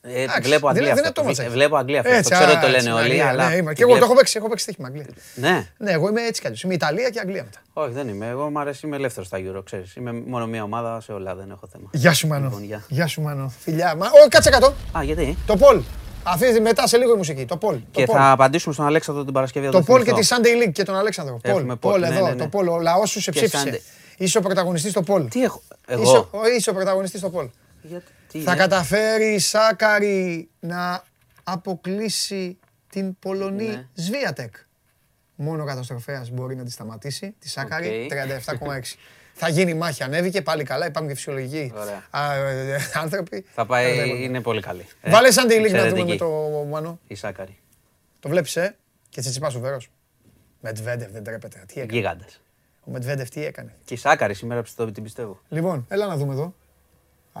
Ε, Εντάξει, βλέπω Αγγλία. δεν- δεν αυτό. είναι το μάτσα. Βλέπω Αγγλία. αυτό. Το Έτσι, ξέρω α, ότι το λένε έτσι, όλοι, Αγγλία, αλλά. ναι, είμαι. τη Και εγώ το βλέπω. έχω παίξει. Έχω παίξει στοίχημα Αγγλία. Ναι. Ναι, εγώ είμαι έτσι κι αλλιώ. Είμαι Ιταλία και Αγγλία μετά. Όχι, δεν είμαι. Εγώ μου αρέσει, είμαι ελεύθερος στα Euro, ξέρεις. Είμαι μόνο μία ομάδα σε όλα, δεν έχω θέμα. Γεια σου, Μανώ. Λοιπόν, γεια. Γεια σου, Μανώ. Φιλιά. Μα... Ω, κάτσε κάτω. Α, γιατί; Το Πολ. Αφήνει μετά σε λίγο η μουσική. Το Πολ. Και το θα απαντήσουμε στον Αλέξανδρο την Παρασκευή. Το όταν Πολ και θυμηθώ. τη Sunday League και τον Αλέξανδρο. Πολ, Έχουμε Πολ Πολ, ναι, εδώ. ναι, ναι. Το Πολ. Ο λαός σου σε Και ψήφισε. Sunday. Είσαι ο πρωταγωνιστής στο Πολ. Τι έχω. Είσαι, Εγώ; ο- είσαι ο πρωταγωνιστής στο Πολ. Γιατί, τι Θα είναι; καταφέρει η Σάκαρη να αποκλείσει την Πολωνή Ναι. Σβίατεκ. Μόνο ο καταστροφέας μπορεί να τη σταματήσει, τη Σάκαρη, Οκ. 37,6. Θα γίνει μάχη, ανέβηκε, πάλι καλά, υπάρχουν και φυσιολογικοί Ωραία. α, ε, ε, άνθρωποι. Θα πάει, Κατέβαινε. είναι πολύ καλή. Ε, Βάλε σαν τη λίγη να δούμε με εξαιρετική. το Μανώ. Η Σάκαρη. Το βλέπεις, ε, και τσιτσιπάς ο Βέρος. Μετβέντεφ δεν τρέπεται. Τι έκανε. Γίγαντα. Ο Μετβέντεφ τι έκανε. Και η Σάκαρη σήμερα πιστεύω, την πιστεύω. Λοιπόν, έλα να δούμε εδώ.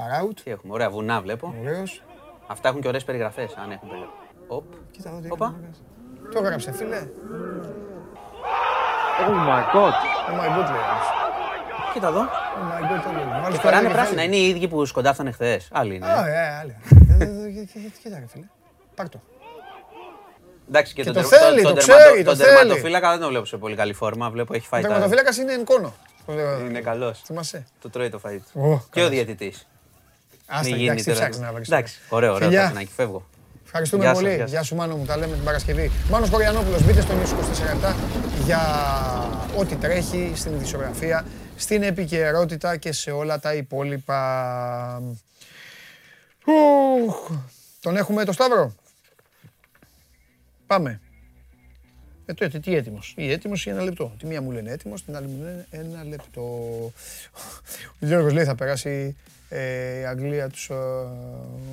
Αράουτ, Τι έχουμε, ωραία βουνά βλέπω. ωραίος. Αυτά έχουν και ωραίες περιγραφές, αν έχουν περιγραφέ. Οπ. Κοίτα εδώ τι Όπα. έκανε. Το έγραψε, φίλε. Oh my god. Oh my god, λέει. άλλος. Κοίτα εδώ. Oh my god, το λέει. Μάλιστα, Και φοράνε έλεγε πράσινα. φίλε. Είναι οι ίδιοι που σκοντάφτανε χθες. Άλλοι είναι. Α, ε, άλλη. Ε, ε, ε, Κοίτα, ρε φίλε. Πάρ' το. Εντάξει, και, Και τον το τερμα- θέλει, τον το τερματο- ξέρει, το Τον θέλει. τερματοφύλακα δεν το βλέπω σε πολύ καλή φόρμα. Βλέπω έχει Ο φάει τα. τερματοφύλακας είναι εν κόνο. Το λέω. Είναι καλός. Θυμάσαι. Το τρώει το φαΐ του. Ω, Και ο καλός. Διαιτητή. Άστα, Μην εντάξει, γίνει τι τώρα. ψάχνεις να βρεις. Εντάξει, ωραίο, ωραίο. Φιλιά. Ταφνάκι, φεύγω. Ευχαριστούμε Γεια σας, πολύ. γεια σας. Γεια σου Μάνο μου, τα λέμε την Παρασκευή. Μάνος Κοριανόπουλος, μπείτε στο News 24 για ό,τι τρέχει στην ειδησιογραφία, στην επικαιρότητα και σε όλα τα υπόλοιπα. Ουχ. Τον έχουμε το Σταύρο; Πάμε. Ε, το, τι, τι έτοιμος. Ή έτοιμος ή ένα λεπτό. Τη μία μου λένε έτοιμος, την άλλη μου λένε ένα λεπτό. Ο Γιώργος λέει θα περάσει ε, η Αγγλία τους ε,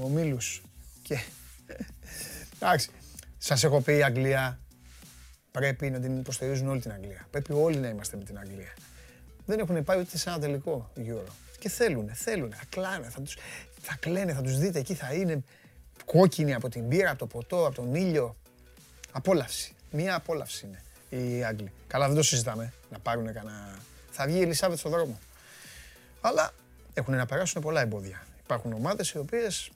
ομίλους. Και εντάξει, σας έχω πει η Αγγλία πρέπει να την υποστηρίζουν όλη την Αγγλία. Πρέπει όλοι να είμαστε με την Αγγλία. Δεν έχουν πάει ούτε σε ένα τελικό Euro. Και θέλουν, θέλουν, θα κλάνε, θα τους, θα κλαίνε, θα τους δείτε εκεί, θα είναι κόκκινοι από την πύρα, από το ποτό, από τον ήλιο. Απόλαυση. Μία απόλαυση είναι οι Άγγλοι. Καλά, δεν το συζητάμε. Να πάρουν κανένα. Θα βγει η Ελισάβετ στον δρόμο. Αλλά έχουν να περάσουν πολλά εμπόδια. Υπάρχουν ομάδες οι οποίες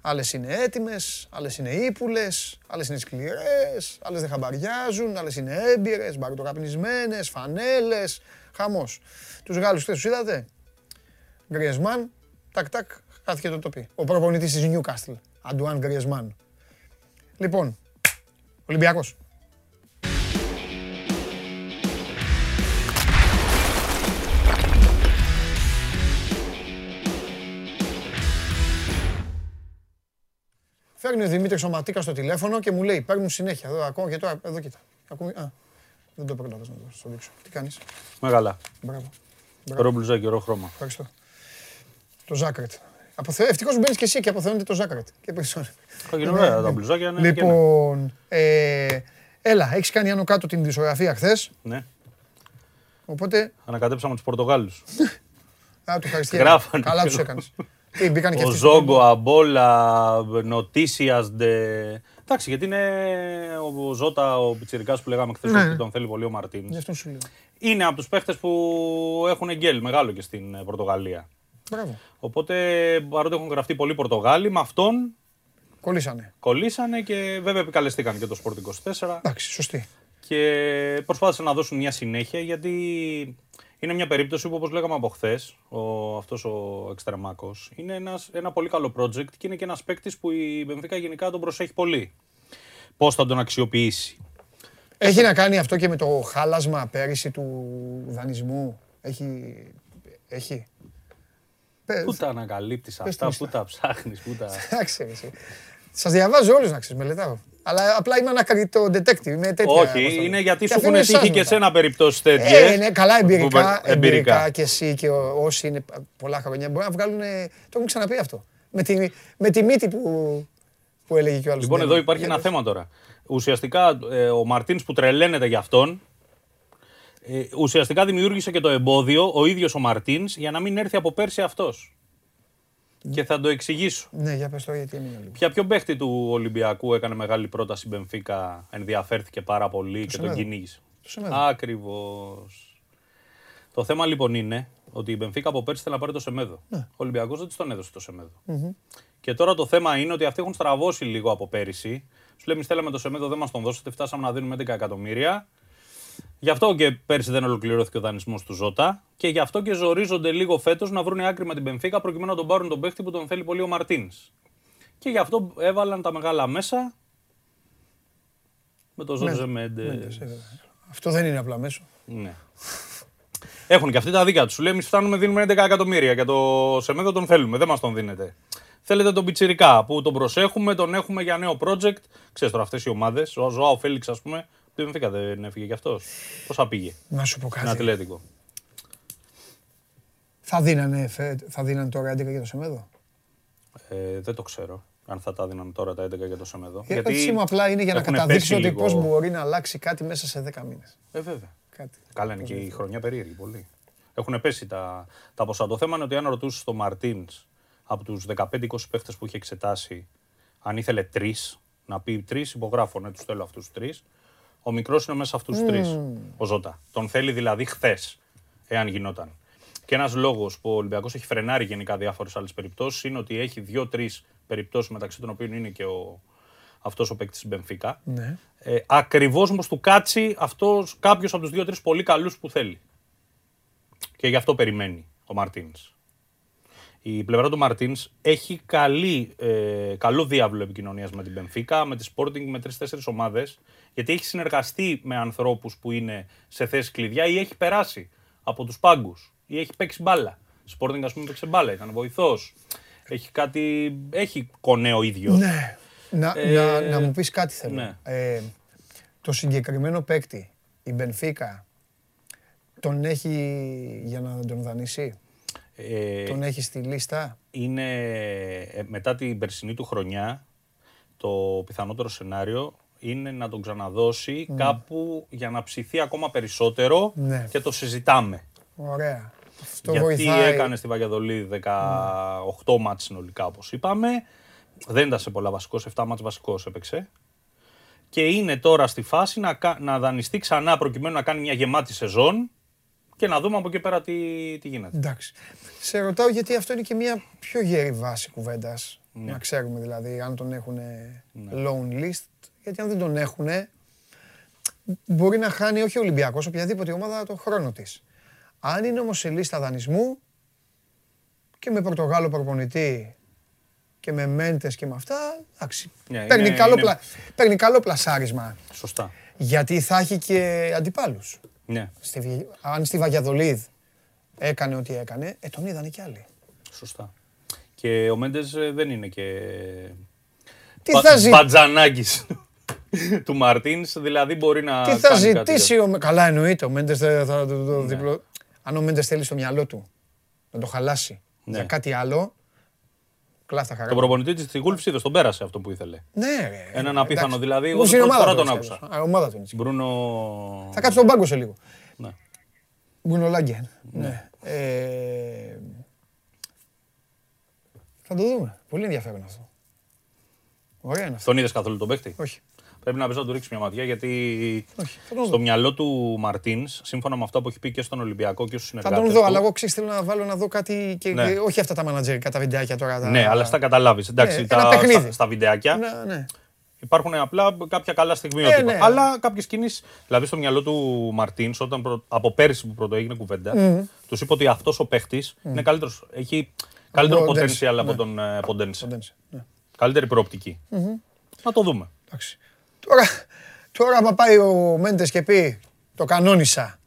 άλλες είναι έτοιμες, άλλες είναι ύπουλες, άλλες είναι σκληρές, άλλες δεν χαμπαριάζουν, άλλες είναι έμπειρες, μπαρτοκαπνισμένες, φανέλες, χαμός. Τους Γάλλους χθες τους είδατε; Γκριεσμάν, τακ τακ, χάθηκε το τοπί. Ο προπονητής της Newcastle, Αντουάν Γκριεσμάν. Λοιπόν, Ολυμπιακός. Φέρνει ο Δημήτρης ο Ματίκας στο τηλέφωνο και μου λέει, παίρνουν συνέχεια, εδώ ακόμα και τώρα, εδώ κοίτα. Ακόμη, α, δεν το πρόλαβες να το στο δείξω. Τι κάνεις, Μεγάλα. μπράβο, Ωραίο μπλουζάκι, ωραίο χρώμα. ευχαριστώ. Το Ζάκρετ. Αποθε... Ευτυχώς μπαίνεις και εσύ και αποθεώνεται το Ζάκρετ. Και περισσότερο. Είναι ωραία τα μπλουζάκια. είναι καίνα. Λοιπόν, ε, έλα, έχεις κάνει άνω κάτω την δισογραφία χθες, Ναι. οπότε, Ανακατέψαμε τους Πορτογάλους. α, του ευχαριστώ. Γράφανε. Καλά τους έκανες. Τι, μπήκανε και Ο αυτοί στο Ζόγκο, κόλπο. Αμπόλα, Νοτήσια, Εντάξει, γιατί είναι ο Ζώτα, ο Πιτσυρικά που λέγαμε χθες Ναι. ότι τον θέλει πολύ ο Μαρτίνς. Γι' αυτό σου λέω. Είναι από τους παίχτες που έχουν γκέλ μεγάλο και στην ε, Πορτογαλία. Μπράβο. Οπότε παρότι έχουν γραφτεί πολλοί Πορτογάλοι, με αυτόν Κολλήσανε. κολλήσανε και βέβαια επικαλεστήκαν και το Sport 24 Εντάξει, σωστή. και προσπάθησαν να δώσουν μια συνέχεια γιατί είναι μια περίπτωση που όπως λέγαμε από χθες, ο, αυτός ο Εξτρεμάκος είναι ένας, ένα πολύ καλό project και είναι και ένας παίκτης που η Μπενφίκα γενικά τον προσέχει πολύ. Πώς θα τον αξιοποιήσει. Έχει να κάνει αυτό και με το χάλασμα πέρυσι του δανεισμού. Έχει. Έχει. Πες. Πού τα ανακαλύπτεις πες αυτά, την πού τα ψάχνεις, πού τα... Εντάξει, ρε, εσύ. Σας διαβάζω όλους να ξέρεις, μελετάω. Αλλά απλά είμαι ανακριτό detective, είμαι τέτοια. πώς το Όχι, λέω. είναι γιατί Και σου αφήνω έχουν εσάς τύχει και μετά. σε ένα περιπτώσει τέτοιες. Ε, ναι, καλά εμπειρικά, που- εμπειρικά και εσύ και ο- όσοι είναι πολλά χρόνια μπορεί να βγάλουν. Το έχουν ξαναπεί αυτό. Με τη, με τη μύτη που, που έλεγε και ο άλλος. Λοιπόν, Ναι, εδώ ναι. υπάρχει Για ένα πες. θέμα τώρα. Ουσιαστικά ε, ο Μαρτίνς που τρελαίνεται για αυτόν, ε, ουσιαστικά δημιούργησε και το εμπόδιο ο ίδιος ο Μαρτίνς για να μην έρθει από πέρσι αυτός. Και θα το εξηγήσω. Ναι, για πες το γιατί έμεινε λίγο. Ποια ποιο παίχτη του Ολυμπιακού έκανε μεγάλη πρόταση Μπενφίκα, ενδιαφέρθηκε πάρα πολύ και τον Σεμέδο. κυνήγησε. Το Σεμέδο. Ακριβώς. Το θέμα λοιπόν είναι ότι η Μπενφίκα από πέρσι θέλει να πάρει το Σεμέδο. Ναι. Ο Ολυμπιακός δεν της τον έδωσε το Σεμέδο. Και τώρα το θέμα είναι ότι αυτοί έχουν στραβώσει λίγο από πέρυσι. Σου λέει, εμείς θέλαμε το Σεμέδο, δεν μας τον δώσετε, φτάσαμε να δίνουμε 11 εκατομμύρια. Γι' αυτό και πέρσι δεν ολοκληρώθηκε ο δανεισμός του Ζώτα και γι' αυτό και ζορίζονται λίγο φέτος να βρουν άκρη με την Μπενφίκα προκειμένου να τον πάρουν τον παίχτη που τον θέλει πολύ ο Μαρτίνς. Και γι' αυτό έβαλαν τα μεγάλα μέσα με τον Ζόρζε Μέντε. Αυτό δεν είναι απλά μέσο. Ναι. Έχουν και αυτοί τα δίκαια τους. Σου λέει: Εμείς φτάνουμε, δίνουμε 11 εκατομμύρια και το Σεμέδο τον θέλουμε, δεν μας τον δίνετε. Θέλετε τον Πιτσιρικά που τον προσέχουμε, τον έχουμε για νέο project. Ξέρεις τώρα αυτές οι ομάδες. Ο Ζωάο Φέληξ, ας πούμε, δεν φύγα, δεν έφυγε κι αυτός. Πόσα πήγε; Να σου πω στην κάτι. Ατλέτικο. Θα δίνανε, φε- θα δίνανε τώρα 11 για το Σεμέδο; Ε, δεν το ξέρω αν θα τα δίναν τώρα τα 11 για το Σεμέδο. Η ερώτησή μου απλά είναι για να έχουν καταδείξω παίξει ότι λίγο- πώς μπορεί να αλλάξει κάτι μέσα σε 10 μήνες. Ε, βέβαια. Κάτι. Καλά είναι και η χρονιά περίεργη πολύ. Έχουν πέσει τα, τα ποσά. Το θέμα είναι ότι αν ρωτούσες τον Μαρτίνς από τους 15-20 παίχτες που είχε εξετάσει, αν ήθελε τρεις, να πει τρεις, υπογράφω, ναι, τους θέλω αυτούς του τρεις. Ο μικρός είναι μέσα σε αυτούς του τρει. Ο Ζώτα. Τον θέλει δηλαδή χθες, εάν γινόταν. Και ένας λόγος που ο Ολυμπιακός έχει φρενάρει γενικά διάφορες άλλες περιπτώσεις είναι ότι έχει δύο-τρεις περιπτώσεις μεταξύ των οποίων είναι και ο, αυτός ο παίκτης της Μπενφίκα. Ναι. Ε, Ακριβώς όμως του κάτσει αυτός κάποιος από τους δύο-τρεις πολύ καλούς που θέλει. Και γι' αυτό περιμένει ο Μαρτίνς. Η πλευρά του Μαρτίνς έχει καλή, ε, καλό διάβλο επικοινωνίας με την Μπενφίκα, με τη Sporting, με τρει-τέσσερι ομάδες, γιατί έχει συνεργαστεί με ανθρώπους που είναι σε θέση κλειδιά ή έχει περάσει από τους πάγκους ή έχει παίξει μπάλα. Sporting, ας πούμε, παίξει μπάλα, ήταν βοηθός. Έχει κάτι. Έχει κονέο ίδιο. Ναι. Να, Ε, να, να μου πεις κάτι θέλω. ναι. Ε, το συγκεκριμένο παίκτη, η Μπενφίκα, τον έχει για να τον δανείσει; Ε, Τον έχεις στη λίστα; είναι ε, μετά την περσινή του χρονιά το πιθανότερο σενάριο είναι να τον ξαναδώσει κάπου για να ψηθεί ακόμα περισσότερο Ναι. και το συζητάμε. Ωραία. Αυτό Γιατί βοηθάει. έκανε στη Βαγιαδολίδη 18 μάτς συνολικά όπως είπαμε. Δεν ήταν σε πολλά βασικός, σε 7 μάτς βασικός έπαιξε. Και είναι τώρα στη φάση να, κα- να δανειστεί ξανά προκειμένου να κάνει μια γεμάτη σεζόν και να δούμε από εκεί πέρα τι, τι γίνεται. Εντάξει. Σε ρωτάω γιατί αυτό είναι και μια πιο γερή βάση κουβέντας. Ναι. Να ξέρουμε δηλαδή αν τον έχουν loan list. Γιατί αν δεν τον έχουν, μπορεί να χάνει όχι ο Ολυμπιακός, οποιαδήποτε ομάδα το χρόνο της. Αν είναι όμως σε λίστα δανεισμού και με Πορτογάλο προπονητή και με μέντες και με αυτά, εντάξει. Ναι, παίρνει, είναι- καλό είναι- πλα- παίρνει καλό πλασάρισμα. Σωστά. Γιατί θα έχει και αντιπάλους. Ναι, Στη, Βι- αν στη Βαγιαδολίδ έκανε ό,τι έκανε, ε, τον είδανε κι άλλοι. σωστά. Και ο Μέντες δεν είναι και. Τι θα, ζη- Μπατζανάκης του Μαρτίνς, δηλαδή μπορεί να. τι θα κάνει κάτι ζητήσει ο... Καλά εννοείται, ο Μέντες θα, θα το, το διπλο... Αν ο Μέντες θέλει στο μυαλό του να το χαλάσει Ναι. για κάτι άλλο, κλάφτα χαρά. Το προπονητή της Γούλφ είδες, τον πέρασε αυτό που ήθελε. Ναι, ρε. Έναν απίθανο εντάξει. δηλαδή, εγώ Όπως την είναι πρώτη ομάδα φορά του, τον έτσι, άκουσα. α, ομάδα του είναι έτσι. Μπρούνο. Θα κάτσει στον πάγκο σε λίγο. Ναι. Μπουνο Λάγκεν. Ναι. Ε, Θα το δούμε. Πολύ ενδιαφέρον αυτό. Ωραία είναι αυτό. Τον είδες καθόλου τον παίχτη. Όχι. Πρέπει να πεις να του ρίξεις μια ματιά γιατί Όχι. Θα τον στο δω. μυαλό του Μαρτίνς, σύμφωνα με αυτά που έχει πει και στον Ολυμπιακό και στους Θα συνεργάτες. τον δω, αλλά εγώ ξέρεις θέλω να βάλω να δω κάτι και Ναι. και όχι αυτά τα μανατζερικά, τα βιντεάκια τώρα. τα- Ναι, αλλά στα καταλάβεις. Εντάξει, Ναι, τα, ένα παιχνίδι. στα, στα βιντεάκια Ναι, ναι. υπάρχουν απλά κάποια καλά στιγμιότυπα. Ε, ναι. Αλλά κάποιες κινήσεις. Δηλαδή στο μυαλό του Μαρτίνς, όταν προ- από πέρυσι που πρώτο έγινε κουβέντα, τους είπε ότι αυτός ο παίχτης είναι καλύτερος. Έχει καλύτερο τον potential Ντένσε, από ναι. τον ε, Ποντένσε. Κοντένσε, ναι. Καλύτερη προοπτική. Να το δούμε. Εντάξει. Τώρα, τώρα άμα πάει ο Μέντες και πει το κανόνισα.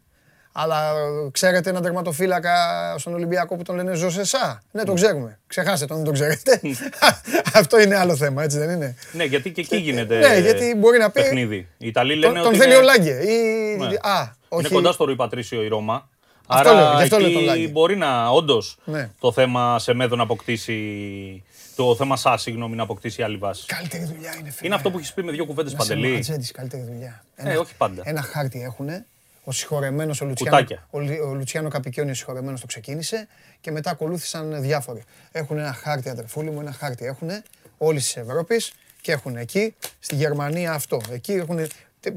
Αλλά ε, ξέρετε έναν τερματοφύλακα στον Ολυμπιακό που τον λένε Ζωσεσά. Ναι, τον ξέρουμε. Ξεχάστε τον, δεν τον ξέρετε. Αυτό είναι άλλο θέμα, έτσι δεν είναι; Ναι, γιατί και εκεί γίνεται ναι, γιατί μπορεί να πει- παιχνίδι. Οι Ιταλοί Τον, λένε τον ότι θέλει είναι, ο Λάγκε. Ή... Ναι. Α, όχι. είναι κοντά στο Ρουί Πατρίσιο η Ρώμα. Αυτό Άρα λέω, γι' αυτό λέω τον εκεί Λάγκε. μπορεί να όντως Ναι. το θέμα σε μέδο να αποκτήσει Το θέμα σα, συγγνώμη, να αποκτήσει άλλη βάση. Καλύτερη δουλειά είναι φίλε. Είναι αυτό που έχεις πει με δύο κουβέντες Να σε παντελή. ματζέντης, καλύτερη δουλειά. Ε, όχι πάντα. Ένα χάρτη έχουν. Ο συγχωρεμένος ο Λουτσιάνο, Κουτάκια. ο, Λι- ο Λουτσιάνο Καπικιόνι, ο συγχωρεμένος το ξεκίνησε και μετά ακολούθησαν διάφοροι. Έχουν ένα χάρτη, αδερφούλη μου, ένα χάρτη έχουν όλης της Ευρώπης και έχουν εκεί, στη Γερμανία αυτό. Εκεί έχουν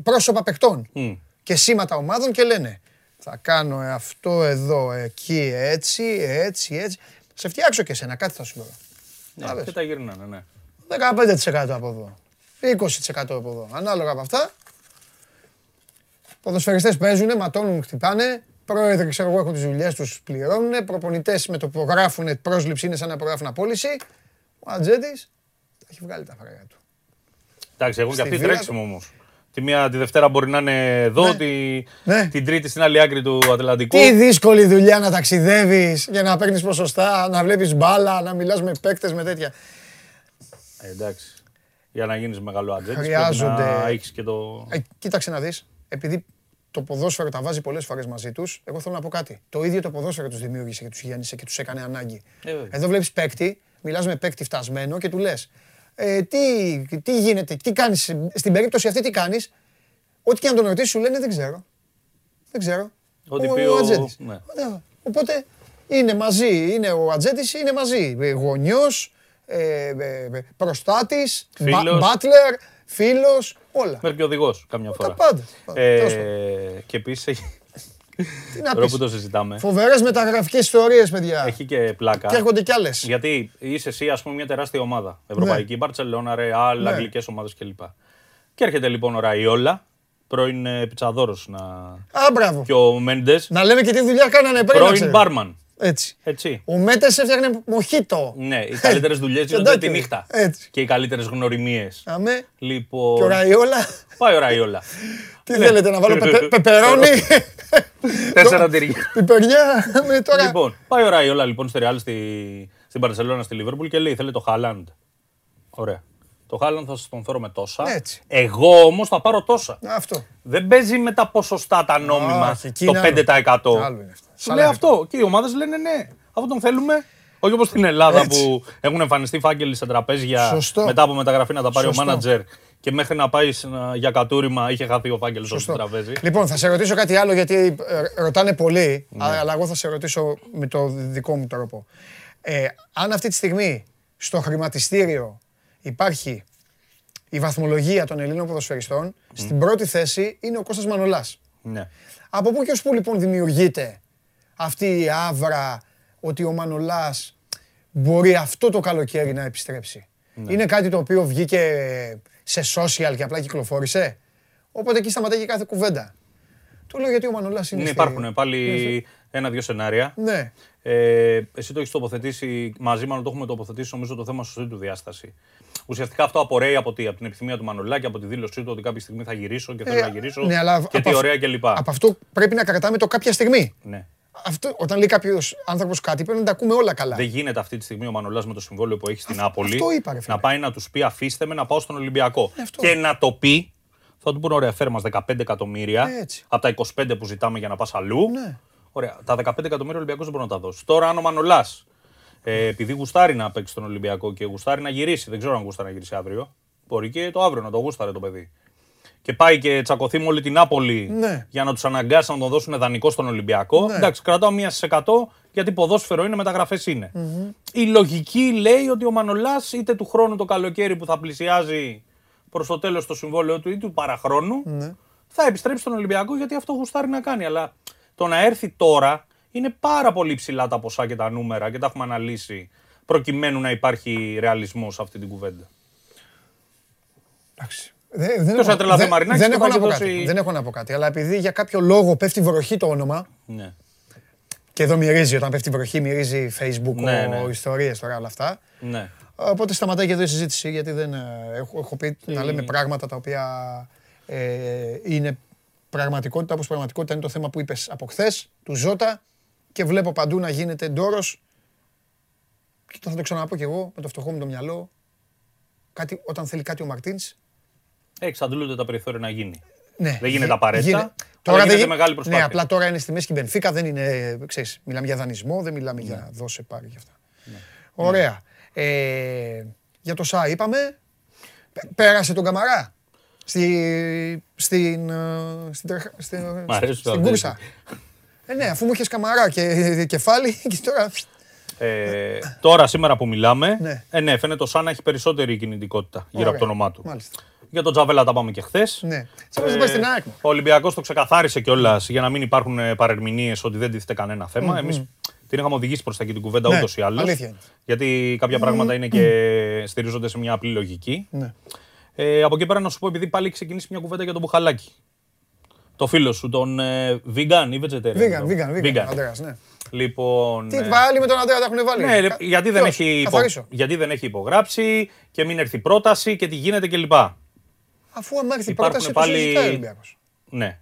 πρόσωπα παιχτών Μμ. και σήματα ομάδων και λένε θα κάνω αυτό εδώ, εκεί, έτσι, έτσι, έτσι. Σε φτιάξω και εσένα, κάτι θα σου λέω. Να Ναι, δες. και τα γυρνάνε, ναι. 15% από εδώ. 20% από εδώ. Ανάλογα από αυτά. Ποδοσφαιριστές παίζουν, ματώνουν, χτυπάνε. Πρόεδροι, ξέρω εγώ, έχουν τις δουλειές τους, πληρώνουν. Προπονητές με το που γράφουν πρόσληψη είναι σαν να προγράφουν απόλυση. Ο Ατζέντης τα έχει βγάλει τα φράγια του. Εντάξει, έχουν και Στη αυτοί βίλα τρέξιμο όμως. Τη μία τη Δευτέρα μπορεί να είναι εδώ, Ναι. τη, Ναι. την Τρίτη στην άλλη άκρη του Ατλαντικού. Τι δύσκολη δουλειά να ταξιδεύεις για να παίρνεις ποσοστά, να βλέπεις μπάλα, να μιλάς με παίκτες, με τέτοια. Ε, εντάξει. Για να γίνεις μεγάλο ατζέντης, πρέπει Χρειάζονται- να έχεις και το. Ε, κοίταξε να δεις, επειδή το ποδόσφαιρο τα βάζει πολλές φορές μαζί τους, εγώ θέλω να πω κάτι. Το ίδιο το ποδόσφαιρο τους δημιούργησε και τους γέννησε και τους έκανε ανάγκη. Ε, βέβαια. Εδώ βλέπεις παίκτη, μιλάς με παίκτη φτασμένο και του λες ε, τι, τι γίνεται, τι κάνεις, στην περίπτωση αυτή τι κάνεις, ό,τι και αν τον ρωτήσεις σου λένε δεν ξέρω. Δεν ξέρω. Ό,τι Ο- πει ο ο- Ατζέντης. ναι. Ωραία. Οπότε είναι μαζί, είναι ο Ατζέντης, είναι μαζί. Ε, Γονιός, ε, ε, ε, προστάτης, Φίλος. μπάτλερ, φίλος, όλα. Μέχρι και οδηγός καμιά φορά. πάντα. Ε, Τέλος πάντων. και επίσης έχει. Τι να Τώρα πεις; που το συζητάμε. Φοβερές μεταγραφικές ιστορίες, παιδιά. Έχει και πλάκα. Και έρχονται κι άλλες. Γιατί είσαι εσύ, ας πούμε, μια τεράστια ομάδα. Ευρωπαϊκή, Μπαρσελόνα, Ρεάλ, Ναι. αγγλικές ομάδες κλπ. Και έρχεται λοιπόν ο Ραϊόλα, πρώην ε, πιτσαδόρος να... Α, μπράβο. και ο Μέντες, Να λέμε και τι δουλειά κάνανε πριν. να πρώην ξέρεις. μπάρμαν. Έτσι. Έτσι. Ο Μέτες έφτιαχνε μοχίτο. Ναι, οι καλύτερες δουλειές γίνονται Τσεντάκι. τη νύχτα. Έτσι. Και οι καλύτερες γνωριμίες. Αμέ. Και ο Λοιπόν. Ραϊόλα. Πάει ο Ραϊόλα. Τι θέλετε, να βάλω πεπε- πεπερώνι, Τέσσερα τυριά. πιπεριά. με Τώρα. Λοιπόν, πάει ο Ραϊόλα λοιπόν στη Ρεάλ στη, στην Παρσελόνα στη Λίβερπουλ και λέει: Θέλει το Χάλαντ. Ωραία. Το Χάλαντ θα σας τον φέρω με τόσα. Έτσι. Εγώ όμως θα πάρω τόσα. Αυτό. Δεν παίζει με τα ποσοστά τα νόμιμα Όχι, εκεί το είναι 5%. Άλλο είναι αυτό. Σου Σαν λέει να- αυτό. Και οι ομάδες λένε ναι, αφού τον θέλουμε. Όχι όπως στην Ελλάδα Έτσι. που έχουν εμφανιστεί φάκελοι σε τραπέζια Σωστό. μετά από μεταγραφή να τα πάρει Σωστό. ο μάνατζερ και μέχρι να πάει σε ένα- για κατούριμα είχε χαθεί ο φάκελος στο Σωστό. τραπέζι. Λοιπόν, θα σε ρωτήσω κάτι άλλο γιατί ε, ρωτάνε πολύ, Ναι. αλλά εγώ θα σε ρωτήσω με το δικό μου τρόπο. Ε, αν αυτή τη στιγμή στο χρηματιστήριο υπάρχει η βαθμολογία των Ελλήνων ποδοσφαιριστών, στην πρώτη θέση είναι ο Κώστας Μανολάς. Ναι. Από πού και ως πού λοιπόν δημιουργείται αυτή η άβρα ότι ο Μανολάς μπορεί αυτό το καλοκαίρι να επιστρέψει; Ναι. Είναι κάτι το οποίο βγήκε σε social και απλά κυκλοφόρησε; Οπότε εκεί σταματάει και κάθε κουβέντα. Το λέω γιατί ο Μανολάς είναι Ναι, στη- υπάρχουν πάλι ένα-δύο σενάρια. Ναι. Ε, εσύ το έχεις τοποθετήσει μαζί, μάλλον το έχουμε τοποθετήσει νομίζω το θέμα σωστή του διάσταση. Ουσιαστικά αυτό απορρέει από, τι, από την επιθυμία του Μανολάκη, από τη δήλωσή του ότι κάποια στιγμή θα γυρίσω και θέλω Ε, να γυρίσω. ναι, αλλά και από τι αυ- ωραία κλπ. Από αυτό πρέπει να κρατάμε το κάποια στιγμή. Ναι. Αυτό, όταν λέει κάποιος άνθρωπος κάτι, πρέπει να τα ακούμε όλα καλά. Δεν γίνεται αυτή τη στιγμή ο Μανολάς με το συμβόλαιο που έχει στην Νάπολη αυτό είπα, ρε φίλε. να πάει να τους πει αφήστε με να πάω στον Ολυμπιακό. αυτό. Και να το πει, θα του πούνε ωραία, φέρ μας 15 εκατομμύρια Έτσι. από τα 25 που ζητάμε για να πας αλλού. Ναι. Ωραία, τα 15 εκατομμύρια ο Ολυμπιακό δεν μπορεί να τα δώσει. Τώρα, αν ο Μανολάς, ε, επειδή γουστάρει να παίξει στον Ολυμπιακό και γουστάρει να γυρίσει, δεν ξέρω αν γουστάρει να γυρίσει αύριο, μπορεί και το αύριο να το γούσταρε το παιδί. Και πάει και τσακωθεί με όλη την Νάπολη Ναι. για να τους αναγκάσει να τον δώσουν δανεικό στον Ολυμπιακό. Ναι. Εντάξει, κρατάω μία στις 100 γιατί ποδόσφαιρο είναι, μεταγραφές είναι. Η λογική λέει ότι ο Μανολάς είτε του χρόνου το καλοκαίρι που θα πλησιάζει προς το τέλος το συμβόλαιο του ή του παραχρόνου Ναι. θα επιστρέψει στον Ολυμπιακό γιατί αυτό γουστάρει να κάνει. Αλλά το να έρθει τώρα είναι πάρα πολύ ψηλά τα ποσά και τα νούμερα και τα έχουμε αναλύσει προκειμένου να υπάρχει ρεαλισμός σε αυτή την κουβέντα. Εντάξει. Δεν, δεν, Ποιος θα τρελαθεί, δεν- Μαρινάκης, δεν και έχω πάει να πω και δώσει- κάτι. Δεν έχω να πω κάτι. Αλλά επειδή για κάποιο λόγο πέφτει βροχή το όνομα, Ναι. και εδώ μυρίζει, όταν πέφτει βροχή, μυρίζει Facebook, Ναι, ναι. ιστορίες τώρα όλα αυτά. ναι. Οπότε σταματάει και εδώ η συζήτηση, γιατί δεν ε, έχω, έχω πει να λέμε πράγματα τα οποία ε, είναι πραγματικότητα, όπως πραγματικότητα είναι το θέμα που είπες από χθες, του Ζώτα, και βλέπω παντού να γίνεται ντόρος. Και θα το ξαναπώ κι εγώ, με το φτωχό μου το μυαλό, κάτι, όταν θέλει κάτι ο Μαρτίνς, Εξαντλούνται τα περιθώρια να γίνει. ναι, Δεν γίνεται γι- απαραίτητα, γίνεται. αλλά γίνεται δεν γι- μεγάλη προσπάθεια. Ναι, απλά τώρα είναι στη μέση και η Μπενφίκα δεν είναι, ξέρεις, μιλάμε για δανεισμό, δεν μιλάμε για δώσε πάρει και αυτά. Ναι. Ωραία. Ε, για το ΣΑ είπαμε. Πέ- Πέρασε τον Καμαρά. Στη, στην, ε, στην, τρεχα- στην, Μ' αρέσει στην το κούρσα. Ε, ναι, αφού μου είχες Καμαρά και κεφάλι και τώρα... Ε, τώρα, σήμερα που μιλάμε, Ναι. ε, ναι, φαίνεται σαν να έχει περισσότερη κινητικότητα γύρω Ωραία. από το όνομά του. Μάλιστα. Για τον Τζαβέλα τα πάμε και χθες. Ναι. Σαν να πάει στην ΑΕΚ. Ο Ολυμπιακός το ξεκαθάρισε κιόλας για να μην υπάρχουν παρερμηνίες ότι δεν τίθεται κανένα θέμα. Εμείς την είχαμε οδηγήσει προς τα εκεί την κουβέντα Ναι, ούτως ή άλλως. αλήθεια είναι. Γιατί κάποια πράγματα είναι και στηρίζονται σε μια απλή λογική. Ναι. Ε, από εκεί πέρα να σου πω, επειδή πάλι έχει ξεκινήσει μια κουβέντα για τον Μπουχαλάκη. Το φίλο σου, τον ε, vegan ή vegetarian. Βίγκαν, το- βίγκαν, βίγκαν. Αντρέας, ναι. Λοιπόν. Τι ε, πάλι με τον Αντρέα τα έχουν βάλει; ναι, ρε, Κα- γιατί, δεν Ποιος; έχει υπο- Καθαρίσω. γιατί δεν έχει υπογράψει και μην έρθει πρόταση και τι γίνεται κλπ. Αφού άμα έρθει η Υπάρχουν πρόταση, το πάλι- συζητάει ο Ολυμπιακός. Ναι.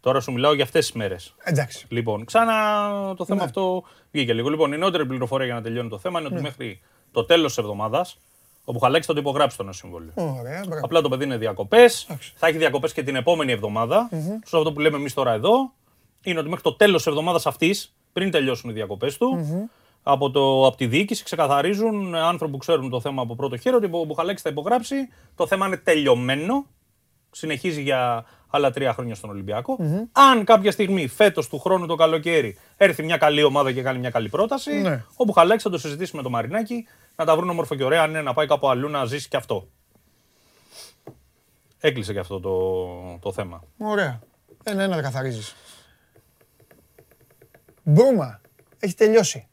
Τώρα σου μιλάω για αυτές τις μέρες. Εντάξει. Λοιπόν, ξανά το θέμα Ναι. αυτό βγήκε λίγο. Λοιπόν, η νεότερη πληροφορία για να τελειώνει το θέμα είναι Ναι. ότι μέχρι το τέλος της εβδομάδας ο Μπουχαλάκης θα το υπογράψει το νέο συμβόλαιο. Ωραία, μπράβο. Απλά το παιδί είναι διακοπές. Θα έχει διακοπές και την επόμενη εβδομάδα. Σε αυτό που λέμε εμείς τώρα εδώ είναι ότι μέχρι το τέλος της εβδομάδας αυτής, πριν τελειώσουν οι διακοπές του, από, το, από τη διοίκηση ξεκαθαρίζουν άνθρωποι που ξέρουν το θέμα από πρώτο χέρι ότι ο Μπουχαλάκης θα υπογράψει. Το θέμα είναι τελειωμένο. Συνεχίζει για άλλα τρία χρόνια στον ολυμπιακο Αν κάποια στιγμή φέτος του χρόνου το καλοκαίρι έρθει μια καλή ομάδα και κάνει μια καλή πρόταση, Ναι. ο Μπουχαλάκη θα το συζητήσει με το Μαρινάκι να τα βρουν όμορφο και ωραία. Αν είναι να πάει κάπου αλλού να ζήσει και αυτό. Έκλεισε και αυτό το, το θέμα. Ωραία. Ένα-ένα τα καθαρίζεις. Μπρούμα. Έχει τελειώσει.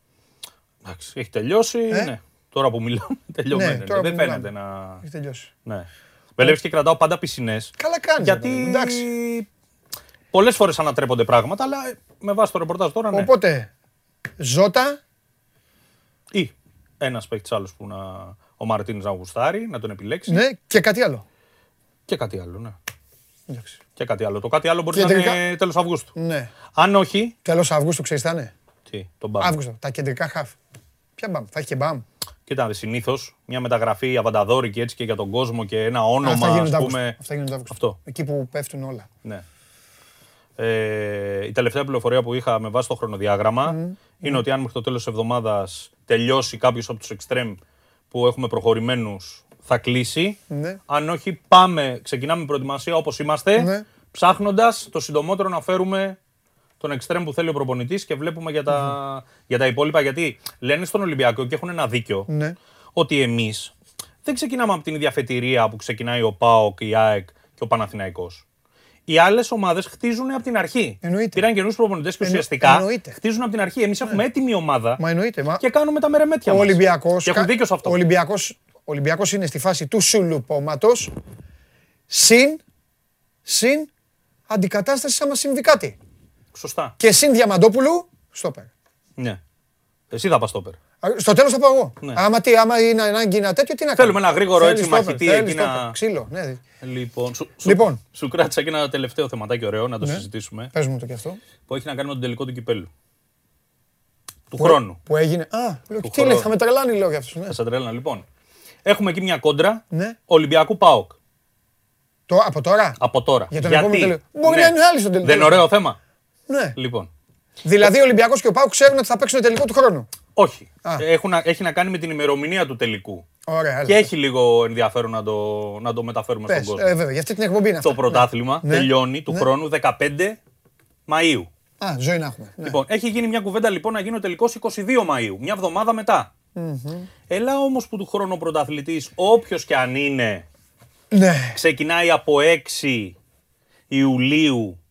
Εντάξει, έχει τελειώσει. Ε; Ναι. Τώρα που μιλάμε, τελειωμένο. Ναι, είναι. τώρα Δεν που φαίνεται μιλάμε. να. Έχει τελειώσει. Ναι. Μπελεύεις και κρατάω πάντα πισινές. Καλά κάνεις. Γιατί ρε παιδί μου, Εντάξει. πολλές φορές ανατρέπονται πράγματα, αλλά ε, με βάση το ρεπορτάζ τώρα ναι. Οπότε, Ζώτα, Ή ένας παίκτης άλλος που να. Ο Μαρτίνης να γουστάρει, να τον επιλέξει. ναι, και κάτι άλλο. Και κάτι άλλο, ναι. Εντάξει. Και κάτι άλλο. Το κάτι άλλο μπορεί να Κεντρικά. είναι τέλος Αυγούστου. Ναι. Αν όχι. Τέλος Αυγούστου, ξέρεις θα είναι; Τι, τον μπαμ. Αύγουστο. Τα κεντρικά χαφ. Ποια μπαμ. Θα έχει και μπαμ. Κοίτα, συνήθως μια μεταγραφή αβανταδόρικη έτσι και για τον κόσμο και ένα όνομα. Αυτά ας γίνονται πούμε, Αύγουστο. Αυτά γίνονται Αύγουστο. Αυτό. Εκεί που πέφτουν όλα. Ναι. Ε, η τελευταία πληροφορία που είχα με βάση το χρονοδιάγραμμα είναι ότι αν μέχρι το τέλος της εβδομάδας τελειώσει κάποιος από τους εξτρέμ που έχουμε προχωρημένους, θα κλείσει. Ναι. Αν όχι, πάμε, ξεκινάμε προετοιμασία όπως είμαστε, Ναι. ψάχνοντας το συντομότερο να φέρουμε τον εξτρέμ που θέλει ο προπονητής και βλέπουμε για τα, για τα υπόλοιπα. Γιατί λένε στον Ολυμπιακό και έχουν ένα δίκιο Ναι. ότι εμείς δεν ξεκινάμε από την ίδια φετηρία που ξεκινάει ο ΠΑΟΚ, η ΑΕΚ και ο Παναθηναϊκός. Οι άλλες ομάδες χτίζουν από την αρχή. Εννοείται. Πήραν καινούς προπονητές και Εννο- ουσιαστικά εννοείται. χτίζουν από την αρχή. Εμείς έχουμε έτοιμη ομάδα Μα εννοείται. Μα... και κάνουμε τα μερεμέτια Ο μας. Ολυμπιακός, Και έχουν κα- δίκιο σε αυτό. Ο Ολυμπιακός, ο Ολυμπιακός είναι στη φάση του σουλουπώματος συν, συν αντικατάσταση άμα συμβεί κάτι. Σωστά. Και συν Διαμαντόπουλου, στόπερ. Ναι. Εσύ θα πας το πέρα. Α, Στο τέλος θα πάω εγώ. Ναι. Άμα, τι, άμα είναι ανάγκη ένα τέτοιο, τι να Θέλουμε κάνω. ένα γρήγορο Θέλεις έτσι στόπερ, μαχητή θέλεις εκεί να- στόπερ. Ξύλο, ναι. Λοιπόν, σου, σου, Λοιπόν. σου κράτησα και ένα τελευταίο θεματάκι ωραίο να το Ναι. συζητήσουμε. Πες μου το κι αυτό. Που έχει να κάνει με τον τελικό του κυπέλου. Του Που- χρόνου. Που έγινε. Α, λέω, Του τι λέει, χρόνου. θα με τρελάνει λέω για αυτούς. Ναι. Θα σε τρέλανα λοιπόν. Έχουμε εκεί μια κόντρα Ναι. Ολυμπιακού ΠΑΟΚ. Το, από τώρα; Από τώρα. Για τον Γιατί; επόμενο τελικό. Μπορεί να είναι άλλη στον τελικό. Δεν είναι ωραίο θέμα; Ναι. Λοιπόν. Δηλαδή ο Ολυμπιακός και ο Πάουκ ξέρουν ότι θα παίξουν τελικό του χρόνου. Όχι. Α. Έχουν, να- έχει να κάνει με την ημερομηνία του τελικού. Ωραία, έλα. Και έχει λίγο ενδιαφέρον να το, να το μεταφέρουμε Πες, στον κόσμο. ε, βέβαια, για αυτή την εκπομπή είναι το αυτά. πρωτάθλημα Ναι. τελειώνει του Ναι. χρόνου 15 Μαΐου. Α, ζωή να έχουμε. Ναι. Λοιπόν, έχει γίνει μια κουβέντα λοιπόν να γίνει ο τελικός 22 Μαΐου, μια εβδομάδα μετά. Έλα όμως που του χρόνου ο πρωταθλητής, όποιος και αν είναι, Ναι, ξεκινάει από 6 Ιουλίου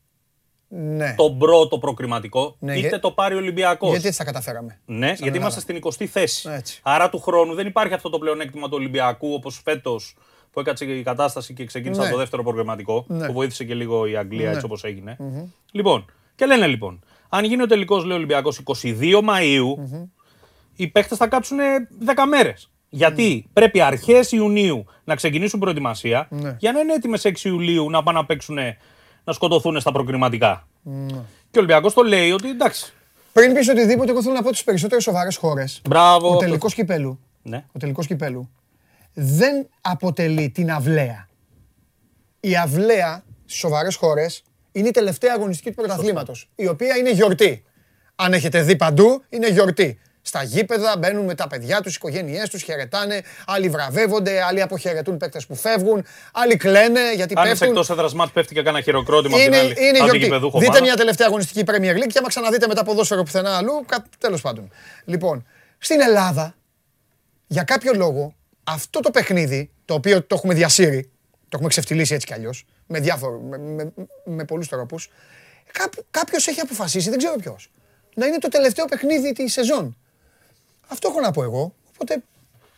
ναι. τον πρώτο προκριματικό, Ναι, είτε για- το πάρει ο Ολυμπιακός. Γιατί έτσι τα καταφέραμε. Ναι, γιατί είμαστε στην 20η θέση. Έτσι. Άρα του χρόνου δεν υπάρχει αυτό το πλεονέκτημα του Ολυμπιακού όπως φέτος που έκατσε η κατάσταση και ξεκίνησε Ναι. το δεύτερο προγραμματικό. Ναι. Που βοήθησε και λίγο η Αγγλία Ναι. έτσι όπως έγινε. Λοιπόν, και λένε λοιπόν, αν γίνει ο τελικός, λέει ο Ολυμπιακός 22 Μαου, οι παίχτε θα κάτσουν 10 μέρες. Γιατί πρέπει αρχές Ιουνίου να ξεκινήσουν προετοιμασία Ναι. για να είναι έτοιμες 6 Ιουλίου να πάνε να παίξουν, να σκοτωθούν στα προκριματικά. Ναι. Και ο Ολυμπιακός το λέει ότι εντάξει. Πριν πεις οτιδήποτε, εγώ θέλω να πω τις περισσότερες σοβαρές χώρες. Μπράβο. Ο αυτό- τελικός κυπέλου. Ναι. Ο τελικός κυπέλου δεν αποτελεί την αυλαία. Η αυλαία στις σοβαρές χώρες είναι η τελευταία αγωνιστική του πρωταθλήματος. Η οποία είναι γιορτή. Αν έχετε δει παντού, είναι γιορτή. Στα γήπεδα, μπαίνουν με τα παιδιά τους, οι οικογένειές τους, χαιρετάνε. Άλλοι βραβεύονται, άλλοι αποχαιρετούν παίκτες που φεύγουν, άλλοι κλαίνε γιατί Αν είσαι πέφτουν. εκτός έδρας μάτς, πέφτει και κάνα χειροκρότημα από την Είναι, άλλη. είναι από την γιορτή. γηπεδούχο Δείτε πάνω. μια τελευταία αγωνιστική Premier League και άμα ξαναδείτε μετά ποδόσφαιρο πουθενά αλλού, τέλος πάντων. Λοιπόν, στην Ελλάδα, για κάποιο λόγο, αυτό το παιχνίδι, το οποίο το έχουμε διασύρει, το έχουμε ξεφτιλίσει έτσι κι αλλιώς, με, διάφορο, με, με, με πολλούς τρόπους, κάποιος έχει αποφασίσει, δεν ξέρω ποιος, να είναι το τελευταίο παιχνίδι της σεζόν. Αυτό έχω να πω εγώ. Οπότε,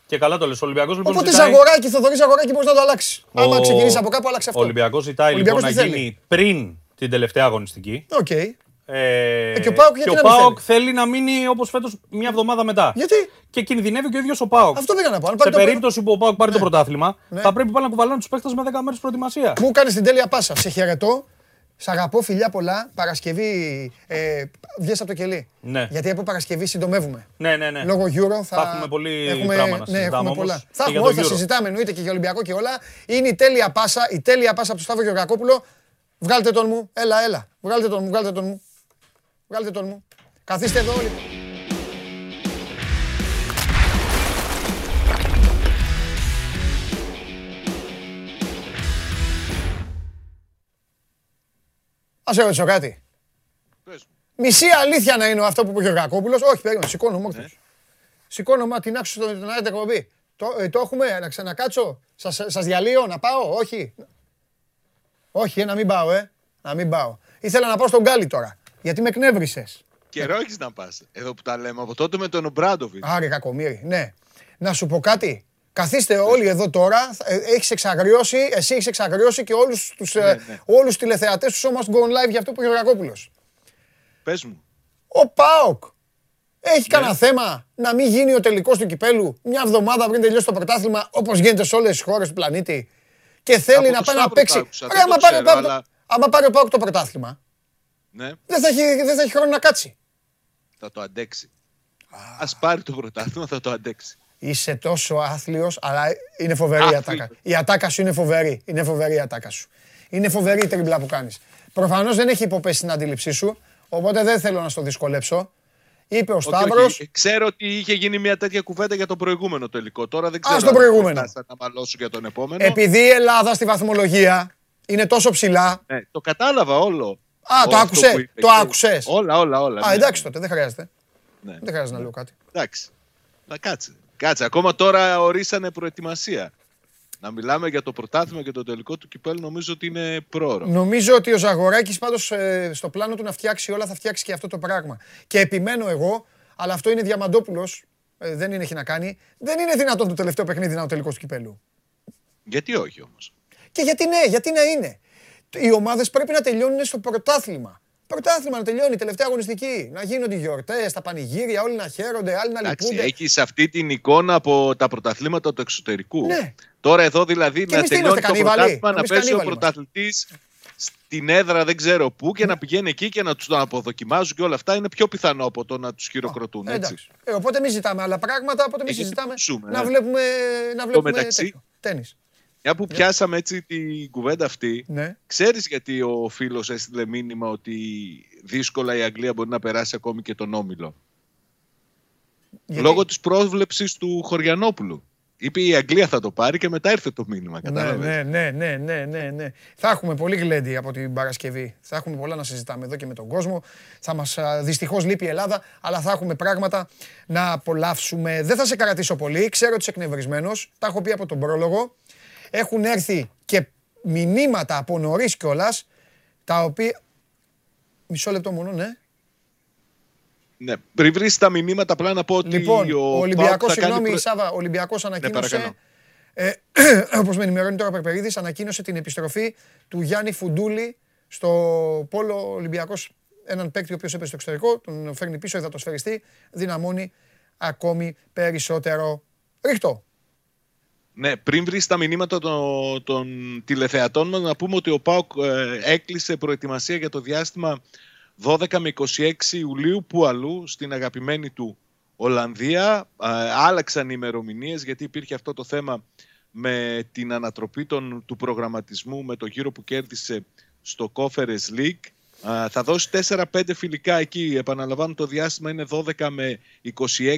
Και καλά το λες. Ο Ολυμπιακός λοιπόν. οπότε ζητάει- Ζαγοράκι, Θοδωρή Ζαγοράκι μπορείς να το αλλάξεις. Ο- Άμα ξεκινήσεις από κάπου, άλλαξε αυτό. Ο Ολυμπιακός ζητάει Ο λοιπόν Ολυμπιακός να τι θέλει; γίνει πριν την τελευταία αγωνιστική. Οκ. Ε, και ο ΠΑΟΚ γιατί και να ο μην ΠΑΟΚ θέλει; να μείνει όπως φέτος μια εβδομάδα μετά. Γιατί; Και κινδυνεύει και ο ίδιος ο ΠΑΟΚ. Αυτό πήγα να πω. Αν Σε πάρει το- περίπτωση που ο ΠΑΟΚ πάρει το πρωτάθλημα, Ναι. θα πρέπει πάλι να κουβαλάνε τους παίχτε με 10 μέρες προετοιμασία. Μου έκανε την τέλεια πάσα. Σε χαιρετώ. Σ' αγαπώ, φιλιά πολλά. Παρασκευή ε, βγες από το κελί. Ναι. Γιατί από Παρασκευή συντομεύουμε. Ναι, ναι, ναι. Λόγω Euro θα, Θα έχουμε πολύ έχουμε, πράγμα να ναι, συζητάμε έχουμε όμως πολλά. και Θα για έχουμε, το όχι, θα Euro. συζητάμε εννοείται και για Ολυμπιακό και όλα. Είναι η τέλεια πάσα, η τέλεια πάσα από τον Σταύρο Γεωργακόπουλο. Βγάλτε τον μου, έλα, έλα. Βγάλτε τον μου, βγάλτε τον μου. Βγάλτε τον μου. Καθίστε εδώ όλοι. Ας σε ρωτήσω κάτι. Μισή αλήθεια να είναι αυτό που είπε ο Γεωργακόπουλος. Όχι, περίμενε, σηκώνω μου. Ναι. Σηκώνω μα την άξιο στον άλλη εκπομπή. Το, ε, το έχουμε, να ξανακάτσω. Σας, σας διαλύω, να πάω, όχι. Όχι, ε, να μην πάω, ε. Να μην πάω. Ήθελα να πάω στον Γκάλι τώρα. Γιατί με εκνεύρισες. Καιρό έχεις να πας. Εδώ που τα λέμε από τότε με τον Ομπράντοβιτς. Άρη κακομύρι, ναι. Να σου πω κάτι. Καθίστε όλοι εδώ τώρα. Ε, Έχεις εξαγριώσει, εσύ έχεις εξαγριώσει και όλους τους, ε, Ναι, ναι. όλους τους τηλεθεατές του Show Must Go On Live για αυτό που είπε ο Γεωργακόπουλος. Πες μου. Ο ΠΑΟΚ Ναι. έχει κανένα θέμα να μην γίνει ο τελικός του κυπέλου μια εβδομάδα πριν τελειώσει το πρωτάθλημα όπως γίνεται σε όλες τις χώρες του πλανήτη και θέλει Από να το πάει να Σταύρο παίξει. το άκουσα, Ρε, δεν άμα το πάρει ο ξέρω, ΠΑΟΚ το- αλλά- άμα πάρει ο ΠΑΟΚ το πρωτάθλημα Ναι, δεν θα, έχει, δεν θα έχει χρόνο να κάτσει. θα το αντέξει. Α πάρει το πρωτάθλημα, θα το αντέξει. Είσαι τόσο άθλιος, αλλά είναι φοβερή η Άθλιος. ατάκα. Η ατάκα σου είναι φοβερή. Είναι φοβερή η ατάκα σου. Είναι φοβερή η τριμπλά που κάνεις. Προφανώς δεν έχει υποπέσει στην αντίληψή σου, οπότε δεν θέλω να στο δυσκολέψω. Είπε ο Όχι, Σταύρος, όχι. Ξέρω ότι είχε γίνει μια τέτοια κουβέντα για το προηγούμενο τελικό. Τώρα δεν Α, ξέρω. στο αν προηγούμενο. φτάσει να μαλώσω για τον επόμενο. επειδή η Ελλάδα στη βαθμολογία είναι τόσο ψηλά, Ναι, το κατάλαβα όλο. Α, το Όλο αυτό άκουσε, που είπε. το Και- άκουσες. Όλα, όλα, όλα. Α, ναι, εντάξει ναι, τότε, δεν χρειάζεται. ναι. Δεν χρειάζεται να λέω κάτι. Εντάξει. Να κάτσε. Κάτσε. Ακόμα τώρα ορίσανε προετοιμασία. Να μιλάμε για το πρωτάθλημα και το τελικό του κυπέλου νομίζω ότι είναι πρόωρο. Νομίζω ότι ο Ζαγοράκης πάντως ε, στο πλάνο του να φτιάξει όλα θα φτιάξει και αυτό το πράγμα. Και επιμένω εγώ, αλλά αυτό είναι Διαμαντόπουλος, ε, δεν είναι έχει να κάνει, δεν είναι δυνατόν το τελευταίο παιχνίδι να είναι ο τελικός του κυπέλου. Γιατί όχι όμως; Και γιατί ναι, γιατί να είναι; Οι ομάδες πρέπει να τελειώνουν στο πρωτάθλημα. Πρωτάθλημα να τελειώνει, τελευταία αγωνιστική. Να γίνονται οι γιορτές, τα πανηγύρια, όλοι να χαίρονται, άλλοι να Εντάξει, λυπούνται. έχεις αυτή την εικόνα από τα πρωταθλήματα του εξωτερικού. Ναι. Τώρα εδώ δηλαδή να εμείς τι τελειώνει είμαστε, το κανίβαλοι; πρωτάθλημα, να Εμείς παίζει ο κανίβαλοι είμαστε. πρωταθλητής στην έδρα δεν ξέρω πού και να πηγαίνει εκεί και να τους τον αποδοκιμάζουν και όλα αυτά είναι πιο πιθανό από το να τους χειροκροτούν. Ε, Έτσι. εντάξει. Ε, οπότε μην ζητάμε άλλα πράγματα, οπότε μην Εκεί συζητάμε ζούμε, να ναι. βλέπουμε, να βλέπουμε μεταξύ- τέτοιο. Τένις. Μια που πιάσαμε έτσι την κουβέντα αυτή, Ναι. ξέρεις γιατί ο φίλος έστειλε μήνυμα ότι δύσκολα η Αγγλία μπορεί να περάσει ακόμη και τον Όμιλο; Γιατί- Λόγω της πρόβλεψης του Χωριανόπουλου. Είπε η Αγγλία θα το πάρει και μετά ήρθε το μήνυμα. Ναι, κατάλαβες; ναι, ναι, ναι, ναι, ναι, ναι. Θα έχουμε πολύ γλέντι από την Παρασκευή. Θα έχουμε πολλά να συζητάμε εδώ και με τον κόσμο. Θα μας δυστυχώς λείπει η Ελλάδα, αλλά θα έχουμε πράγματα να απολαύσουμε. Δεν θα σε κρατήσω πολύ. Ξέρω ότι είσαι εκνευρισμένος. Τα έχω πει από τον πρόλογο. Έχουν έρθει και μηνύματα από νωρίς κιόλας, τα οποία. Μισό λεπτό μόνο, ναι. Ναι. Πριν βρεις τα μηνύματα, απλά να πω ότι Λοιπόν, ο, ο Ολυμπιακός, Πάοκ θα κάνει συγγνώμη, προ- Σάβα, ο Ολυμπιακός ανακοίνωσε, παρακαλώ. ε, όπως με ενημερώνει τώρα ο Περπερίδης, ανακοίνωσε την επιστροφή του Γιάννη Φουντούλη στο Πόλο Ολυμπιακός, έναν παίκτη ο οποίος έπαιζε στο εξωτερικό, τον φέρνει πίσω, θα το σφαιριστεί, δυναμώνει ακόμη περισσότερο. Ρίχτω. Ναι, πριν βρεις τα μηνύματα των, των τηλεθεατών μας, να πούμε ότι ο ΠΑΟΚ ε, έκλεισε προετοιμασία για το διάστημα 12 με 26 Ιουλίου που αλλού στην αγαπημένη του Ολλανδία. Ε, άλλαξαν οι ημερομηνίες γιατί υπήρχε αυτό το θέμα με την ανατροπή των, του προγραμματισμού με το γύρο που κέρδισε στο Conference League. Α, θα δώσει 4-5 φιλικά εκεί. Επαναλαμβάνω το διάστημα είναι 12 με 26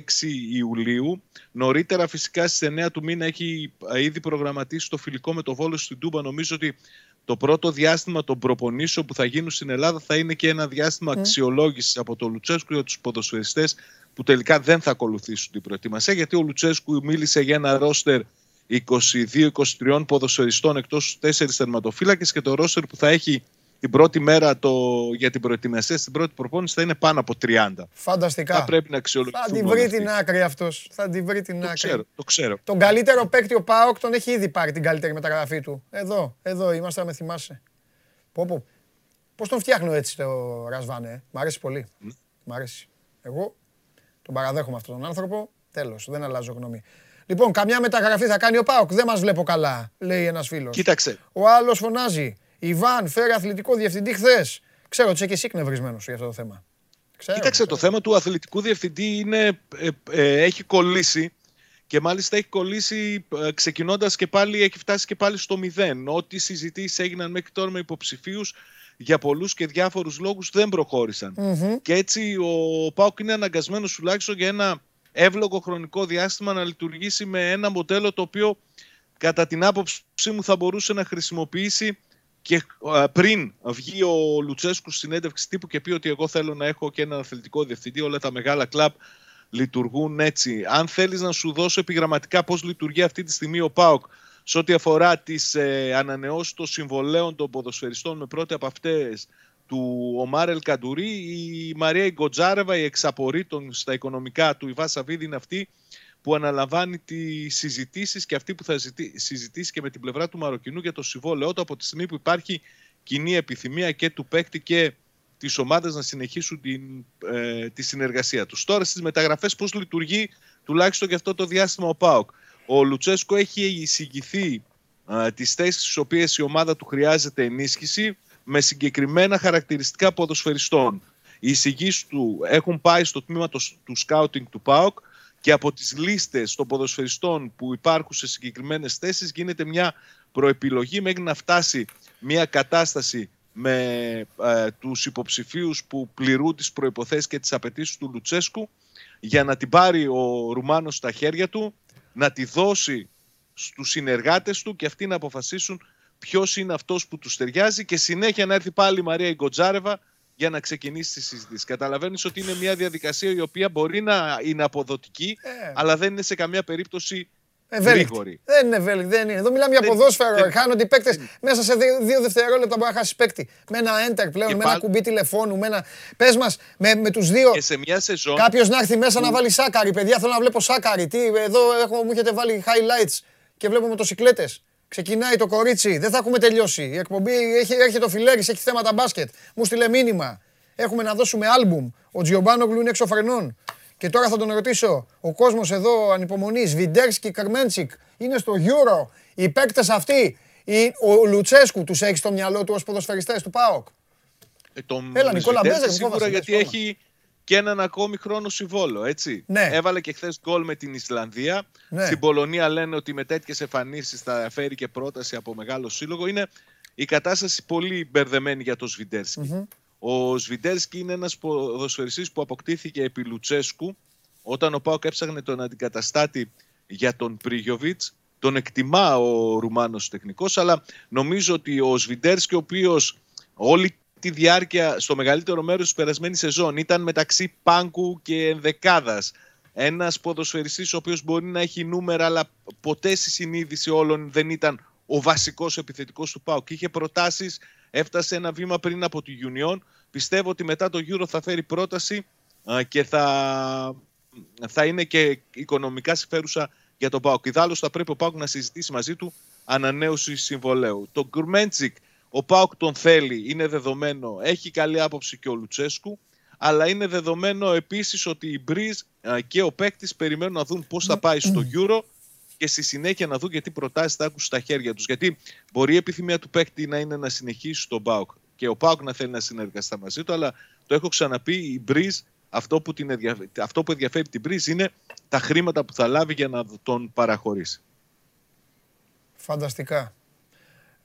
Ιουλίου. Νωρίτερα φυσικά στις 9 του μήνα έχει ήδη προγραμματίσει το φιλικό με το Βόλο στην Τούμπα. Νομίζω ότι το πρώτο διάστημα των προπονήσεων που θα γίνουν στην Ελλάδα θα είναι και ένα διάστημα mm. αξιολόγησης από το Λουτσέσκου για τους ποδοσφαιριστές που τελικά δεν θα ακολουθήσουν την προετοιμασία γιατί ο Λουτσέσκου μίλησε για ένα ρόστερ 22-23 ποδοσφαιριστών εκτός 4 θερματοφύλακες και το ρόστερ που θα έχει την πρώτη μέρα το, για την προετοιμασία στην πρώτη προπόνηση θα είναι πάνω από 30. Φανταστικά. Θα πρέπει να αξιολογηθούν. Θα την βρει την άκρη αυτός. Θα την βρει την το άκρη. Ξέρω, το ξέρω. Τον καλύτερο παίκτη ο Πάοκ τον έχει ήδη πάρει την καλύτερη μεταγραφή του. Εδώ, εδώ είμαστε, να με θυμάσαι. Πω, πω. Πώς τον φτιάχνω έτσι το Ρασβάνε, ε; Μ' αρέσει πολύ. Mm. Μ' αρέσει. Εγώ τον παραδέχομαι αυτόν τον άνθρωπο. Τέλος, δεν αλλάζω γνώμη. Λοιπόν, καμιά μεταγραφή θα κάνει ο Πάοκ. Δεν μας βλέπω καλά, λέει ένας φίλος. Κοίταξε. Ο άλλος φωνάζει. Ιβάν, φέρε αθλητικό διευθυντή χθες. Ξέρω ότι είσαι και εσύ εκνευρισμένο για αυτό το θέμα. Ξέρω, Κοίταξε, το θέμα του αθλητικού διευθυντή είναι, ε, ε, έχει κολλήσει και μάλιστα έχει κολλήσει ε, ξεκινώντας και πάλι, έχει φτάσει και πάλι στο μηδέν. Ό,τι συζητήσεις έγιναν μέχρι τώρα με υποψηφίους για πολλούς και διάφορους λόγους δεν προχώρησαν. Και έτσι ο Πάουκ είναι αναγκασμένος τουλάχιστον για ένα εύλογο χρονικό διάστημα να λειτουργήσει με ένα μοντέλο το οποίο κατά την άποψή μου θα μπορούσε να χρησιμοποιήσει και πριν βγει ο Λουτσέσκου στην έντευξη τύπου και πει ότι εγώ θέλω να έχω και ένα αθλητικό διευθυντή, όλα τα μεγάλα κλαμπ λειτουργούν έτσι. Αν θέλεις να σου δώσω επιγραμματικά πώς λειτουργεί αυτή τη στιγμή ο ΠΑΟΚ σε ό,τι αφορά τις ε, ανανεώσεις των συμβολέων των ποδοσφαιριστών με πρώτη από αυτές του Ομάρελ Καντουρί, η Μαρία Ιγκοτζάρεβα, η εξαπορή των, στα οικονομικά του Ιβά Σαββίδη είναι αυτή που αναλαμβάνει τις συζητήσεις και αυτή που θα συζητήσει και με την πλευρά του Μαροκινού για το συμβόλαιό του από τη στιγμή που υπάρχει κοινή επιθυμία και του παίκτη και της ομάδας να συνεχίσουν την, ε, τη συνεργασία τους. Τώρα στις μεταγραφές πώς λειτουργεί τουλάχιστον για αυτό το διάστημα ο ΠΑΟΚ. Ο Λουτσέσκο έχει εισηγηθεί ε, τις θέσεις στις οποίες η ομάδα του χρειάζεται ενίσχυση με συγκεκριμένα χαρακτηριστικά ποδοσφαιριστών. Οι εισηγήσεις του έχουν πάει στο τμήμα του σκάουτινγκ του ΠΑΟΚ και από τις λίστες των ποδοσφαιριστών που υπάρχουν σε συγκεκριμένες θέσεις γίνεται μια προεπιλογή μέχρι να φτάσει μια κατάσταση με ε, τους υποψηφίους που πληρούν τις προϋποθέσεις και τις απαιτήσεις του Λουτσέσκου για να την πάρει ο Ρουμάνος στα χέρια του, να τη δώσει στους συνεργάτες του και αυτοί να αποφασίσουν ποιος είναι αυτός που τους ταιριάζει και συνέχεια να έρθει πάλι η Μαρία Ιγκοτζάρεβα για να ξεκινήσεις τη συζήτηση. Καταλαβαίνεις ότι είναι μια διαδικασία η οποία μπορεί να είναι αποδοτική, ε. αλλά δεν είναι σε καμία περίπτωση Γρήγορη. Δεν είναι ευέλικτη. Δεν είναι. Εδώ μιλάμε για ποδόσφαιρο. Δεν... Χάνονται οι παίκτες μέσα σε δύο δευτερόλεπτα μπορεί να χάσεις παίκτη. Με ένα enter πλέον, με ένα κουμπί τηλεφώνου. Με ένα... Πες μας με, με τους δύο. Και σε μια σεζόν. Κάποιος να έρθει μέσα να βάλει σάκαρη. Παιδιά, θέλω να βλέπω σάκαρη. Τι, εδώ έχω, μου έχετε βάλει highlights και βλέπω μοτοσυκλέτες. Ξεκινάει το κορίτσι, δεν θα έχουμε τελειώσει. Η εκπομπή έχει, έρχεται το φιλέρι, έχει θέματα μπάσκετ. Μου στείλε μήνυμα. Έχουμε να δώσουμε άλμπουμ. Ο Τζιομπάνογλου είναι εξωφρενών. Και τώρα θα τον ρωτήσω, ο κόσμος εδώ ανυπομονείς, Βιντέρσκι, Καρμέντσικ, είναι στο Euro. Οι παίκτες αυτοί, ο Λουτσέσκου τους έχει στο μυαλό του ως ποδοσφαιριστές του ΠΑΟΚ; Ε, Έλα, Νικόλα Μπέζερ, σίγουρα γιατί έχει και έναν ακόμη χρόνο συμβόλο. Έτσι. Ναι. Έβαλε και χθες γκολ με την Ισλανδία. Ναι. Στην Πολωνία λένε ότι με τέτοιες εμφανίσεις θα φέρει και πρόταση από μεγάλο σύλλογο. Είναι η κατάσταση πολύ μπερδεμένη για τον σβιντερσκι Ο Σβιντέρσκι είναι ένας ποδοσφαιριστής που αποκτήθηκε επί Λουτσέσκου όταν ο Πάοκ έψαχνε τον αντικαταστάτη για τον Πρίγιοβιτς. Τον εκτιμά ο Ρουμάνος τεχνικός, αλλά νομίζω ότι ο Σβιντέρσκι, ο οποίος όλη τη διάρκεια στο μεγαλύτερο μέρος της περασμένης σεζόν ήταν μεταξύ Πάνκου και Ενδεκάδας. Ένας ποδοσφαιριστής ο οποίος μπορεί να έχει νούμερα αλλά ποτέ στη συνείδηση όλων δεν ήταν ο βασικός επιθετικός του ΠΑΟΚ. Είχε προτάσεις, έφτασε ένα βήμα πριν από τη Union. Πιστεύω ότι μετά το Euro θα φέρει πρόταση και θα, θα είναι και οικονομικά συμφέρουσα για τον ΠΑΟΚ. Ιδάλλως θα πρέπει ο ΠΑΟΚ να συζητήσει μαζί του ανανέωση συμβολέου. Το Γκουρμέντσικ ο Πάουκ τον θέλει, είναι δεδομένο. Έχει καλή άποψη και ο Λουτσέσκου. Αλλά είναι δεδομένο επίσης ότι η Μπρίζ και ο παίκτης περιμένουν να δουν πώς θα πάει στο Euro και στη συνέχεια να δουν γιατί προτάσεις θα έχουν στα χέρια τους. Γιατί μπορεί η επιθυμία του παίκτη να είναι να συνεχίσει στον Πάουκ και ο Πάουκ να θέλει να συνεργαστεί μαζί του, αλλά το έχω ξαναπεί, η Μπρίζ αυτό που, την αυτό που ενδιαφέρει την Μπρίζ είναι τα χρήματα που θα λάβει για να τον παραχωρήσει. Φανταστικά.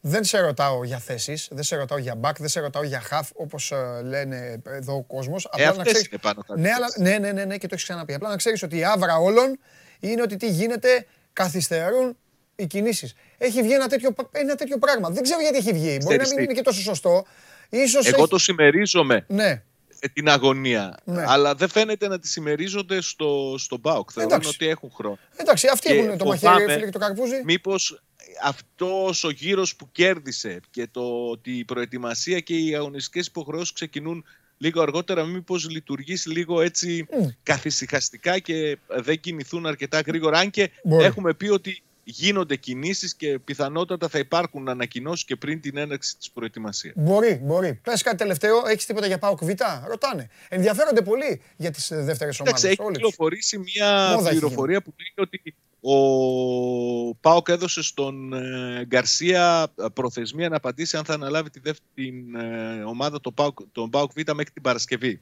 Δεν σε ρωτάω για θέσεις, δεν σε ρωτάω για back, δεν σε ρωτάω για half όπως λένε εδώ ο κόσμος. Ε, αυτές είναι πάνω κάτω. Ναι, αλλά, ναι, ναι, ναι, ναι, και το έχεις ξαναπεί. Απλά να ξέρεις ότι η άβρα όλων είναι ότι τι γίνεται, καθυστερούν οι κινήσεις. Έχει βγει ένα τέτοιο, ένα τέτοιο πράγμα. Δεν ξέρω γιατί έχει βγει. Μπορεί να Ξέρεις μην τι; είναι και τόσο σωστό. Ίσως Εγώ έχει- το συμμερίζομαι Ναι. ε, την αγωνία. Ναι. Αλλά δεν φαίνεται να τη συμμερίζονται στο, στο ΠΑΟΚ. Θεωρούν Εντάξει. ότι έχουν χρόνο. Εντάξει, αυτοί Και έχουν το φοβάμαι μαχαίρι φίλε, και το καρπούζι. Μήπως αυτός ο γύρος που κέρδισε και το ότι η προετοιμασία και οι αγωνιστικές υποχρεώσεις ξεκινούν λίγο αργότερα, μήπως λειτουργήσει λίγο έτσι καθησυχαστικά και δεν κινηθούν αρκετά γρήγορα. Αν και Μπορεί. έχουμε πει ότι γίνονται κινήσεις και πιθανότατα θα υπάρχουν ανακοινώσεις και πριν την έναρξη της προετοιμασίας. Μπορεί, μπορεί. Πες κάτι τελευταίο, έχεις τίποτα για πάω Β; Ρωτάνε. Ενδιαφέρονται πολύ για τις δεύτερες Εντάξει, ομάδες. έχει κυκλοφορήσει μια Μόδα έχει πληροφορία που λέει ότι ο Πάοκ έδωσε στον ε, Γκαρσία ε, προθεσμία να απαντήσει αν θα αναλάβει τη δεύτερη ε, ομάδα τον Πάοκ, τον Πάοκ Β μέχρι την Παρασκευή.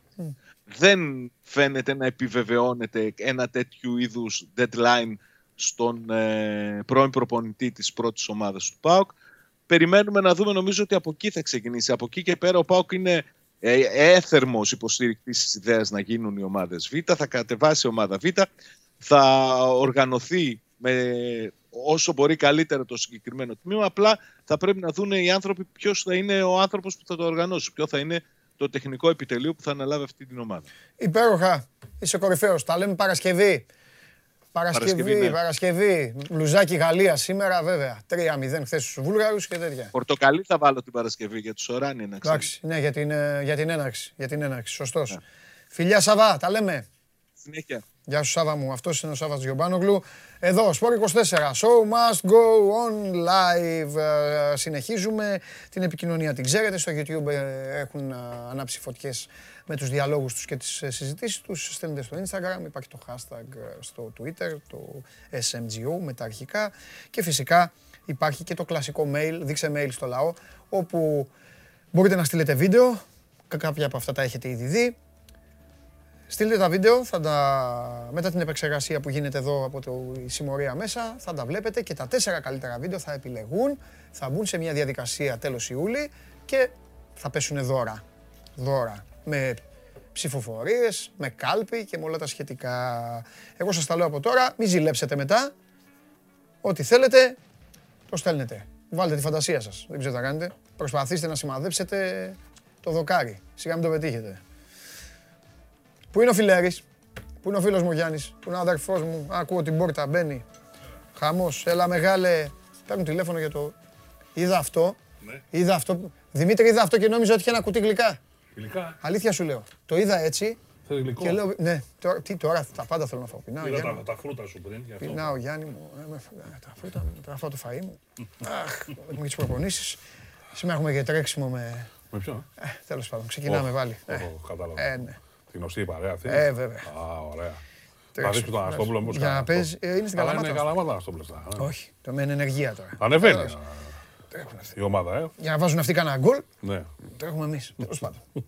Δεν φαίνεται να επιβεβαιώνεται ένα τέτοιου είδους deadline στον ε, πρώην προπονητή της πρώτης ομάδας του ΠΑΟΚ. Περιμένουμε να δούμε, νομίζω ότι από εκεί θα ξεκινήσει. Από εκεί και πέρα ο ΠΑΟΚ είναι ε, έθερμος υποστηρικτής της ιδέας να γίνουν οι ομάδες Β, θα κατεβάσει η ομάδα Β, θα οργανωθεί με όσο μπορεί καλύτερα το συγκεκριμένο τμήμα. Απλά θα πρέπει να δουν οι άνθρωποι ποιος θα είναι ο άνθρωπος που θα το οργανώσει, ποιο θα είναι το τεχνικό επιτελείο που θα αναλάβει αυτή την ομάδα. Υπέροχα. Είσαι κορυφαίος. Τα λέμε Παρασκευή. Παρασκευή, Παρασκευή, Παρασκευή. ναι. Μπλουζάκι Γαλλία σήμερα, βέβαια. 3-0 χθες στους Βούλγαρους και τέτοια. Πορτοκαλί θα βάλω την Παρασκευή για τους Οράνι, να ξέρεις. Εντάξει, ναι, για την, ε, για την έναρξη. Για την έναρξη. Σωστός. Ναι. Φιλιά Σαββά, τα λέμε. Συνέχεια. Γεια σου Σάβα μου, αυτός είναι ο Σάββας Γιωμπάνογλου. Εδώ, Sport 24, show must go on live. Ε, Συνεχίζουμε την επικοινωνία, την ξέρετε, στο YouTube ε, έχουν ε, ανάψει φωτιές με τους διαλόγους τους και τις ε, συζητήσεις τους. Στέλνετε στο Instagram, υπάρχει το hashtag ε, στο Twitter, το SMGO με τα αρχικά. Και φυσικά υπάρχει και το κλασικό mail, δείξε mail στο λαό, όπου μπορείτε να στείλετε βίντεο, κα- κάποια από αυτά τα έχετε ήδη δει, Στείλτε τα βίντεο, θα τα... μετά την επεξεργασία που γίνεται εδώ από το... η συμμορία μέσα, θα τα βλέπετε και τα τέσσερα καλύτερα βίντεο θα επιλεγούν, θα μπουν σε μια διαδικασία τέλος Ιούλη και θα πέσουν δώρα. Δώρα. Με ψηφοφορίες, με κάλπη και με όλα τα σχετικά. Εγώ σας τα λέω από τώρα, μην ζηλέψετε μετά. Ό,τι θέλετε, το στέλνετε. Βάλτε τη φαντασία σας, δεν ξέρω τι θα κάνετε. Προσπαθήστε να σημαδέψετε το δοκάρι. Σιγά μην το πετύχετε. Πού είναι ο Φιλέρης, πού είναι ο φίλος μου ο Γιάννης, πού είναι ο αδερφός μου, ακούω την πόρτα, μπαίνει. Χαμός, έλα μεγάλε, παίρνουν τηλέφωνο για το... Είδα αυτό, είδα αυτό, Δημήτρη είδα αυτό και νόμιζα ότι είχε ένα κουτί γλυκά. Γλυκά; Αλήθεια σου λέω. Το είδα έτσι Θες γλυκό; και λέω, ναι, τώρα, τι τώρα, τα πάντα θέλω να φάω. Πεινάω, Είδα Γιάννη. τα, τα φρούτα σου πριν. Γι' αυτό. Πεινάω, Γιάννη μου. Ε, με φ- ε, Τα φρούτα μου, τώρα φάω το φαΐ μου. Αχ, έχουμε και τις προπονήσεις. Σήμερα έχουμε και τρέξιμο με... Με ποιο; Ε, τέλος πάντων, ξεκινάμε πάλι. Ε, Ω, Κατάλαβα. ε, ναι. Τη γνωστή παρέα αυτή. Ε, βέβαια. Α, ωραία. Θα Τρέξιμο. δείξεις τον Αναστόπουλο μήπως Για να κανένα παίζει, αυτό. ε, είναι στην Αλλά Καλαμάτα. Είναι καλαμάτα Αναστόπουλος. τώρα, ναι. Όχι, το με ενεργεία τώρα. Ανεβαίνει Τέλος. η ομάδα, ε. Για να βάζουν αυτοί κανένα γκολ, Ναι. το έχουμε εμείς. Τέλος πάντων.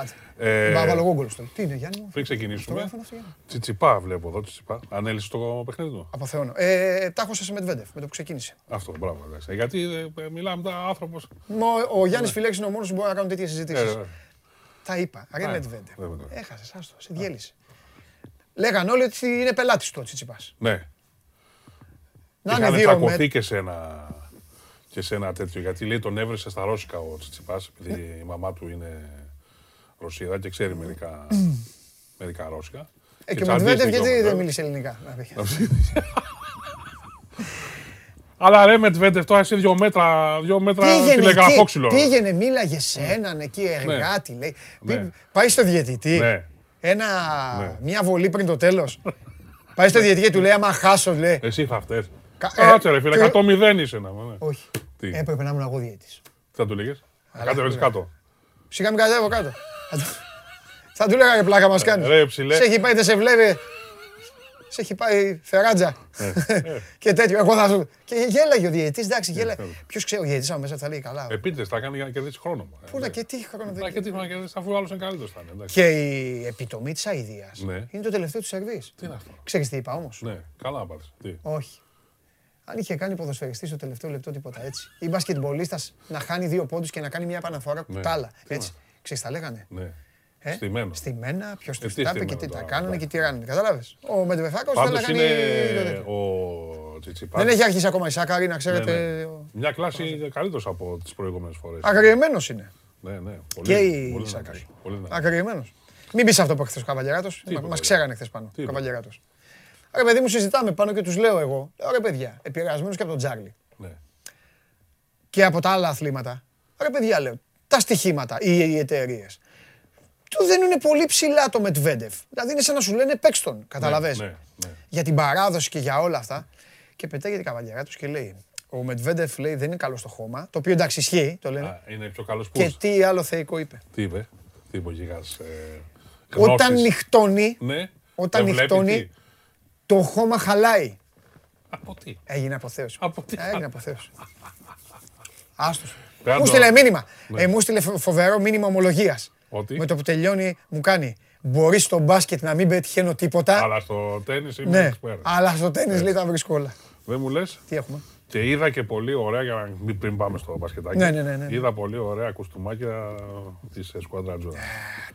Άντε. Ε, Να βάλω εγώ γκολ στο. Τι είναι, Γιάννη μου; Πριν ξεκινήσουμε, Φωτογράφο είναι αυτό, Γιάννη. Τσιτσιπά βλέπω εδώ, Τσιτσιπά. Ανέλησε το παιχνίδι του. Αποθεώνω. Ε, τα έχω σε Μετβέντεφ με το που ξεκίνησε. Αυτό, μπράβο. εντάξει. Ε, Γιατί ε, μιλάμε τα άνθρωπος. Μα Ο, ο Γιάννης Φιλέξης είναι ο μόνος που μπορεί να κάνουν τέτοιες Ε, συζητήσεις. ε, Τα είπα. Ρε Α, Μετβέντεφ. δεν με το- Έχασες, άστο, σε διέλυσε. Λέγαν όλοι ότι είναι πελάτης του ο Τσιτσιπάς. Ναι. Να είναι Είχαν δύο τσακωθεί με... και σε ένα, και σε ένα τέτοιο. Γιατί λέει τον έβρεσε στα Ρώσικα ο Τσιτσιπάς, επειδή η μαμά του είναι Ρωσίδα και ξέρει μερικά, μερικά Ρώσικα. Ε, και ο τσαντίστηκε Μετβέντεφ γιατί όμως, δεν ε. μίλησε ελληνικά. Να πει. Αλλά ρε Μετβέντεφ, τώρα εσύ δύο μέτρα, δύο μέτρα Πήγαινε, τηλεγραφόξυλο. εκεί, πήγαινε, μίλαγε σε έναν εκεί εργάτη, λέει. Ναι. Πή- Πάει στο διαιτητή. Ναι. Ένα, Ναι. μια βολή πριν το τέλος. Πάει στο διαιτητή και του λέει, άμα χάσω, λέει. Εσύ θα φταίς. Κα- Κάτσε ε, ρε φίλε, και- 100-0 είσαι να ναι. Όχι. Τι, Έπρεπε να ήμουν εγώ διαιτητής. τι θα του λέγες; Αλλά Κάτσε βέβαια. κάτω. Σιγά μην κατέβω κάτω. Θα του- Θα του έλεγα ρε πλάκα μας κάνεις. Ρε, ψηλέ. Σε έχει πάει, δεν σε βλέπει. Σε έχει πάει φεράτζα. Ε, Και τέτοιο. Εγώ θα σου. Και γέλαγε ο διαιτητής, εντάξει, γέλαγε. Ποιος ξέρει, ο διαιτητής από μέσα θα λέει καλά. Επίτηδες τα κάνει για να κερδίσει χρόνο. ε, Πού να ναι. και τι χρόνο δεν Να και τι να κερδίσει αφού ο άλλος είναι καλύτερος θα είναι. εντάξει. Και η επιτομή της αηδίας Ναι. είναι το τελευταίο του σερβίς. Τι είναι αυτό; Ξέρεις τι είπα όμως; Ναι, καλά να πάρεις. Τι; Όχι. Αν είχε κάνει ποδοσφαιριστή στο τελευταίο λεπτό τίποτα έτσι. Ή μπασκετμπολίστας να χάνει δύο πόντους και να κάνει μια επαναφορά Ναι. κουτάλα. Έτσι. Ξέρεις, τα λέγανε. Ναι. Ε, Στημένο. Στημένα, ποιος του τι τα είπε και στημένο τι τα τώρα, κάνανε εντάξει. και τι κάνανε. Κατάλαβε. Ο Μεντεβεφάκο δεν Πάντως έκανε. είναι ο Τσιτσιπάς. Δεν έχει αρχίσει ακόμα η Σάκαρη, να Ναι, ξέρετε. ναι. Μια κλάση καλύτερος από τις προηγούμενες φορές. Αγριεμένο είναι. Ναι, ναι. Πολύ, Και η πολύ Σάκαρη. δυνατός, πολύ δυνατός. Αγριεμένο. Μην πεις αυτό που χθε ο Καβαλιαράτος. είπα, Μα ρε. ξέρανε χθες πάνω. Τι Ο είπα. Καβαλιαράτος. Ρε παιδί μου, συζητάμε πάνω και τους λέω εγώ. Ρε παιδιά, επηρεασμένος και από τον Τζάρλι Ναι. και από τα άλλα αθλήματα. Ρε παιδιά, λέω, τα στοιχήματα, οι, οι εταιρείες. Του δίνουν πολύ ψηλά το Μετβέντεφ. Δηλαδή είναι σαν να σου λένε παίξ τον. Καταλαβες; Ναι, ναι. Για την παράδοση και για όλα αυτά. Και πετάγεται καβαλιαράτο και λέει: Ο Μετβέντεφ λέει δεν είναι καλό στο χώμα. Το οποίο εντάξει ισχύει, το λένε. Α, είναι πιο καλός Και πούς. τι άλλο θεϊκό είπε. Τι είπε; Τι είπε ο γίγας. Ε, Όταν γνώσης. νυχτώνει, Ναι. όταν δεν βλέπει νυχτώνει, τι; το χώμα χαλάει. Από τι; Έγινε αποθέωση. Από τι; Έγινε αποθέωση. Άστος. Πέρα Μου το- στείλε μήνυμα. Ναι. Ε, μου στείλε φο- φοβερό μήνυμα ομολογίας. Ότι; Με το που τελειώνει μου κάνει. Μπορείς στο μπάσκετ να μην πετυχαίνω τίποτα. Αλλά στο τέννις είμαι Ναι, expert. αλλά στο τέννη λέει τα βρίσκω όλα. Δεν μου λες; Τι έχουμε; Και είδα και πολύ ωραία, για να μην πριν πάμε στο μπασκετάκι. Ναι, ναι, ναι, ναι. Είδα πολύ ωραία κουστούμάκια της Σκουάντρα Τζόρα.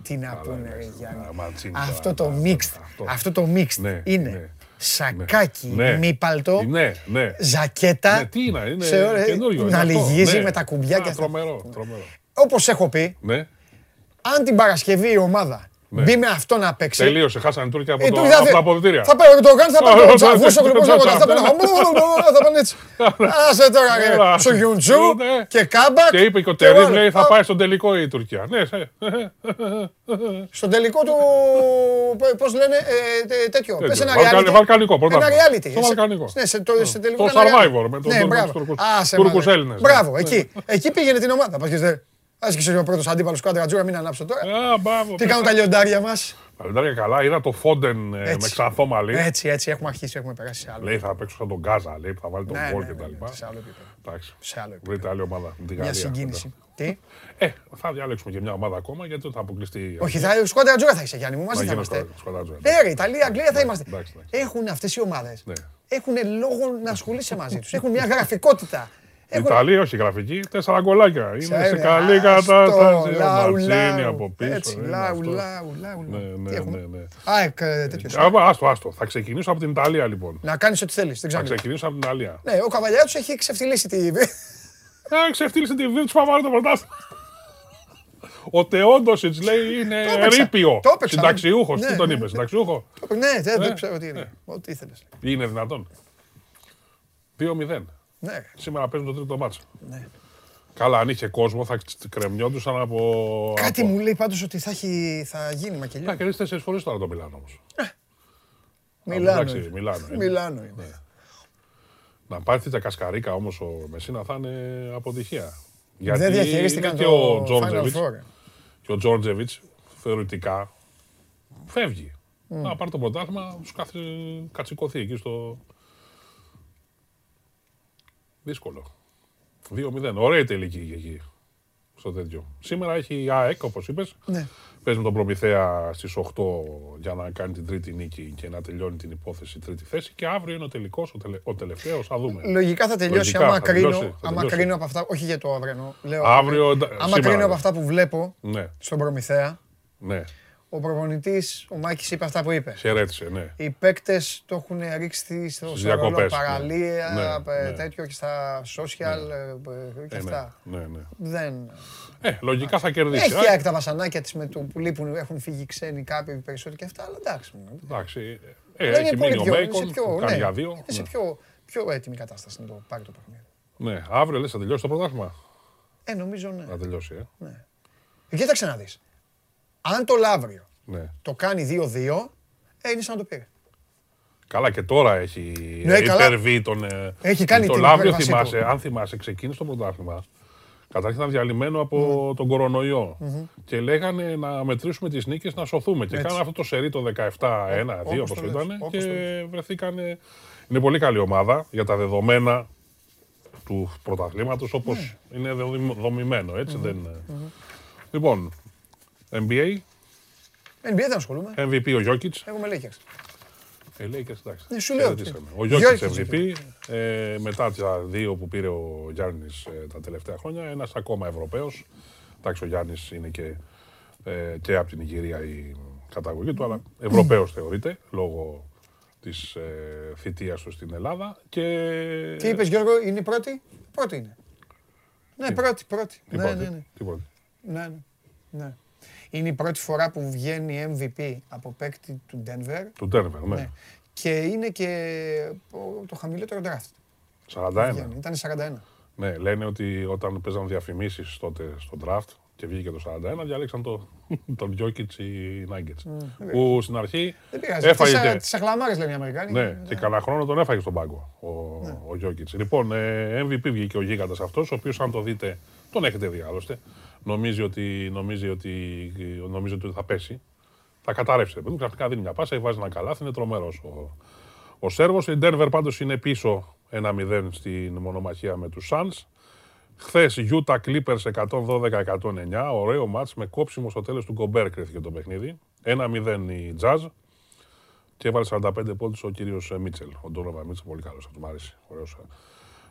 Τι να πούνε, ρε ναι, Γιάννη. ναι, Μαντσίνη, Αυτό τα- το τα- mixed, αυτό. αυτό το mixed Ναι, είναι ναι. σακάκι Ναι. μη παλτό, Ναι, ναι. ζακέτα, Ναι, τι είναι, είναι σε ώρα- καινούριο. είναι να αυτό. λυγίζει Ναι. με τα κουμπιά Α, και αυτά. Τρομερό, τρομερό. Όπως έχω πει, Ναι, αν την Παρασκευή η ομάδα Ναι. μπει με αυτό να παίξει, τελείωσε. Χάσανε οι Τούρκοι από, Ε, το, τούτοι θα από δει- τα αποδητήρια. Θα πάρει το κάνει, θα πάρει το Ω, τσαβού στο το γλυκό τσαβού. θα πάνε θα πάνε έτσι. Άσε τώρα Έλα. ρε, στο Γιουντζού Ναι. και κάμπακ. Και είπε και ο και Τερίς, βάλε. λέει, θα Α, πάει στον τελικό η Τουρκία. Ναι, σε- Στον τελικό του, πώς λένε, ε, τε- τέτοιο, Τέτοιο. πες ένα Βαλκανι- reality. βαλκανικό Ένα πρωτάθλημα. reality. Στο Σε- βαλκανικό. Ναι, σε το- σε τελικό Το ένα Survivor reality. με τον Ναι, Τούρκους- μπράβο. Τούρκους- Άσε, Τούρκους μάνα. Έλληνες, ναι. Μπράβο, Ναι. εκεί. Εκεί πήγαινε την ομάδα. Πας και θε- Άσκησε ο πρώτος αντίπαλος του Άντρα μην ανάψω τώρα. Α, μπράβο. Τι κάνουν τα λιοντάρια μας. Παλαιτάρια καλά, είδα το Φόντεν ε, με Έτσι. ξανθό μαλλί. Έτσι, έτσι, έχουμε αρχίσει, έχουμε περάσει σε άλλο. Λέει θα παίξω σαν τον Γκάζα, λέει που θα βάλει τον Ναι, γκολ ναι, και τα ναι, λοιπά. σε άλλο επίπεδο. Εντάξει. Σε άλλο επίπεδο. Βρείτε άλλη ομάδα. με τη Μια Γαλλία. συγκίνηση. Τι; Ε, θα διαλέξουμε και μια ομάδα ακόμα γιατί δεν θα αποκλειστεί. Όχι, θα, σκόντα Ατζούρα θα είσαι Γιάννη μου, μαζί Να θα γίνω είμαστε. σκόντα- σκόντα Ατζούρα. Ναι, ρε, Ιταλία, Αγγλία θα είμαστε. εντάξει, εντάξει. Έχουν αυτές οι ομάδες. Ναι. Έχουν λόγο να ασχολείσαι μαζί τους. Έχουν μια γραφικότητα. Η Έχουν- Ιταλία, όχι γραφική, τέσσερα γκολάκια. Είναι σε Ξέρε, καλή άστο, κατάσταση. Ο λαου, Μαντσίνη λαου. από πίσω. Έτσι, είναι λαου, αυτό. λαου, λαου. Ναι, Τι ναι, έχουμε; ναι, ναι. ΑΕΚ, ε, τέτοιος. Α, Άστο, άστο. Θα ξεκινήσω από την Ιταλία λοιπόν. Να κάνεις ό,τι θέλεις, δεν Θα ξέρω. ξεκινήσω από την Ιταλία. Ναι, ο Καβαλιάρος έχει ξεφτυλίσει τη... Ε, ξεφτύλισε τη βίβλη τους Παπάρου το πρωτάθλημα. Ο Τεόντοσιτς λέει είναι Το έπαιξα. ρήπιο. Το έπαιξα. Συνταξιούχος. Ναι, Τι τον ναι, είπες, ναι. συνταξιούχο; Ναι, δεν Ναι, δεν ξέρω τι είναι. ναι. Ό,τι ήθελες. Είναι δυνατόν. 2-0. Ναι, Σήμερα παίζουν το τρίτο μάτσο. ναι. Καλά, αν είχε κόσμο θα κρεμιόντουσαν από. Κάτι από- μου λέει πάντως ότι θα, έχει, θα γίνει μακελιό. Θα κερδίσει τέσσερις φορές τώρα το Μιλάνο όμως. Μιλάνο. εντάξει, είναι. Μιλάνο είναι. Μιλάνο είναι. Να πάρει τα κασκαρίκα όμως ο Μεσίνα θα είναι αποτυχία. Δεν διαχειρίστηκαν είναι και το ο Final Τζόρτζεβιτ. Four. Και ο Τζόρτζεβιτς θεωρητικά φεύγει. Να πάρει το πρωτάθλημα, τους κατσικωθεί εκεί στο. Δύσκολο. 2-0. Ωραία η τελική είχε εκεί. Στο τέτοιο. Σήμερα έχει η ΑΕΚ, όπως είπες. Ναι. Παίζει με τον Προμηθέα στις 8 για να κάνει την τρίτη νίκη και να τελειώνει την υπόθεση τρίτη θέση. Και αύριο είναι ο τελικός, ο, τελε, ο τελευταίος. Θα δούμε. Λογικά θα τελειώσει Λογικά άμα, θα κρίνω, τελειώσει, θα άμα τελειώσει. κρίνω από αυτά. Όχι για το αύριο. Λέω, Αύριο, άμα εντα- σήμερα, κρίνω από ναι. αυτά που βλέπω Ναι, στον Προμηθέα, ναι. Ο προπονητής, ο Μάκης είπε αυτά που είπε. Χαιρέτησε, ναι. Οι παίκτες το έχουν ρίξει στο Στις σωρόλο διακοπές, ναι. παραλία, Ναι, ε, ναι. τέτοιο και στα social ε, ε, και Ε, ναι, αυτά. ναι, ναι. Δεν... Ε, λογικά θα κερδίσει. Έχει Α, η ΑΕΚ τα βασανάκια της με το που λείπουν, έχουν φύγει ξένοι κάποιοι περισσότεροι και αυτά, αλλά εντάξει. Εντάξει. Ε, Δεν έχει είναι πολύ μείνει ο πιο, είναι Μπέικον, σε πιο, που κάνει ναι, για δύο. είναι σε Ναι. πιο, πιο έτοιμη κατάσταση να το πάρει το παιχνίδι. Ναι, αύριο λες θα τελειώσει το πρωτάθλημα; Ε, νομίζω ναι. Θα τελειώσει, ε. Ε, Κοίταξε να δεις. Αν το Λαύριο Ναι. το κάνει 2-2, ε, είναι σαν να το πήρε. Καλά και τώρα έχει Ναι, καλά. υπερβεί τον... ε, Έχει κάνει το την Λαύριο υπέρβασή του. θυμάσαι, αν θυμάσαι, ξεκίνησε το πρωτάθλημα. Καταρχήν ήταν διαλυμένο από τον κορονοϊό. Και λέγανε να μετρήσουμε τις νίκες να σωθούμε. Και Έτσι. κάνανε αυτό το σερί το 17-1-2 όπως όπως το λες, ήταν. όπως Και το λες. βρεθήκανε... Είναι πολύ καλή ομάδα για τα δεδομένα του πρωταθλήματος όπως Ναι. είναι δομη- δομημένο. Έτσι δεν... Λοιπόν, NBA, NBA δεν ασχολούμαι. MVP ο Jokic. Εγώ με Lakers. Ε, λέει και εντάξει. Ναι, σου λέω χαιρετήσαμε. τι. Ο Γιώργης Γιώργης MVP, ε, μετά τα δύο που πήρε ο Γιάννης ε, τα τελευταία χρόνια, ένας ακόμα Ευρωπαίος. Εντάξει, ο Γιάννης είναι και, ε, και από την Ιγυρία η καταγωγή του, αλλά Ευρωπαίος θεωρείται, λόγω της ε, θητείας του στην Ελλάδα. Και... Τι είπες Γιώργο, είναι η πρώτη; Πρώτη είναι. Ναι, πρώτη, πρώτη. Τι Ναι, πρώτη, ναι, ναι. τι πρώτη; Ναι, ναι, ναι. Είναι η πρώτη φορά που βγαίνει MVP από παίκτη του Denver. Του Denver, ναι. Ναι. Και είναι και ο- το χαμηλότερο draft. 41. Βγαίνει. Ήταν 41. Ναι, λένε ότι όταν παίζαν διαφημίσεις τότε στο draft και βγήκε το 41, διάλεξαν το, τον Jokic οι Nuggets. Που στην αρχή Δεν πειράζει. έφαγε Τις, α- και, τις αχλαμάρες λένε οι Αμερικάνοι. ναι, και κανένα χρόνο τον έφαγε στον πάγκο ο, ο Jokic. Λοιπόν, ε, MVP βγήκε ο γίγαντας αυτός, ο οποίος αν το δείτε, τον έχετε δει άλλωστε, νομίζει ότι, νομίζει ότι, νομίζει ότι θα πέσει. Θα καταρρεύσει. ρε παιδί μου, Ξαφνικά δίνει μια πάσα, βάζει ένα καλάθι, είναι τρομερός ο, ο Σέρβος. Η Denver πάντως είναι πίσω 1-0 στην μονομαχία με τους Suns. Χθες Utah Clippers 112-109. Ωραίο μάτς με κόψιμο στο τέλος του Γκομπέρ κρίθηκε το παιχνίδι. 1-0 η Jazz. Και έβαλε 45 πόντους ο κύριος ε, Μίτσελ. Ο Ντόνοβα Μίτσελ, πολύ καλός, αυτό μου άρεσε. Ωραίος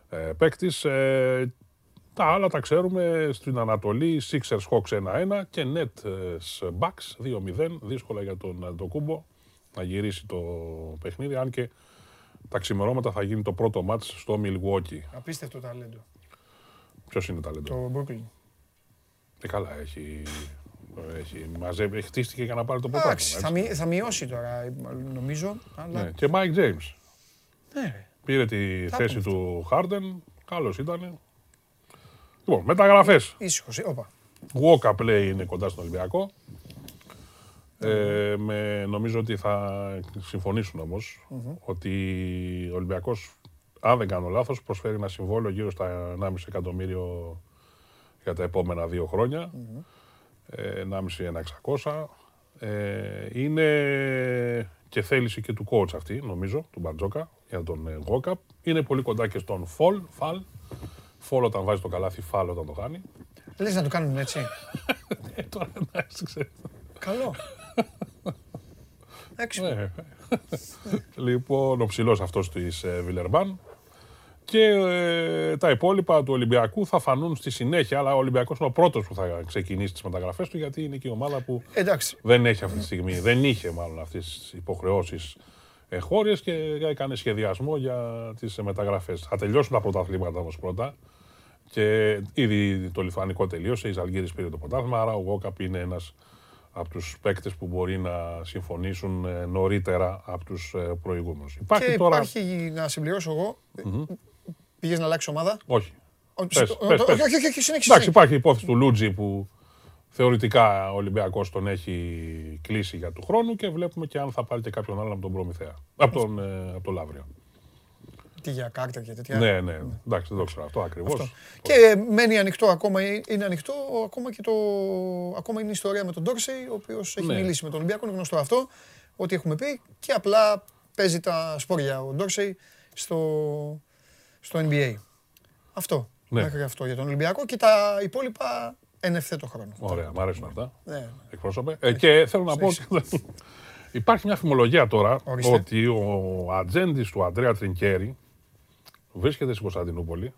ε, παίκτης. Ε, τα άλλα τα ξέρουμε στην Ανατολή. Sixers Hawks 1-1 και Nets Bucks 2-0. Δύσκολα για τον Αντοκούμπο να γυρίσει το παιχνίδι. Αν και τα ξημερώματα θα γίνει το πρώτο μάτς στο Milwaukee. Απίστευτο ταλέντο. Ποιος είναι ταλέντο; Το Brooklyn. Ε, καλά, έχει, έχει, μαζεύει, έχει χτίστηκε για να πάρει το Εντάξει, θα, πρωτάθλημα. μει- θα μειώσει τώρα, νομίζω. Αλλά... Ναι. Και Mike James. Ναι, ρε. Πήρε τη Τα θέση πούμε του Harden. Καλός ήταν. Λοιπόν, μεταγραφές. Ήσυχος. ε, Όπα. Walker play είναι κοντά στον Ολυμπιακό. Ε, με, νομίζω ότι θα συμφωνήσουν όμως ότι ο Ολυμπιακός, αν δεν κάνω λάθος, προσφέρει ένα συμβόλαιο γύρω στα 1,5 εκατομμύριο για τα επόμενα δύο χρόνια. Ε, 1,5-1,600. Ε, είναι και θέληση και του coach αυτή, νομίζω, του Μπαρτζόκα, για τον ε, Walkup. Είναι πολύ κοντά και στον Φολ, Φαλ. Φολ όταν βάζει το καλάθι, Φαλ όταν το χάνει. Λες να το κάνουν έτσι. Ε, τώρα εντάξει, ξέρεις. Καλό. Έξυπνο. Ναι. λοιπόν, ο ψηλός αυτός της Βιλερμπάν. Και ε, τα υπόλοιπα του Ολυμπιακού θα φανούν στη συνέχεια. Αλλά ο Ολυμπιακός είναι ο πρώτος που θα ξεκινήσει τις μεταγραφές του, γιατί είναι και η ομάδα που Εντάξει. δεν έχει αυτή τη στιγμή, δεν είχε μάλλον αυτές τις υποχρεώσεις εγχώριε και έκανε σχεδιασμό για τις μεταγραφές. Θα τελειώσουν τα πρωταθλήματα όμως πρώτα. Και ήδη το Λιθουανικό τελείωσε, η Ζαλγκύρης πήρε το πρωτάθλημα, άρα ο Γόκαπ είναι ένας από τους παίκτες που μπορεί να συμφωνήσουν ε, νωρίτερα από τους ε, προηγούμενους. Υπάρχει Και τώρα... υπάρχει, να συμπληρώσω εγώ, πήγες να αλλάξεις ομάδα; Όχι. Ο- Πες, το- πες, το- πες. Όχι, όχι, όχι, συνέχισε. Εντάξει, υπάρχει η υπόθεση του Λούτζι που θεωρητικά ο Ολυμπιακός τον έχει κλείσει για του χρόνου και βλέπουμε και αν θα πάρει και κάποιον άλλον από τον Προμηθέα. Από τον, ε, από τον Λαύριο. Τι για κάρτα και τέτοια. Ναι, ναι. Εντάξει, δεν το ξέρω αυτό ακριβώς. Και μένει ανοιχτό ακόμα, είναι ανοιχτό ακόμα και το. Ακόμα είναι η ιστορία με τον Ντόρσεϊ, ο οποίος έχει Ναι. μιλήσει με τον Ολυμπιακό. Είναι γνωστό αυτό, ότι έχουμε πει και απλά παίζει τα σπόρια ο Ντόρσεϊ στο, στο NBA. Αυτό. Ναι. Μέχρι αυτό για τον Ολυμπιακό και τα υπόλοιπα εν ευθέτω χρόνο. Ωραία, μου αρέσουν αυτά. Ναι. εκπρόσωπε. Ε, και θέλω να πω ότι υπάρχει μια φημολογία τώρα Ορίστε. ότι ο ατζέντης του Αντρέα Τρινκέρι βρίσκεται στην Κωνσταντινούπολη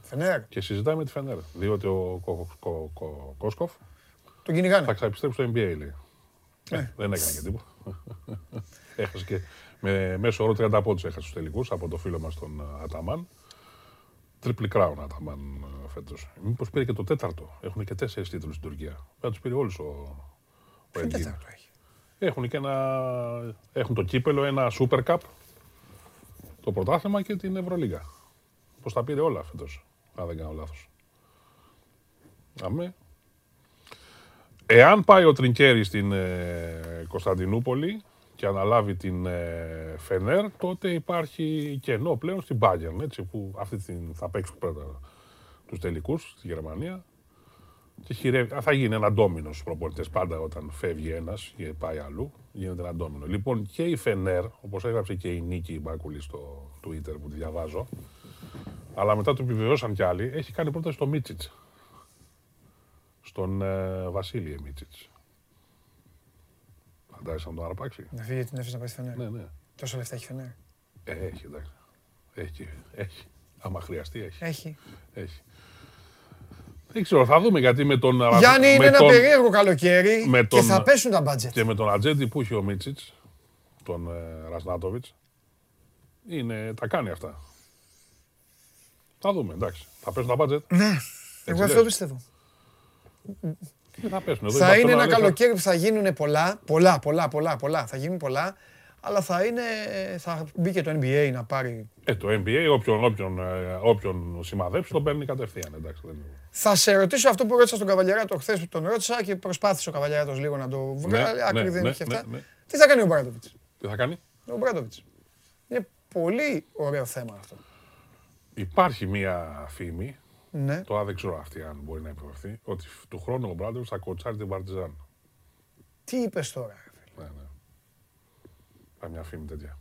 Φενέρ, και συζητάει με τη Φενέρ. Διότι ο Κο- Κο- Κο- Κόσκοφ τον κυνηγάνε. θα ξαναεπιστρέψει στο NBA, λέει. Ε, δεν έκανε και τίποτα. έχασε και με μέσο όρο 30 πόντους έχασε στους τελικούς από το φίλο μας τον ε, Αταμάν. Triple Crown Αταμάν ε, φέτος. Μήπως πήρε και το τέταρτο. Έχουν και τέσσερις τίτλους στην Τουρκία. Πρέπει να τους πήρε όλους ο, ο Ποιον Εντγίν. τέταρτο έχει; Έχουν και ένα. Έχουν το κύπελο, ένα Super Cup, το πρωτάθλημα και την Ευρωλίγα. Πώς τα πήρε όλα φέτος, αν δεν κάνω λάθος. Αμέ. Εάν πάει ο Τρινκέρι στην ε, Κωνσταντινούπολη και αναλάβει την ε, Φενέρ, τότε υπάρχει κενό πλέον στην Bayern, έτσι, που αυτή την, θα παίξει πρώτα τους τελικούς στη Γερμανία και χειρεύει. Α, θα γίνει ένα ντόμινο στους προπονητές πάντα όταν φεύγει ένας και πάει αλλού. Γίνεται ένα ντόμινο. Λοιπόν, και η Φενέρ, όπως έγραψε και η Νίκη Μπάκουλη στο Twitter που τη διαβάζω, αλλά μετά το επιβεβαιώσαν κι άλλοι, έχει κάνει πρόταση στο Μίτσιτς. Στον ε, Βασίλη Μίτσιτς. Φαντάζεσαι να τον αρπάξει; Να φύγει την έφεση να πάει στη Φενέρ. Ναι, ναι. Τόσο λεφτά έχει Φενέρ. Ε, έχει, εντάξει. Έχει, έχει. Άμα χρειαστεί, έχει. Έχει. έχει. Δεν ξέρω, θα δούμε γιατί με τον. Γιάννη, με είναι ένα τον- περίεργο καλοκαίρι με και τον- θα πέσουν τα μπάτζετ. Και με τον ατζέντη που έχει ο Μίτσιτς, τον ε, Ρασνάτοβιτς, είναι, τα κάνει αυτά. Θα δούμε, εντάξει. Θα πέσουν τα μπάτζετ. Ναι, εγώ λες. αυτό πιστεύω. Δεν θα πέσουν. Εδώ η Θα είναι Barcelona ένα δεν θα- καλοκαίρι που θα γίνουν πολλά, πολλά, πολλά, πολλά, πολλά. Θα γίνουν πολλά, αλλά θα είναι, θα μπει και το NBA να πάρει. Ε, το NBA, όποιον, όποιον, ε, όποιον σημαδέψει, τον παίρνει κατευθείαν. Εντάξει, δεν... Θα σε ρωτήσω αυτό που ρώτησα στον Καβαλιαράτο χθες που τον ρώτησα και προσπάθησε ο Καβαλιαράτος λίγο να το βγάλει. ναι, Άκρη δεν ναι, είχε ναι, αυτά. ναι. Τι θα κάνει ο Μπράντοβιτς; Τι θα κάνει; Ο Μπράντοβιτς. Είναι πολύ ωραίο θέμα αυτό. Υπάρχει μία φήμη, Ναι. τώρα δεν ξέρω αυτή αν μπορεί να επιβεβαιωθεί, ότι του χρόνου ο Μπράντοβιτς θα κοτσάρει την Παρτιζάν. Τι είπες τώρα. ρε φίλε; Ναι, ναι. Υπάρχει μια φήμη τέτοια.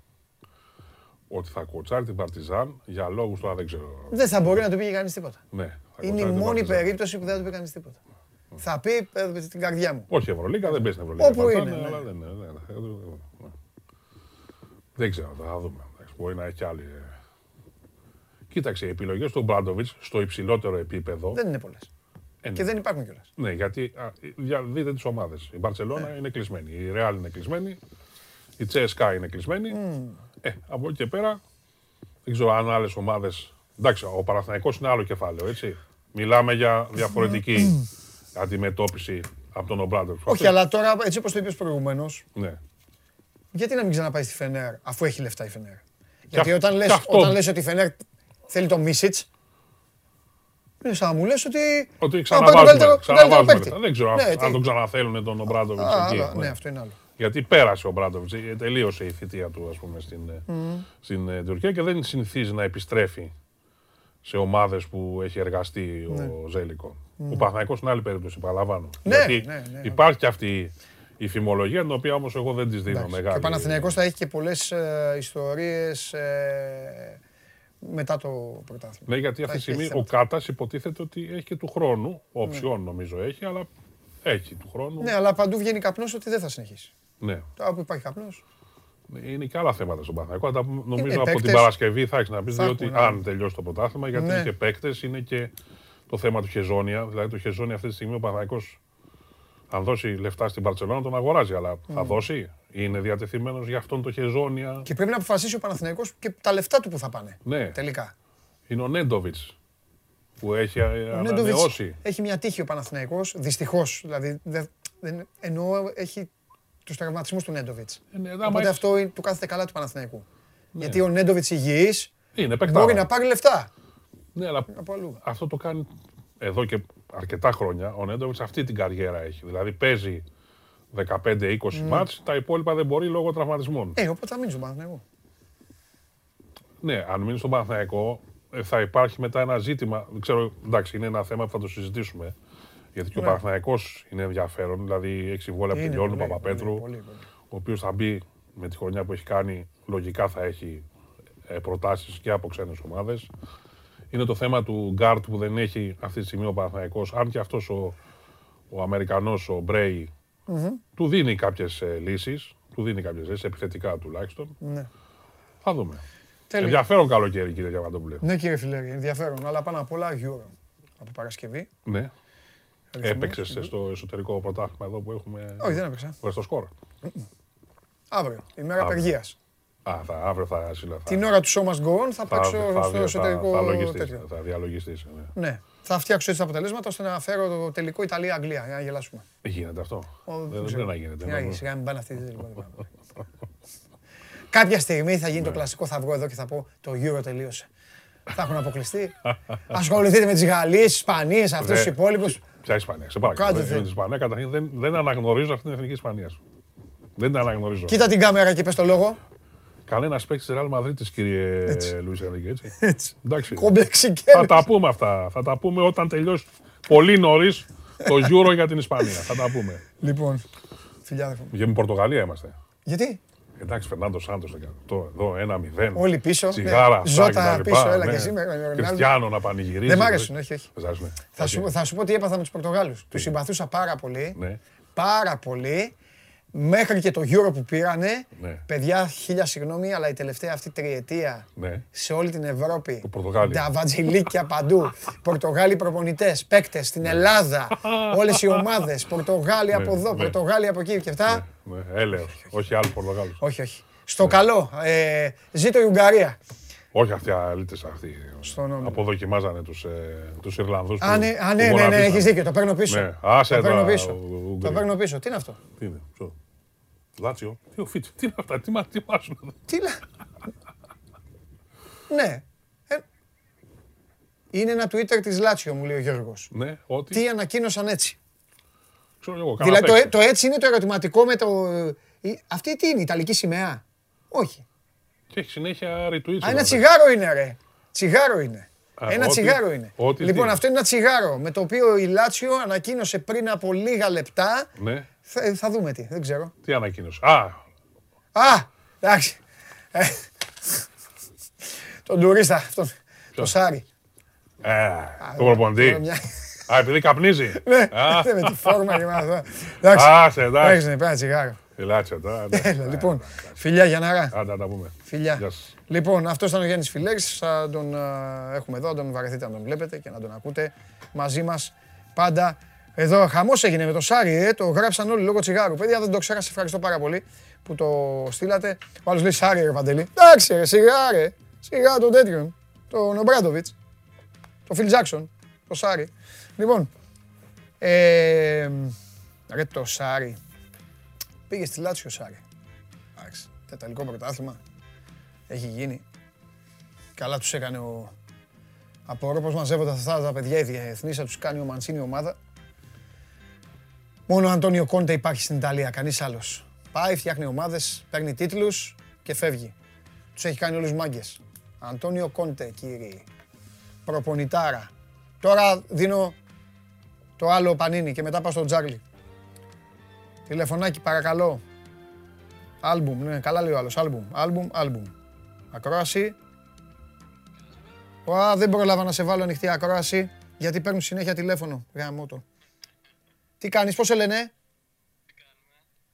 Ότι θα κοτσάρει την Παρτιζάν για λόγους τώρα δεν ξέρω. Δεν θα μπορεί να του πει κανείς τίποτα. Ναι, θα Είναι η κοτσάρει την μόνη Παρτιζάν. περίπτωση που δεν θα του πει κανείς τίποτα. Θα πει «Ε, την καρδιά μου. Όχι Ευρωλίγα, δεν παίζει στην Ευρωλίγα. Όπου Παρτιζάν, είναι, ναι. αλλά δεν, ναι, ναι, ναι, ναι. Δεν ξέρω, θα δούμε. Εντάξει, Μπορεί να έχει κι άλλη. ε. Κοίταξε, οι επιλογές του Μπράντοβιτς στο υψηλότερο επίπεδο. Δεν είναι πολλές. ε, ναι. Και δεν υπάρχουν κιόλας. Ναι, γιατί α, για, δείτε τις ομάδες. Η Μπαρσελόνα Ναι. είναι κλεισμένη. Η Ρεάλ είναι κλεισμένη. Η Τσέσκα είναι κλεισμένη. Ε, από εκεί και πέρα δεν ξέρω αν άλλες ομάδες. Εντάξει, ο Παναθηναϊκός είναι άλλο κεφάλαιο, έτσι. Μιλάμε για διαφορετική αντιμετώπιση από τον Ομπράντοβιτ. Όχι, αλλά τώρα έτσι όπως το είπες προηγουμένως, Ναι. γιατί να μην ξαναπάει στη Φενέρ αφού έχει λεφτά η Φενέρ; Γιατί αυ- όταν και λες, αυτό. όταν λες ότι η Φενέρ θέλει το Μίσιτς, είναι σαν να μου λες ότι. Ότι Α, ξαναβάζουμε, πάει τον καλύτερο- ξαναβάζουμε καλύτερο λεφτά. παίκτη. Δεν ξέρω αν- Ναι, αν τι- τον ξαναθέλουν τον Ομπράντοβιτ Α, εκεί. άλλα, ναι. ναι, αυτό είναι άλλο. Γιατί πέρασε ο Μπράντοβιτς, τελείωσε η θητεία του ας πούμε, στην, ε, στην ε, Τουρκία και δεν συνηθίζει να επιστρέφει σε ομάδες που έχει εργαστεί ο Ζέλικο. Ο Παναθηναϊκός είναι άλλη περίπτωση, παραλαμβάνω. Ναι, Γιατί ναι, ναι. υπάρχει και αυτή η φημολογία, την οποία όμως εγώ δεν της δίνω Εντάξει. μεγάλη. Και ο Παναθηναϊκός θα έχει και πολλές ιστορίες μετά το πρωτάθλημα. Ναι, γιατί Θα αυτή τη έχει- στιγμή έχει ο θέματα. Κάτας υποτίθεται ότι έχει και του χρόνου. Οψιόν νομίζω έχει, αλλά έχει του χρόνου. Ναι, αλλά παντού βγαίνει καπνός ότι δεν θα συνεχίσει. Ναι. Τώρα που υπάρχει καπνός. Είναι και άλλα θέματα στον Παναθηναϊκό. αλλά τα πούμε, Νομίζω από παίκτες. την Παρασκευή θα έχεις να πεις, Θα διότι έχουν, ναι. αν τελειώσει το πρωτάθλημα, γιατί Ναι. είναι και παίκτες, είναι και το θέμα του Χεζόνια. Δηλαδή το Χεζόνια αυτή τη στιγμή ο Παναθηναϊκός αν δώσει λεφτά στην Παρσελόνα τον αγοράζει, αλλά θα δώσει; Είναι διατεθειμένος για αυτόν το Χεζόνια; Και πρέπει να αποφασίσει ο Παναθηναϊκός και τα λεφτά του που θα πάνε. Ναι. Τελικά. Είναι ο Νέντοβιτς που έχει ε, Ο Νέντοβιτς ανανεώσει. έχει μια τύχη ο Παναθηναϊκός, δυστυχώς. Δηλαδή, δεν, δεν, εννοώ έχει τους τραυματισμούς του Νέντοβιτς. Ε, ναι, άμα Οπότε έχεις- αυτό είναι- του κάθεται καλά του Παναθηναϊκού. Γιατί ο Νέντοβιτς υγιής Είναι παίκταρας. μπορεί να πάρει λεφτά Ναι, αλλά από αλλού. αυτό το κάνει εδώ και αρκετά χρόνια. Ο Νέντοβιτς αυτή την καριέρα έχει. Δηλαδή παίζει 15-20 μάτς, τα υπόλοιπα δεν μπορεί λόγω τραυματισμών. Ε, οπότε θα μείνει στον Παναθηναϊκό. Ναι, αν μείνει στον Παναθηναϊκό, ε, θα υπάρχει μετά ένα ζήτημα. Δεν ξέρω, εντάξει, είναι ένα θέμα που θα το συζητήσουμε. Γιατί και ο Ναι. Παναθηναϊκός είναι ενδιαφέρον. Δηλαδή έχει συμβόλαια που Είναι τελειώνουν ο πολύ, Παπαπέτρου, πολύ, πολύ, πολύ. ο οποίος θα μπει με τη χρονιά που έχει κάνει, λογικά θα έχει ε, προτάσεις και από ξένες ομάδες. Είναι το θέμα του γκάρτ που δεν έχει αυτή τη στιγμή ο Παναθηναϊκός. Αν και αυτός ο, ο Αμερικανός, ο Μπρέι του δίνει κάποιες λύσεις. Του δίνει κάποιες λύσεις, επιθετικά τουλάχιστον. Ναι. Θα δούμε. Τέλεια. Ενδιαφέρον καλοκαίρι, κύριε Διαμαντόπουλε. Ναι, κύριε Φιλέρη, ενδιαφέρον. Αλλά πάνω απ' όλα Euro από Παρασκευή. Ναι. Αριθμός. Έπαιξες στο εσωτερικό πρωτάθλημα εδώ που έχουμε. Όχι, δεν έπαιξα. Βρες το σκορ. Αύριο, ημέρα Αύριο. απεργίας. Α, θα, αύριο θα συλλαφθεί. Την ώρα του Show Must Go On θα παίξω στο εσωτερικό θα, λογιστείς, τέτοιο. θα διαλογιστείς, ναι. Ναι. Θα φτιάξω έτσι τα αποτελέσματα ώστε να φέρω το τελικό Ιταλία-Αγγλία για να γελάσουμε. Γίνεται αυτό; Ω, δεν ξέρω. πρέπει να γίνεται. Τι να ναι. γίνει, σιγά μην πάνε αυτοί. δεν λοιπόν. Κάποια στιγμή θα γίνει το κλασικό, θα βγω εδώ και θα πω το Euro τελείωσε. Θα έχουν αποκλειστεί. Ασχοληθείτε με τις Γαλλίες, τις Ισπανίες, αυτούς τους Ναι. Υπόλοιπους. Ποια Ισπανία, σε παρακαλώ. Κάντε Δεν- θε. την Ισπανία, καταρχήν δεν, δεν αναγνωρίζω αυτή την εθνική Ισπανία σου. Δεν την αναγνωρίζω. Κοίτα την κάμερα και πες το λόγο. Κανένα παίκτη της Real Madrid, κύριε Λουίς Ενρίκε, έτσι. Έτσι. Εντάξει. Κομπλεξικέ. Θα τα πούμε αυτά. Θα τα πούμε όταν τελειώσει πολύ νωρίς το Euro για την Ισπανία. Θα τα πούμε. Λοιπόν, φιλιά αδερφό μου. Για την Πορτογαλία είμαστε. Γιατί; Εντάξει, Φερνάντο Σάντος εδώ ένα-μηδέν. όλοι πίσω. ναι. Τσιγάρα, Ζώτα αυτά πίσω, κτλ. έλα Ναι. και εσύ με Ρονάλντο. Κριστιανό να πανηγυρίζει. Δεν μ' άρεσουν, όχι, όχι. Δεν σ' άρεσουνε. Θα σου, θα σου πω τι έπαθα με τους Πορτογάλους. Τους συμπαθούσα πάρα πολύ. Ναι. Πάρα πολύ. μέχρι και το Euro που πήρανε, Ναι. παιδιά, χίλια συγγνώμη, αλλά η τελευταία αυτή τριετία Ναι. σε όλη την Ευρώπη. Το Πορτογάλιο. Τα βατζιλίκια παντού. Πορτογάλοι προπονητές, παίκτες στην Ελλάδα. Όλες οι ομάδες. Πορτογάλοι από Ναι, εδώ, ναι. Πορτογάλοι από εκεί και αυτά. Ναι, έλεος. Όχι άλλους Πορτογάλους. Όχι, όχι. Στο καλό. Ε, ζήτω η Ουγγαρία. Όχι αυτοί οι αλήτες αυτοί. Στον όμιλο. Αποδοκιμάζανε τους, ε, τους Ιρλανδούς. Α, που- ναι, α, που ναι, ναι, ναι, γονατίσανε. έχεις δίκιο. Το παίρνω πίσω. Ναι. Άσε το παίρνω τώρα, πίσω. Ουγγροί. Το παίρνω πίσω. Τι είναι αυτό; Τι είναι, ποιο. Λάτσιο. Τι ο Φίτσι, τι είναι αυτά, τι μα- τι μάζουν εδώ; Τι λέ. ναι. Ε, είναι ένα Twitter της Λάτσιο, μου λέει ο Γιώργος. Ναι, ότι. Τι ανακοίνωσαν έτσι. Ξέρω εγώ, κάνα Δηλαδή το, παίκτη. το έτσι είναι το ερωτηματικό με το... η- Αυτή τι είναι, η Ιταλική σημαία; Όχι. Και έχει συνέχεια retweets. Α, εδώ ένα πέρα. τσιγάρο είναι ρε. Τσιγάρο είναι. Α, ένα ό,τι- τσιγάρο είναι. ό,τι λοιπόν, τι. αυτό είναι ένα τσιγάρο με το οποίο η Λάτσιο ανακοίνωσε πριν από λίγα λεπτά. Ναι, Θα, θα δούμε τι, δεν ξέρω. τι ανακοίνωσε. Α, Α, εντάξει. Ε, τον τουρίστα, αυτόν. Το Σάρι. ε, το προπονητή. Μια- Α, επειδή καπνίζει. Ναι, Α, με τη φόρμα και με αυτό. Εντάξει. Άσε, εντάξει. Εντάξει, ναι, πέρα τσιγάρο. Ελάτσε τώρα. εντάξει. Έλα, λοιπόν. Φιλιά, Γιανναρά. Άντε, να τα πούμε. Φιλιά. Γεια σας. Λοιπόν, αυτός ήταν ο Γιάννης Φιλέρη. Θα τον α, έχουμε εδώ, να τον βαρεθείτε να τον βλέπετε και να τον ακούτε μαζί μας πάντα. Εδώ χαμός έγινε με το Σάρι, ε, το γράψαν όλοι λόγω τσιγάρου. Παιδιά, δεν το ξέχασα, ευχαριστώ πάρα πολύ που το στείλατε. Ο άλλος λέει Σάρι, ρε Παντελή. Εντάξει, ρε, σιγά, ρε. Σιγά τον τέτοιον. Τον Ομπράντοβιτ. Το Φιλ Τζάξον. Το Σάρι. Λοιπόν. Ε, ρε, το Σάρι. Πήγε στη Λάτσιο ο Σάρι. Εντάξει, το Ιταλικό πρωτάθλημα έχει γίνει. Καλά τους έκανε ο... Απορώ πως μαζεύονται αυτά τα παιδιά οι διεθνείς, θα τους κάνει ο Μαντσίνη ομάδα. Μόνο ο Αντώνιο Κόντε υπάρχει στην Ιταλία, κανείς άλλος. Πάει, φτιάχνει ομάδες, παίρνει τίτλους και φεύγει. Τους έχει κάνει όλους μάγκες. Αντώνιο Κόντε, κύριοι. Προπονητάρα. Τώρα δίνω το άλλο πανίνι και μετά πάω στο Τζάρλι. Τηλεφωνάκι παρακαλώ. Άλμπουμ, ναι, καλά λέει ο άλλος. Άλμπουμ, άλμπουμ, άλμπουμ. Ακρόαση. Α, δεν πρόλαβα να σε βάλω ανοιχτή ακρόαση, γιατί παίρνουν συνέχεια τηλέφωνο. Γάμο το. Τι κάνεις, πώς σε λένε;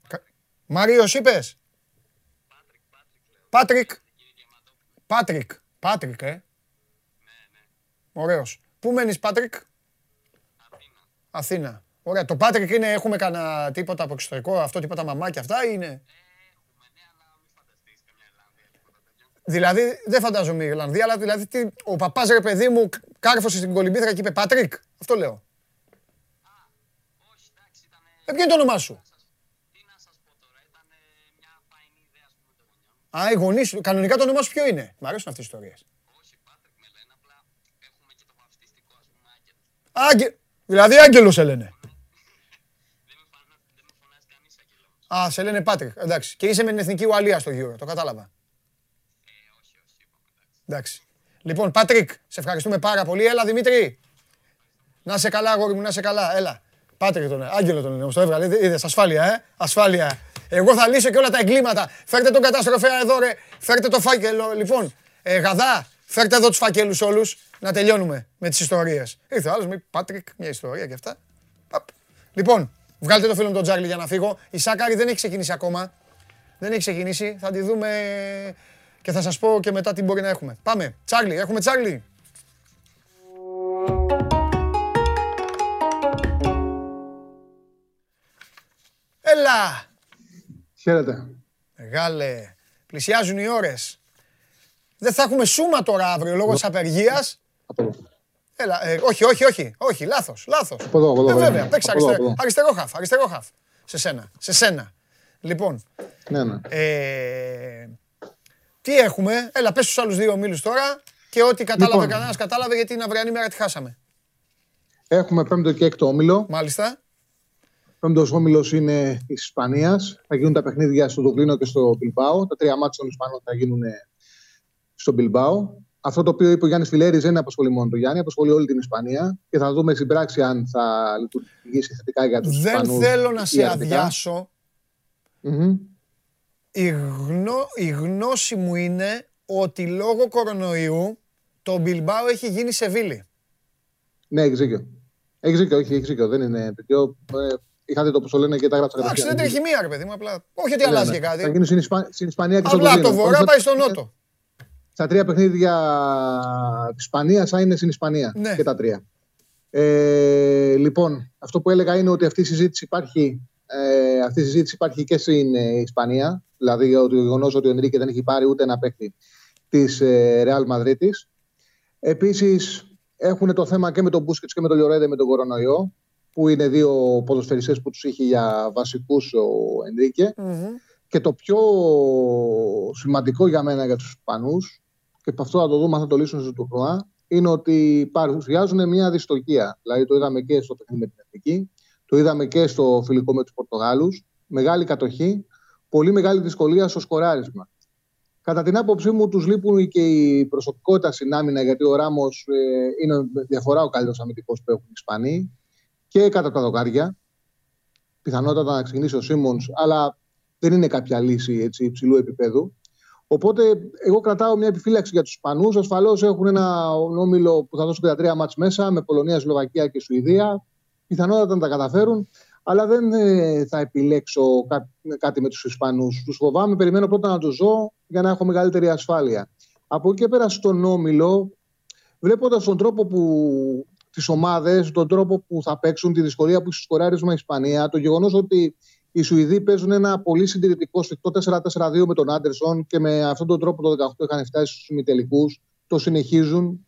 Κα- Μάριος είπες; Πάτρικ. Πάτρικ. Πάτρικ, ε. Ωραίος. Πού μένεις, Πάτρικ; Αθήνα. Ωραία. Το Πάτρικ είναι, έχουμε κανένα τίποτα από εξωτερικό, αυτό τίποτα μαμάκια αυτά ή είναι; Δηλαδή, δεν φαντάζομαι η Ιρλανδία, αλλά δηλαδή τι, ο παπάς ρε παιδί μου κάρφωσε στην κολυμπήθρα και είπε Πάτρικ. Αυτό λέω. Ε, ποιο είναι το όνομά σου; Α, οι γονείς σου. Κανονικά το όνομά σου ποιο είναι; Μ' αρέσουν αυτές οι ιστορίες. Άγγε... Δηλαδή Άγγελος σε λένε. Α, σε λένε Πάτρικ. Εντάξει. Και είσαι με την εθνική Ουαλία στο γύρο. Το κατάλαβα. Εντάξει. Λοιπόν, Πάτρικ, σε ευχαριστούμε πάρα πολύ. Έλα, Δημήτρη. Να είσαι καλά, αγόρι μου, να είσαι καλά. Έλα. Πάτρικ τον Άγγελο τον είναι, το έβγαλε. Είδες, ασφάλεια, ε. Ασφάλεια. Εγώ θα λύσω και όλα τα εγκλήματα. Φέρτε τον καταστροφέα εδώ, ρε. Φέρτε το φάκελο. Λοιπόν, ε, Γαδά, φέρτε εδώ τους φακέλους όλους να τελειώνουμε με τις ιστορίες. Ήρθε ο άλλος, μου είπε Πάτρικ, μια ιστορία και αυτά. Παπ. Λοιπόν, βγάλτε το φίλο μου τον Τζάρλι για να φύγω. Η Σάκαρη δεν έχει ξεκινήσει ακόμα. Δεν έχει ξεκινήσει. Θα τη δούμε και θα σας πω και μετά τι μπορεί να έχουμε. Πάμε. Τσάρλι, έχουμε Τσάρλι. Έλα! Χαίρετε. Μεγάλε. Πλησιάζουν οι ώρες. Δεν θα έχουμε σούμα τώρα αύριο λόγω της απεργίας. Από εδώ. Έλα, ε, όχι, όχι, όχι, όχι, λάθος, λάθος. Από εδώ, από εδώ, Ε, από βέβαια, εδώ. παίξε Από εδώ, αριστερό, από εδώ. αριστερό χαφ, αριστερό χαφ. Σε σένα, σε σένα. Λοιπόν, Ναι, ναι. ε, τι έχουμε, έλα πες στους άλλους δύο ομίλους τώρα και ό,τι κατάλαβε Λοιπόν. κανένας κατάλαβε γιατί την αυριανή μέρα τη χάσαμε. Έχουμε πέμπτο και έκτο όμιλο. Μάλιστα. Πέμπτος όμιλος είναι της Ισπανίας. Θα γίνουν τα παιχνίδια στο Δουβλίνο και στο Μπιλμπάο. Τα τρία μάτια των Ισπανών θα γίνουν ε, στο Μπιλμπάο. Αυτό το οποίο είπε ο Γιάννης Φιλέρης δεν απασχολεί μόνο τον Γιάννη, απασχολεί όλη την Ισπανία και θα δούμε στην πράξη αν θα λειτουργήσει θετικά για τους Δεν Ισπανούς θέλω να ή σε αρνητικά. αδειάσω. Μμμ. Η, γνώ, η γνώση μου είναι ότι λόγω κορονοϊού το Μπιλμπάο έχει γίνει Σεβίλη. Ναι, έχεις δίκιο. Έχεις δίκιο, όχι, έχεις δίκιο. Δεν είναι τέτοιο. Ε, Είχατε το πώ το λένε και τα γράψατε. Εντάξει, δεν κατευθείαν. τρέχει μία, ρε παιδί μου. Απλά. Όχι ότι Ναι, αλλάζει ναι. και Θα κάτι. γίνει στην, Ισπα... στην Ισπανία και στο Απλά από το Βερολίνο. βορρά Όμως, πάει στο νότο. Στα τρία παιχνίδια της Ισπανίας θα είναι στην Ισπανία. Ναι. Και τα τρία. Ε, λοιπόν, αυτό που έλεγα είναι ότι αυτή η συζήτηση υπάρχει, ε, αυτή η συζήτηση υπάρχει και στην ε, Ισπανία. Δηλαδή, ότι το γεγονός ότι ο Ενρίκε δεν έχει πάρει ούτε ένα παίκτη της ε, Real Madrid. Επίσης, έχουν το θέμα και με τον Μπούσκετ και με τον Λιωρέδε με τον κορονοϊό, που είναι δύο ποδοσφαιριστές που τους είχε για βασικούς ο Ενρίκε. Μμμ. Και το πιο σημαντικό για μένα για τους Ισπανούς, και από αυτό θα το δούμε αν θα το λύσουν στο τουρνουά, είναι ότι παρουσιάζουν μια δυστοκία. Δηλαδή το είδαμε και στο παιχνίδι με την Εθνική, το είδαμε και στο φιλικό με τους Πορτογάλους. Μεγάλη κατοχή, πολύ μεγάλη δυσκολία στο σκοράρισμα. Κατά την άποψή μου, τους λείπουν και η προσωπικότητα στην άμυνα, γιατί ο Ράμος ε, είναι με διαφορά ο καλύτερος αμυντικός που έχουν οι Ισπανοί και κατά τα δοκάρια. Πιθανότατα να ξεκινήσει ο Σίμονς, αλλά δεν είναι κάποια λύση έτσι, υψηλού επίπεδου. Οπότε, εγώ κρατάω μια επιφύλαξη για τους Ισπανούς. Ασφαλώς έχουν ένα όμιλο που θα δώσουν και τα τρία μάτς μέσα με Πολωνία, Σλοβακία και Σουηδία. Πιθανότατα να τα καταφέρουν. Αλλά δεν ε, θα επιλέξω κά- κάτι με τους Ισπανούς. Τους φοβάμαι, περιμένω πρώτα να τους ζω για να έχω μεγαλύτερη ασφάλεια. Από εκεί και πέρα στον όμιλο, βλέποντας τον τρόπο που τις ομάδες, τον τρόπο που θα παίξουν, τη δυσκολία που έχει στο σκοράρισμα η Ισπανία, το γεγονός ότι οι Σουηδοί παίζουν ένα πολύ συντηρητικό σφιχτό 4-4-2 με τον Άντερσον και με αυτόν τον τρόπο το 18 είχαν φτάσει στους ημιτελικούς. Το συνεχίζουν.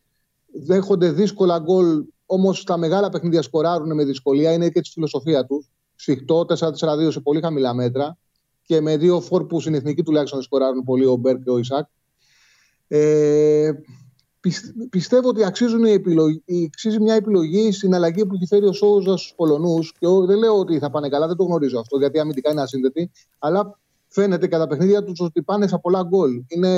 Δέχονται δύσκολα γκολ, όμως τα μεγάλα παιχνίδια σκοράρουν με δυσκολία. Είναι και της φιλοσοφίας τους. Σφιχτό 4-4-2 σε πολύ χαμηλά μέτρα και με δύο φόρ που στην εθνική τουλάχιστον δεν σκοράρουν πολύ ο Μπέρ και ο Ισακ. Ε, Πισ- πιστεύω ότι αξίζουν η επιλογή, αξίζει μια επιλογή στην αλλαγή που έχει φέρει ο Σόουζα στους Πολωνούς. Και ο- δεν λέω ότι θα πάνε καλά, δεν το γνωρίζω αυτό, γιατί αμυντικά είναι ασύνδετοι. Αλλά φαίνεται κατά παιχνίδια τους ότι πάνε σε πολλά γκολ. Είναι,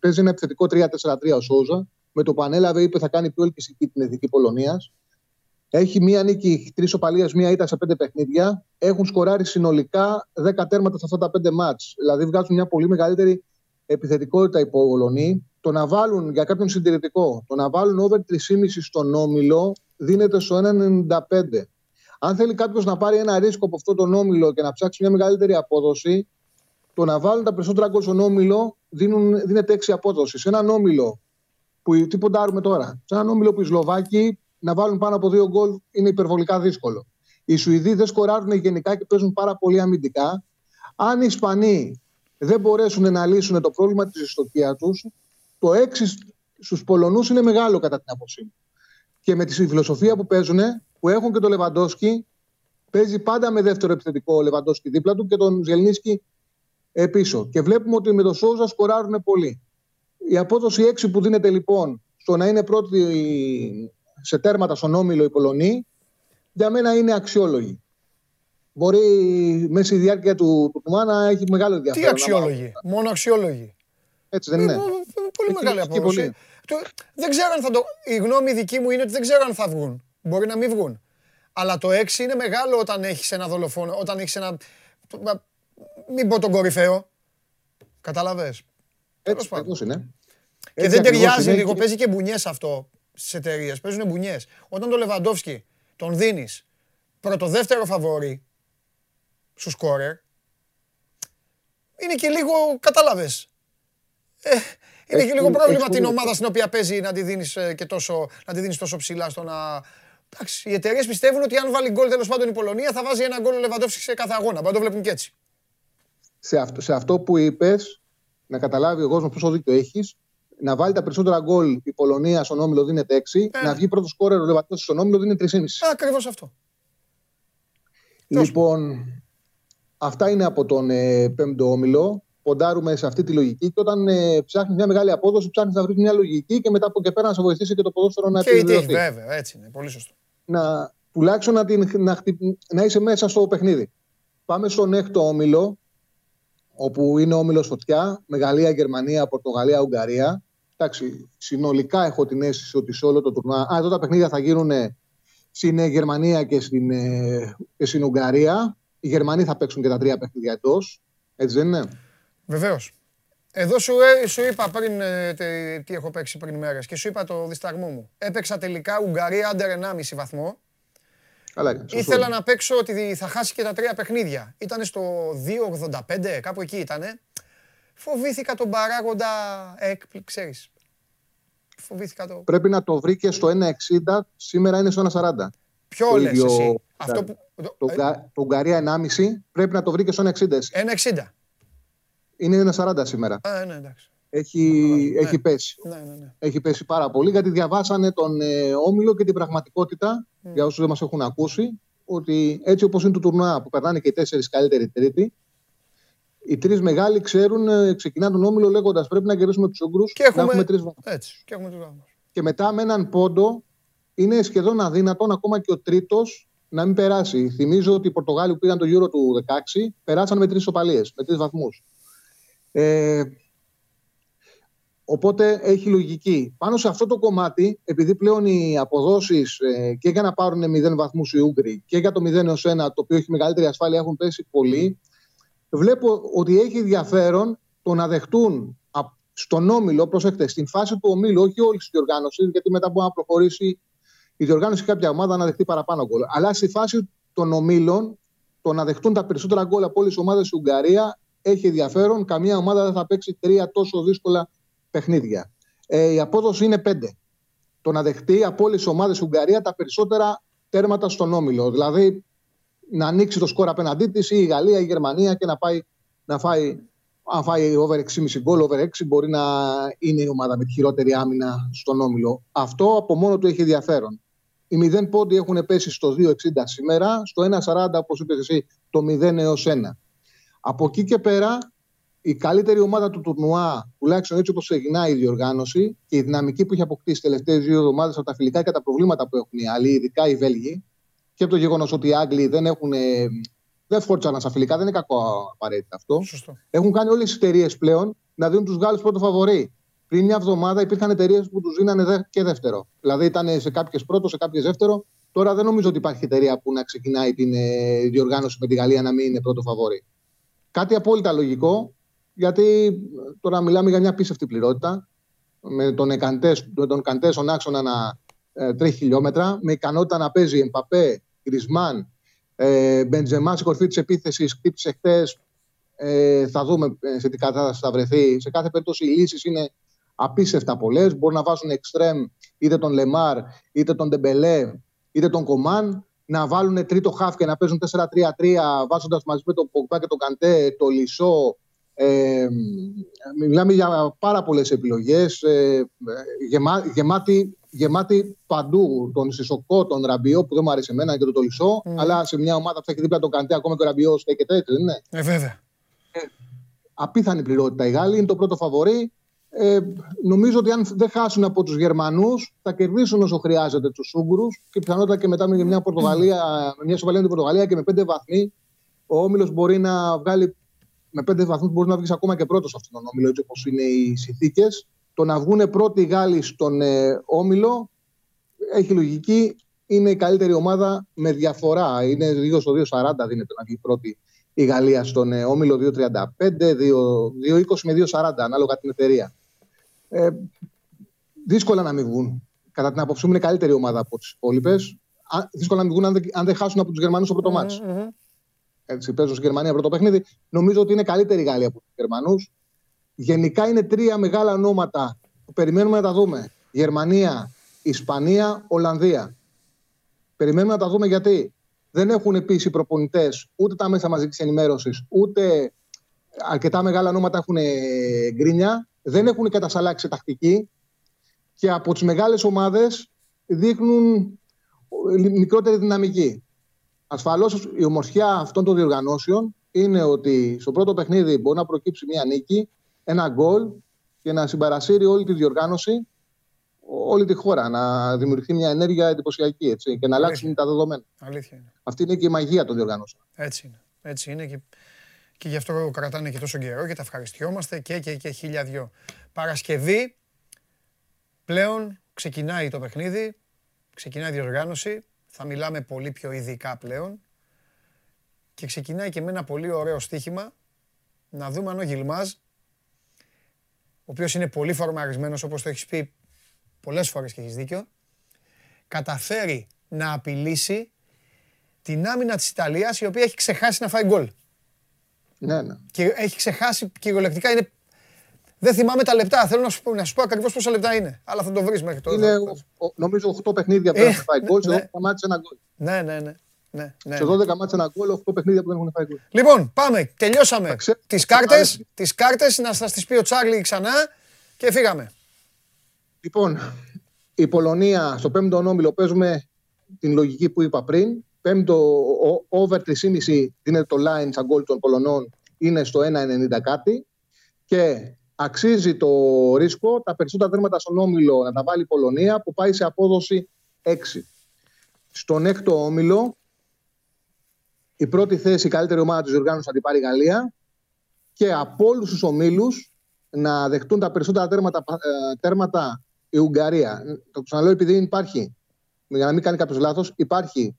παίζει ένα επιθετικό 3-4-3 ο Σόουζα. Με το που ανέλαβε, είπε θα κάνει πιο ελκυστική την εθνική Πολωνίας. Έχει μία νίκη, τρεις οπαλίες, μία ήττα σε πέντε παιχνίδια. Έχουν σκοράρει συνολικά 10 τέρματα σε αυτά τα πέντε μάτς. Δηλαδή βγάζουν μια πολύ μεγαλύτερη επιθετικότητα οι Πολωνοί. Το να βάλουν για κάποιον συντηρητικό, το να βάλουν over 3,5 στον όμιλο δίνεται στο 1,95. Αν θέλει κάποιος να πάρει ένα ρίσκο από αυτόν τον όμιλο και να ψάξει μια μεγαλύτερη απόδοση, το να βάλουν τα περισσότερα γκολ στον όμιλο δίνουν, δίνεται 6 απόδοση. Σε έναν όμιλο που τι ποντάρουμε τώρα, σε έναν όμιλο που οι Σλοβάκοι να βάλουν πάνω από δύο γκολ είναι υπερβολικά δύσκολο. Οι Σουηδοί δεν σκοράρουν γενικά και παίζουν πάρα πολύ αμυντικά. Αν οι Ισπανοί δεν μπορέσουν να λύσουν το πρόβλημα της ιστοκίας τους, το 6 στους Πολωνούς είναι μεγάλο κατά την άποψή μου. Και με τη φιλοσοφία που παίζουν, που έχουν και τον Λεβαντόσκι, παίζει πάντα με δεύτερο επιθετικό ο Λεβαντόσκι δίπλα του και τον Ζελνίσκι ε, πίσω. Και βλέπουμε ότι με τον Σόουζα σκοράρουν πολύ. Η απόδοση 6 που δίνεται λοιπόν στο να είναι πρώτη σε τέρματα στον όμιλο οι Πολωνοί, για μένα είναι αξιόλογη. Μπορεί μέσα στη διάρκεια του τουρνουά να έχει μεγάλο ενδιαφέρον. Τι αξιόλογη; Μόνο αξιόλογη. Έτσι δεν είναι. Ε, Πολύ Εκεί μεγάλη ισχύει απόδοση. πολύ. Το- Δεν ξέρω αν θα το. Η γνώμη δική μου είναι ότι δεν ξέρω αν θα βγουν. Μπορεί να μην βγουν. Αλλά το 6 είναι μεγάλο όταν έχεις ένα δολοφόνο. Όταν έχεις ένα. το- μα- Μην πω τον κορυφαίο. Κατάλαβε. Έτσι ακριβώς είναι. Και Έτσι δεν ακριβώς ταιριάζει είναι λίγο. και- Παίζει και μπουνιές αυτό στις εταιρείες. Παίζουν μπουνιές. Όταν τον Λεβαντόφσκι τον δίνεις πρώτο-δεύτερο φαβόρι στου σκόρερ, είναι και λίγο. Κατάλαβες. Ε, είναι Έχει- και λίγο πρόβλημα έχει την πολύ- ομάδα στην οποία παίζει να τη δίνεις και τόσο, να τη δίνεις τόσο ψηλά στο να. Εντάξει, οι εταιρείες πιστεύουν ότι αν βάλει γκολ τέλος πάντων η Πολωνία θα βάζει ένα γκολ ο Λεβαντόφσκι σε κάθε αγώνα. Μπορεί να το βλέπουν και έτσι. σε αυτό, σε αυτό που είπες, να καταλάβει ο κόσμος πόσο δίκιο έχεις, να βάλει τα περισσότερα γκολ η Πολωνία στον όμιλο δίνεται 6, Ε. να βγει πρώτος σκόρερ ο Λεβαντόφσκι στον όμιλο δίνεται 3,5. Ακριβώς αυτό. Λοιπόν, αυτά είναι από τον ε, πέμπτο όμιλο. Ποντάρουμε σε αυτή τη λογική και όταν ε, ψάχνεις μια μεγάλη απόδοση, ψάχνεις να βρεις μια λογική και μετά από εκεί και πέρα να σε βοηθήσει και το ποδόσφαιρο να Και η τύχη, επιβεβαιωθεί. βέβαια, έτσι είναι. Πολύ σωστό. να, τουλάχιστον να, την, να, χτυ- να είσαι μέσα στο παιχνίδι. Πάμε στον έκτο όμιλο, όπου είναι όμιλος φωτιά, με Γαλλία, Γερμανία, Πορτογαλία, Ουγγαρία. Εντάξει, συνολικά έχω την αίσθηση ότι σε όλο το τουρνουά. Α, εδώ τα παιχνίδια θα γίνουν στην ε, Γερμανία και στην, ε, και στην Ουγγαρία. Οι Γερμανοί θα παίξουν και τα τρία παιχνίδια εντός. Έτσι δεν είναι; Βεβαίως. Εδώ σου, ε, σου είπα πριν ε, τε- τι έχω παίξει πριν μέρες και σου είπα το δισταγμό μου. Έπαιξα τελικά Ουγγαρία under 1,5 βαθμό Καλά έκανες. σωστό Ήθελα είναι. να παίξω ότι θα χάσει και τα τρία παιχνίδια. Ήταν στο 2.85, κάπου εκεί ήτανε. Φοβήθηκα τον παράγοντα έκπληξη, ξέρεις. Φοβήθηκα το... Πρέπει να το βρει και στο 1,60, σήμερα είναι στο 1,40. Ποιο το λες ίδιο- εσύ; Αυτό που... Το, το- Ουγγα- το Ουγγαρία 1,5 πρέπει να το βρει και στο 1,60. εσύ. 1.60. Είναι 1,40 σήμερα. Α, ναι, εντάξει. Έχει, έχει πέσει. Ναι, ναι, ναι. Έχει πέσει πάρα πολύ γιατί διαβάσανε τον ε, Όμιλο και την πραγματικότητα, για όσους δεν μας έχουν ακούσει, ότι έτσι όπως είναι το τουρνουά που περνάνε και οι τέσσερις καλύτεροι τρίτη, οι τρεις μεγάλοι ξέρουν, ε, ξεκινάνε τον Όμιλο λέγοντας πρέπει να κερδίσουμε τους Ούγγρους Και έχουμε- να έχουμε τρεις βαθμούς. Έτσι. Και έχουμε τους βαθμούς. Και μετά με έναν πόντο είναι σχεδόν αδύνατον ακόμα και ο τρίτος να μην περάσει. Θυμίζω ότι οι Πορτογάλοι που πήγαν το Euro του 16 περάσαν με τρεις ισοπαλίες, με τρεις βαθμούς. Ε, οπότε έχει λογική. Πάνω σε αυτό το κομμάτι, επειδή πλέον οι αποδόσεις ε, και για να πάρουν 0 βαθμούς οι Ούγγροι και για το 0 έως 1, το οποίο έχει μεγαλύτερη ασφάλεια, έχουν πέσει πολύ, βλέπω ότι έχει ενδιαφέρον το να δεχτούν α- στον όμιλο, προσέξτε, στην φάση του ομίλου, όχι όλη τη διοργάνωση, γιατί μετά μπορεί να προχωρήσει η διοργάνωση κάποια ομάδα να δεχτεί παραπάνω γκολ. Αλλά στη φάση των ομίλων, το να δεχτούν τα περισσότερα γκολ από όλες τι ομάδες στην Ουγγαρία έχει ενδιαφέρον. Καμία ομάδα δεν θα παίξει τρία τόσο δύσκολα παιχνίδια. Ε, η απόδοση είναι πέντε. Το να δεχτεί από όλες τι ομάδες στην Ουγγαρία τα περισσότερα τέρματα στον όμιλο. Δηλαδή να ανοίξει το σκορ απέναντί της ή η Γαλλία ή η Γερμανία και να πάει να φάει. Αν φάει over 6,5 γκολ, over 6 μπορεί να είναι η ομάδα με τη χειρότερη άμυνα στον όμιλο. Αυτό από μόνο του έχει ενδιαφέρον. Οι 0 πόντοι έχουν πέσει στο 2,60 σήμερα, στο 1,40 όπως είπες εσύ, το 0 έως 1. Από εκεί και πέρα, η καλύτερη ομάδα του τουρνουά, τουλάχιστον έτσι όπως ξεκινάει η διοργάνωση και η δυναμική που έχει αποκτήσει τις τελευταίες δύο εβδομάδες από τα φιλικά και τα προβλήματα που έχουν οι άλλοι, ειδικά οι Βέλγοι, και από το γεγονός ότι οι Άγγλοι δεν έχουν. ε, Δεν φόρτσαν στα φιλικά, δεν είναι κακό απαραίτητα αυτό. Σωστό. Έχουν κάνει όλες τις εταιρείες πλέον να δίνουν τους Γάλλους πρώτο φαβορή. Πριν μια εβδομάδα υπήρχαν εταιρείες που τους δίνανε δε- και δεύτερο. Δηλαδή ήταν σε κάποιες πρώτο, σε κάποιες δεύτερο. Τώρα δεν νομίζω ότι υπάρχει εταιρεία που να ξεκινάει την ε, διοργάνωση με τη Γαλλία να μην είναι πρώτο φαβορή. Κάτι απόλυτα λογικό, γιατί ε, τώρα μιλάμε για μια πίστευτη πληρότητα. Με τον Καντέ με τον Καντέ στον άξονα να ε, τρέχει χιλιόμετρα, με ικανότητα να παίζει Εμπαπέ, Γκρισμάν, ε, Μπεντζεμά στην κορφή της επίθεσης, χτύπησε χτες. Ε, θα δούμε ε, σε τι κατάσταση θα βρεθεί. Σε κάθε περίπτωση οι λύσεις είναι απίστευτα πολλές. Μπορούν να βάζουν εξτρέμ είτε τον Λεμάρ, είτε τον Ντεμπελέ, είτε τον Κομάν. Να βάλουν τρίτο χάφ και να παίζουν 4-3-3, βάζοντας μαζί με τον Πογκμπά και τον Καντέ, Τολισό. Ε, μιλάμε για πάρα πολλές επιλογές. Ε, γεμά, γεμάτη, γεμάτη παντού. Τον Σισοκό, τον Ραμπιό που δεν μου άρεσε εμένα και τον Τολισό. Αλλά σε μια ομάδα που θα έχει δίπλα τον Καντέ, ακόμα και ο Ραμπιός στέκεται έτσι, δεν είναι; Ε, βέβαια. απίθανη πληρότητα οι Γάλλοι, είναι το πρώτο φαβορή. Ε, νομίζω ότι αν δεν χάσουν από τους Γερμανούς, θα κερδίσουν όσο χρειάζεται τους Ούγγρους και πιθανότατα και μετά με μια, Πορτογαλία, με μια σοβαλία με την Πορτογαλία και με πέντε βαθμοί, ο Όμιλος μπορεί να βγάλει. Με πέντε βαθμούς μπορείς να βγεις ακόμα και πρώτος σε αυτόν τον Όμιλο, έτσι όπως είναι οι συνθήκες. Το να βγουν πρώτοι οι Γάλλοι στον ε, Όμιλο έχει λογική. Είναι η καλύτερη ομάδα με διαφορά. Είναι 2 στο 2,40 δίνεται να βγει πρώτη η Γαλλία στον ε, Όμιλο 2,35, 2,20 με 2,40 ανάλογα την εταιρεία. Ε, δύσκολα να μην βγουν. Κατά την άποψή μου είναι καλύτερη ομάδα από τις υπόλοιπες. Δύσκολα να μην βγουν αν δεν, αν δεν χάσουν από τους Γερμανούς στο πρώτο μάτς. Έτσι, παίζω στη Γερμανία πρώτο παιχνίδι. Νομίζω ότι είναι καλύτερη η Γαλλία από τους Γερμανούς. Γενικά είναι τρία μεγάλα ονόματα που περιμένουμε να τα δούμε. Γερμανία, Ισπανία, Ολλανδία. Περιμένουμε να τα δούμε γιατί δεν έχουν επίσης οι προπονητές ούτε τα μέσα μαζικής ενημέρωσης, ούτε αρκετά μεγάλα ονόματα έχουν γκρίνια. Δεν έχουν κατασαλάξει τακτική και από τις μεγάλες ομάδες δείχνουν μικρότερη δυναμική. Ασφαλώς η ομορφιά αυτών των διοργανώσεων είναι ότι στο πρώτο παιχνίδι μπορεί να προκύψει μια νίκη, ένα γκολ και να συμπαρασύρει όλη τη διοργάνωση, όλη τη χώρα. Να δημιουργηθεί μια ενέργεια εντυπωσιακή έτσι, και να αλλάξουν τα δεδομένα. Αλήθεια είναι. Αυτή είναι και η μαγεία των διοργανώσεων. Έτσι είναι. Έτσι είναι και, και γι' αυτό κρατάνε και τόσο καιρό και τα ευχαριστιόμαστε και, και, και χίλια δυο. Παρασκευή πλέον ξεκινάει το παιχνίδι, ξεκινάει η διοργάνωση, θα μιλάμε πολύ πιο ειδικά πλέον και ξεκινάει και με ένα πολύ ωραίο στοίχημα να δούμε αν ο Γιλμάζ, ο οποίος είναι πολύ φορμαρισμένος όπως το έχεις πει πολλές φορές και έχεις δίκιο, καταφέρει να απειλήσει την άμυνα της Ιταλίας η οποία έχει ξεχάσει να φάει γκολ. Ναι, ναι. Και έχει ξεχάσει κυριολεκτικά. Είναι... Δεν θυμάμαι τα λεπτά. Θέλω να σου πω, να σου πω ακριβώς πόσα λεπτά είναι. Αλλά θα το βρεις μέχρι τώρα. Είναι, ο- ο- νομίζω, 8 παιχνίδια που Ε, έχουν φάει γκολ. Σε ναι. 12 μάτια ένα γκολ. Ναι, ναι, ναι. ναι, ναι. Σε 12 μάτια ένα γκολ, 8 παιχνίδια που δεν έχουν φάει γκολ. Λοιπόν, πάμε. Τελειώσαμε. ξέ- Τις ξέ- κάρτες, άρεσε. τις κάρτες, να σας τις πει ο Τσάρλι ξανά και φύγαμε. Λοιπόν, η Πολωνία στο πέμπτο όμιλο παίζουμε την λογική που είπα πριν. Πέμπτο ο- over 3,5 δίνεται το line σαν γκολ των Πολωνών είναι στο 1,90 κάτι και αξίζει το ρίσκο τα περισσότερα τέρματα στον όμιλο να τα βάλει η Πολωνία που πάει σε απόδοση 6. Στον έκτο όμιλο η πρώτη θέση, η καλύτερη ομάδα της διοργάνωσης θα την πάρει η Γαλλία και από όλους τους ομίλους να δεχτούν τα περισσότερα τέρματα, ε, τέρματα η Ουγγαρία. Το ξαναλέω επειδή υπάρχει, για να μην κάνει κάποιος λάθος, υπάρχει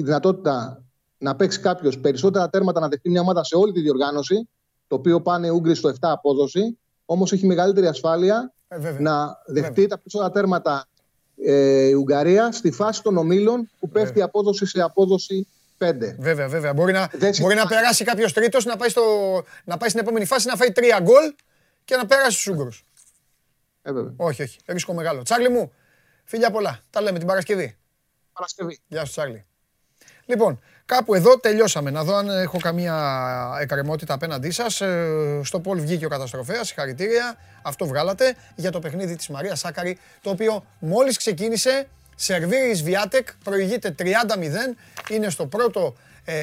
η δυνατότητα να παίξει κάποιος περισσότερα τέρματα να δεχτεί μια ομάδα σε όλη τη διοργάνωση, το οποίο πάνε οι Ούγγροι στο 7 απόδοση, όμως έχει μεγαλύτερη ασφάλεια Ε, βέβαια. να δεχτεί τα περισσότερα τέρματα ε, η Ουγγαρία στη φάση των ομίλων που πέφτει η απόδοση σε απόδοση 5. Βέβαια, βέβαια. Μπορεί να, Δεν μπορεί να συζητάς. περάσει κάποιος τρίτος, να, πάει στο, να πάει στην επόμενη φάση να φάει τρία γκολ και να περάσει στους Ούγγρους. Ε, βέβαια. Όχι, όχι. Ρίσκο μεγάλο. Τσάρλι μου, φίλια πολλά. Τα λέμε την Παρασκευή. Παρασκευή. Γεια σου, Τσάρλι. Λοιπόν, κάπου εδώ τελειώσαμε. Να δω αν έχω καμία εκκρεμότητα απέναντί σας. Στο Πολ βγήκε ο καταστροφέας. Συγχαρητήρια. Αυτό βγάλατε για το παιχνίδι της Μαρία Σάκαρη, το οποίο μόλις ξεκίνησε. Σερβίρι Βιάτεκ προηγείται 30-0. Είναι στο πρώτο ε,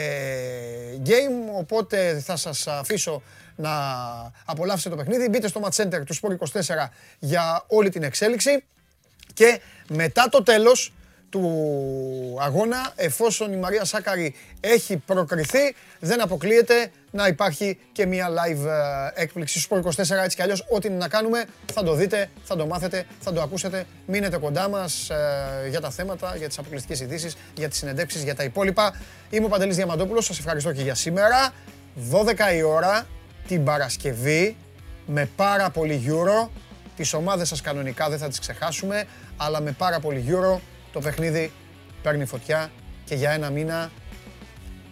game, οπότε θα σας αφήσω να απολαύσετε το παιχνίδι. Μπείτε στο Match Center του Sport 24 για όλη την εξέλιξη. Και μετά το τέλος του αγώνα, εφόσον η Μαρία Σάκαρη έχει προκριθεί, δεν αποκλείεται να υπάρχει και μια live ε, έκπληξη στους Sport 24 έτσι κι αλλιώς. Ό,τι είναι να κάνουμε θα το δείτε, θα το μάθετε, θα το ακούσετε. Μείνετε κοντά μας ε, για τα θέματα, για τις αποκλειστικές ειδήσεις, για τις συνεντεύξεις, για τα υπόλοιπα. Είμαι ο Παντελής Διαμαντόπουλος, σας ευχαριστώ και για σήμερα. 12 η ώρα την Παρασκευή με πάρα πολύ Euro. Τις ομάδες σας κανονικά δεν θα τις ξεχάσουμε, αλλά με πάρα πολύ Euro το παιχνίδι παίρνει φωτιά και για ένα μήνα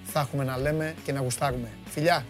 θα έχουμε να λέμε και να γουστάρουμε. Φιλιά!